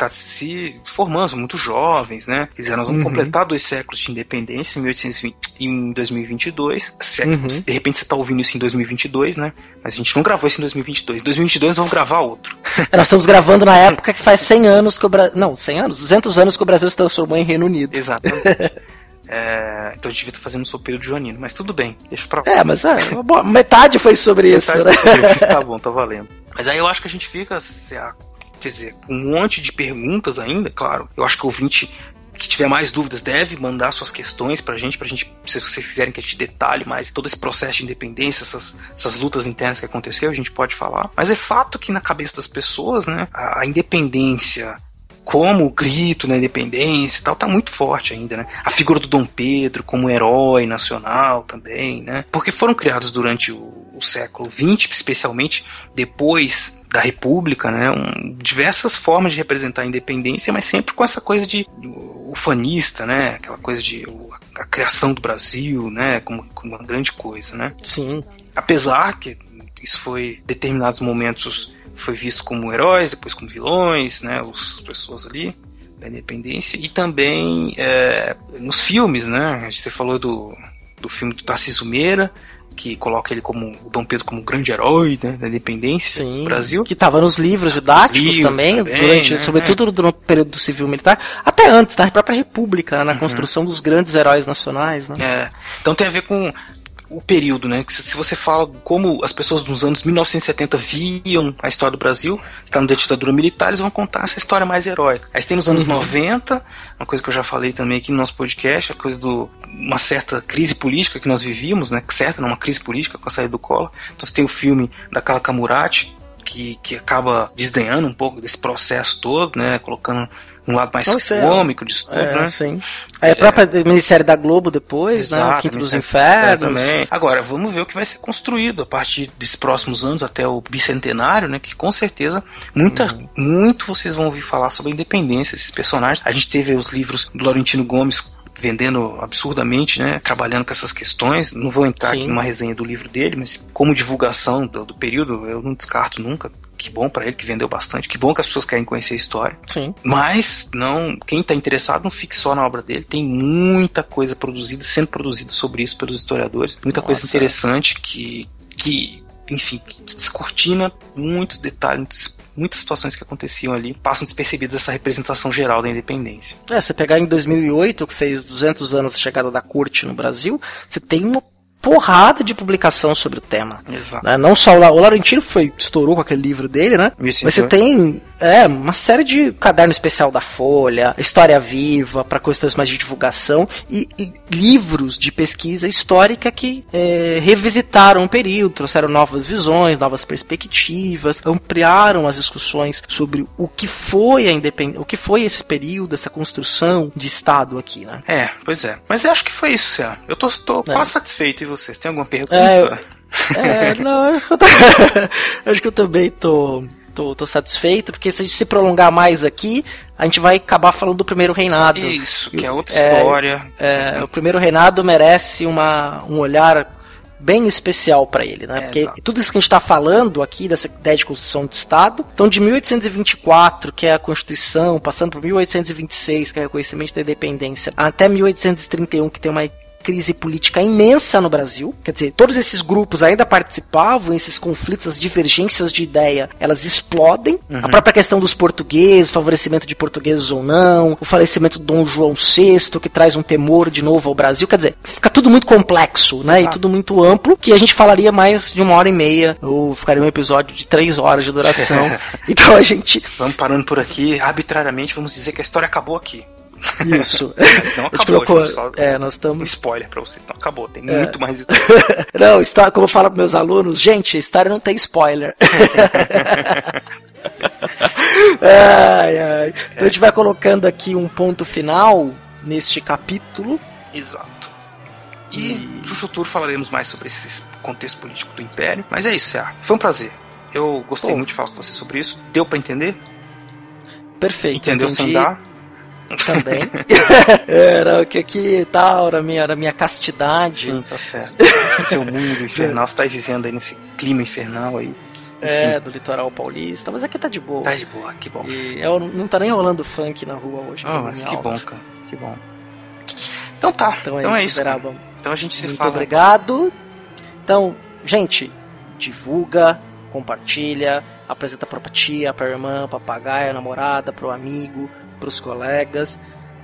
S3: está se formando, são muito jovens, né? Quer dizer, nós vamos
S2: Uhum.
S3: completar dois séculos de independência em 1820 e em 2022. Século-
S2: Uhum.
S3: De repente você está ouvindo isso em 2022, né? Mas a gente não gravou isso em 2022. Em 2022 nós vamos gravar outro.
S2: Nós estamos gravando na época que faz 100 anos que o Brasil... Não, 100 anos? 200 anos que o Brasil se transformou em Reino Unido.
S3: Exatamente. É, então a gente devia estar fazendo um sopeiro de Joanino, mas tudo bem, deixa pra lá.
S2: É, mas é, boa- metade foi sobre isso,
S3: Metade
S2: né?
S3: da entrevista tá bom, tá valendo. Mas aí eu acho que a gente fica, se a- quer dizer, um monte de perguntas ainda, claro. Eu acho que o ouvinte que tiver mais dúvidas deve mandar suas questões pra gente, pra gente, se vocês quiserem que a gente detalhe mais todo esse processo de independência, essas, essas lutas internas que aconteceu, a gente pode falar. Mas é fato que na cabeça das pessoas, né, a, a independência como o grito na independência e tal, tá muito forte ainda, né? A figura do Dom Pedro como herói nacional também, né? Porque foram criados durante o, o século XX, especialmente depois da República, né? Um, diversas formas de representar a independência, mas sempre com essa coisa de ufanista, né? Aquela coisa de a, a criação do Brasil, né? Como, como uma grande coisa, né?
S2: Sim.
S3: Apesar que isso foi em determinados momentos foi visto como heróis, depois como vilões, né? As pessoas ali da independência e também é, nos filmes, né? Você falou do, do filme do Tarcísio Meira, que coloca ele como o Dom Pedro como um grande herói né, da independência
S2: Sim,
S3: do Brasil.
S2: Que estava nos livros didáticos
S3: livros
S2: também,
S3: também,
S2: durante,
S3: né?
S2: sobretudo no período do civil militar, até antes, na própria República, né, na
S3: Uhum.
S2: construção dos grandes heróis nacionais. Né?
S3: É, então tem a ver com o período, né? Se você fala como as pessoas dos anos 1970 viam a história do Brasil, está na ditadura militar, eles vão contar essa história mais heróica. Aí tem nos anos 90, uma coisa que eu já falei também aqui no nosso podcast, a coisa do uma certa crise política que nós vivíamos, né? Certa, uma crise política com a saída do Collor. Então você tem o filme da Carla Camurati, que, que acaba desdenhando um pouco desse processo todo, né? Colocando um lado mais
S2: Nossa, é.
S3: cômico disso tudo,
S2: É,
S3: né?
S2: sim. Aí a própria Ministério da Globo depois, né? O
S3: Exato,
S2: Quinto dos Infernos.
S3: Exatamente. Agora, vamos ver o que vai ser construído a partir desses próximos anos até o bicentenário, né? Que com certeza muita,
S2: Uhum.
S3: muito vocês vão ouvir falar sobre a independência desses personagens. A gente teve os livros do Laurentino Gomes vendendo absurdamente, né? Trabalhando com essas questões. Não vou entrar
S2: Sim.
S3: aqui numa resenha do livro dele, mas como divulgação do, do período, eu não descarto nunca. Que bom pra ele que vendeu bastante. Que bom que as pessoas querem conhecer a história.
S2: Sim.
S3: Mas não, quem está interessado não fique só na obra dele. Tem muita coisa produzida, sendo produzida sobre isso pelos historiadores. Muita coisa
S2: Nossa.
S3: interessante que, que enfim, que descortina muitos detalhes, muitas, muitas situações que aconteciam ali, passam despercebidas essa representação geral da independência.
S2: É, você pegar em 2008, que fez 200 anos da chegada da corte no Brasil, você tem uma porrada de publicação sobre o tema.
S3: Exato.
S2: né? Não só o, La- o Laurentino foi estourou com aquele livro dele, né?
S3: Isso,
S2: Mas você
S3: então.
S2: tem é, uma série de caderno especial da Folha, História Viva, para questões mais de divulgação, e, e livros de pesquisa histórica que é, revisitaram o período, trouxeram novas visões, novas perspectivas, ampliaram as discussões sobre o que foi a independência, o que foi esse período, essa construção de Estado aqui, né?
S3: É, pois é. Mas eu acho que foi isso, Cé. Eu tô, tô
S2: É.
S3: quase satisfeito. E vocês? Tem alguma pergunta?
S2: É, eu- É, não, eu, acho que eu também tô, tô, tô satisfeito, porque se a gente se prolongar mais aqui, a gente vai acabar falando do primeiro reinado.
S3: Isso, que é outra
S2: É,
S3: história.
S2: É, o primeiro reinado merece uma, um olhar bem especial para ele, né?
S3: É,
S2: Porque
S3: exato.
S2: tudo isso que a gente está falando aqui dessa ideia de construção de Estado, então de 1824, que é a Constituição, passando por 1826, que é o reconhecimento da independência, até 1831, que tem uma crise política imensa no Brasil. Quer dizer, todos esses grupos ainda participavam, esses conflitos, as divergências de ideia, elas explodem.
S3: Uhum.
S2: A própria questão dos portugueses, favorecimento de portugueses ou não, o falecimento do Dom João VI, que traz um temor de novo ao Brasil. Quer dizer, fica tudo muito complexo, né?
S3: Exato.
S2: E tudo muito amplo, que a gente falaria mais de uma hora e meisa, ou ficaria um episódio de três horas de duração. então a gente.
S3: Vamos parando por aqui. Arbitrariamente, vamos dizer que a história acabou aqui.
S2: Isso.
S3: Mas não acabou,
S2: colocou.
S3: só
S2: É, nós
S3: um
S2: estamos.
S3: spoiler pra vocês. Não acabou, tem
S2: É.
S3: muito mais história.
S2: Não, história, como eu falo para meus alunos, gente, a história não tem spoiler. ai, ai. Então a gente vai colocando aqui um ponto final neste capítulo.
S3: Exato. E pro futuro falaremos mais sobre esse contexto político do Império. Mas é isso, Cé. Foi um prazer. Eu gostei
S2: Pô.
S3: muito de falar com você sobre isso. Deu pra entender?
S2: Perfeito.
S3: Entendeu sem
S2: entendi
S3: dar?
S2: Também. Era que aqui tal, na minha, na minha castidade.
S3: Sim, tá certo. É o mundo infernal. Você tá vivendo aí nesse clima infernal aí.
S2: É,
S3: Enfim,
S2: do litoral paulista, mas aqui tá de boa.
S3: tá de boa. Que bom.
S2: E eu, não tá nem rolando funk na rua hoje.
S3: Oh, mas que bom, cara. Que bom. Então tá.
S2: Então
S3: Então,
S2: é
S3: é
S2: isso. Beraba.
S3: Então a gente se
S2: Muito
S3: fala.
S2: obrigado. Então, gente, divulga, compartilha, apresenta pra tia, pra irmã, papagaio, namorada, pro amigo, pros colegas,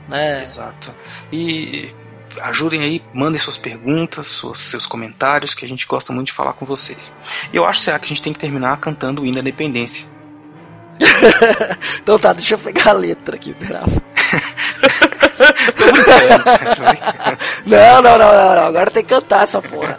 S2: né?
S3: Exato. E ajudem aí, mandem suas perguntas, suas- seus comentários, que a gente gosta muito de falar com vocês. E eu acho será que a gente tem que terminar cantando o hino da independência.
S2: Então tá, deixa eu pegar a letra aqui. Não, não, não, não, não. Agora tem que cantar essa porra.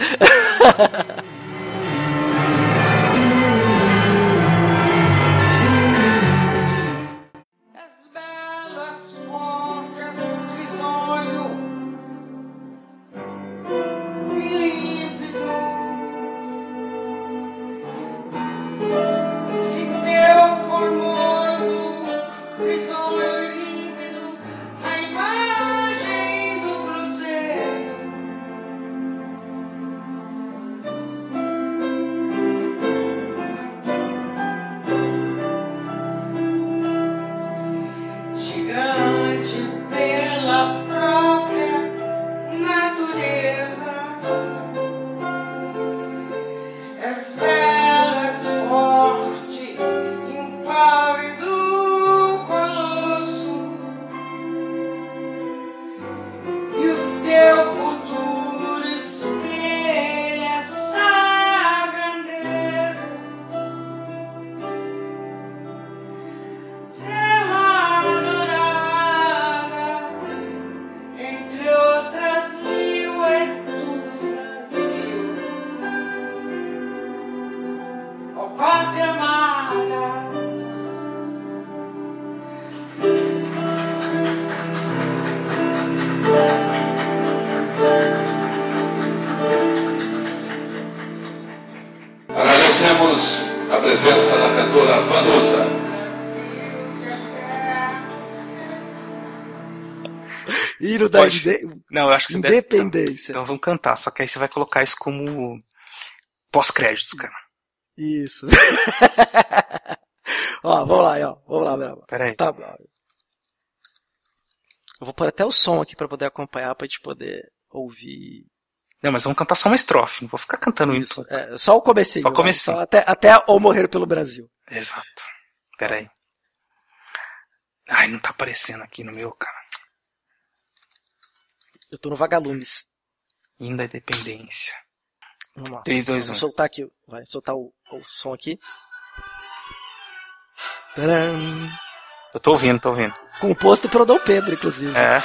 S8: Da
S3: Pode.
S2: inde-
S3: Não, eu acho que você deve.
S2: independência.
S3: Então vamos cantar, só que aí você vai colocar isso como pós-créditos, cara.
S2: Isso. ó, vamos lá, aí, ó. Vamos lá.
S3: Pera aí.
S2: Tá, Brava. Eu vou pôr até o som aqui pra poder acompanhar, pra gente poder ouvir
S3: Não, mas vamos cantar só uma estrofe, não vou ficar cantando
S2: isso.
S3: isso.
S2: É, só o comecinho.
S3: Só o
S2: vai,
S3: comecinho.
S2: só até, até ou morrer pelo Brasil.
S3: Exato. Pera aí. Ai, não tá aparecendo aqui no meu, cara.
S2: Eu tô no Vagalumes.
S3: Hino da Independência.
S2: Vamos lá.
S3: 3, 2, 1.
S2: Vou soltar aqui. Vai soltar o, o som aqui. Tcharam.
S3: Eu tô ouvindo, tô ouvindo.
S2: Composto pelo Dom Pedro, inclusive.
S3: É.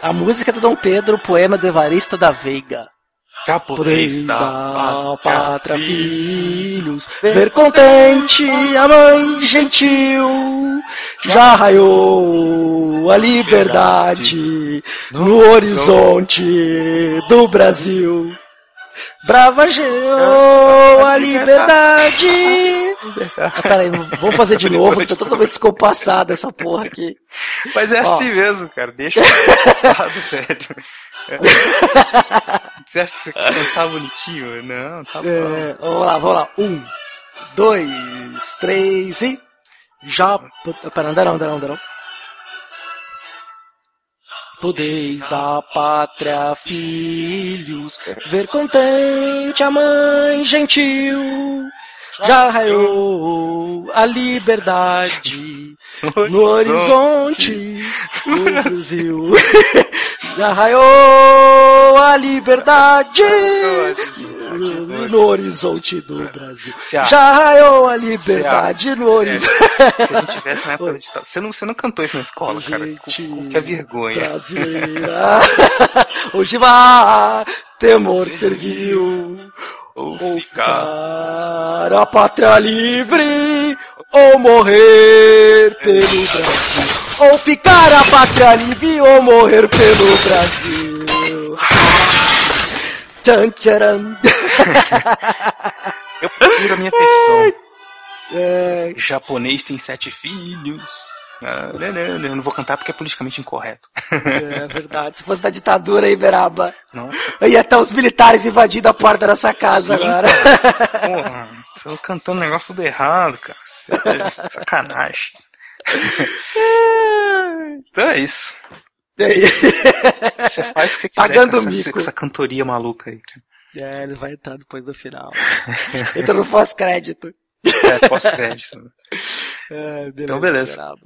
S2: A música do Dom Pedro, poema do Evaristo da Veiga. Podeis da pátria, filhos, ver contente a mãe gentil. Já raiou a liberdade no horizonte do Brasil. Bravageou a liberdade. Ah, peraí, vamos fazer de novo, que tá totalmente descompassada essa porra aqui.
S3: Mas é
S2: Ó.
S3: assim mesmo, cara. Deixa o passado, velho. É. Você acha que você cantar bonitinho? Não, tá bom.
S2: É, vamos lá, vamos lá. Um, dois, três e. Já. Pera, andarão, andarão, andarão. Podeis da pátria, filhos, ver contente a mãe gentil. Já raiou a liberdade no horizonte do Brasil. Já raiou a liberdade no horizonte do Brasil. Já raiou a liberdade no horizonte.
S3: Se a gente tivesse na época da ditadura. Você não, você não cantou isso na escola, cara. Com- Que vergonha.
S2: Brasileira. Hoje vai, temor serviu.
S3: Ou
S2: Ou
S3: ficar.
S2: ficar a pátria livre, ou morrer pelo Brasil. Ou ficar a pátria livre, ou morrer pelo Brasil. Tchan, tcharam.
S3: Eu prefiro a minha versão.
S2: É,
S3: Japonês tem sete filhos. Não, eu não vou cantar porque é politicamente incorreto.
S2: é verdade. Se fosse da ditadura aí, Beraba.
S3: Nossa,
S2: Ia estar os militares invadindo a porta dessa casa
S3: Sim,
S2: agora.
S3: porra. Você tá cantando um negócio tudo errado, cara. É sacanagem. Então é isso.
S2: E aí?
S3: Você faz o que você quiser
S2: Pagando
S3: com essa,
S2: mico.
S3: com essa cantoria maluca aí.
S2: É, ele vai entrar depois do final. Entra no pós-crédito.
S3: É, pós-crédito.
S2: É, beleza,
S3: Então, beleza.
S2: Beraba.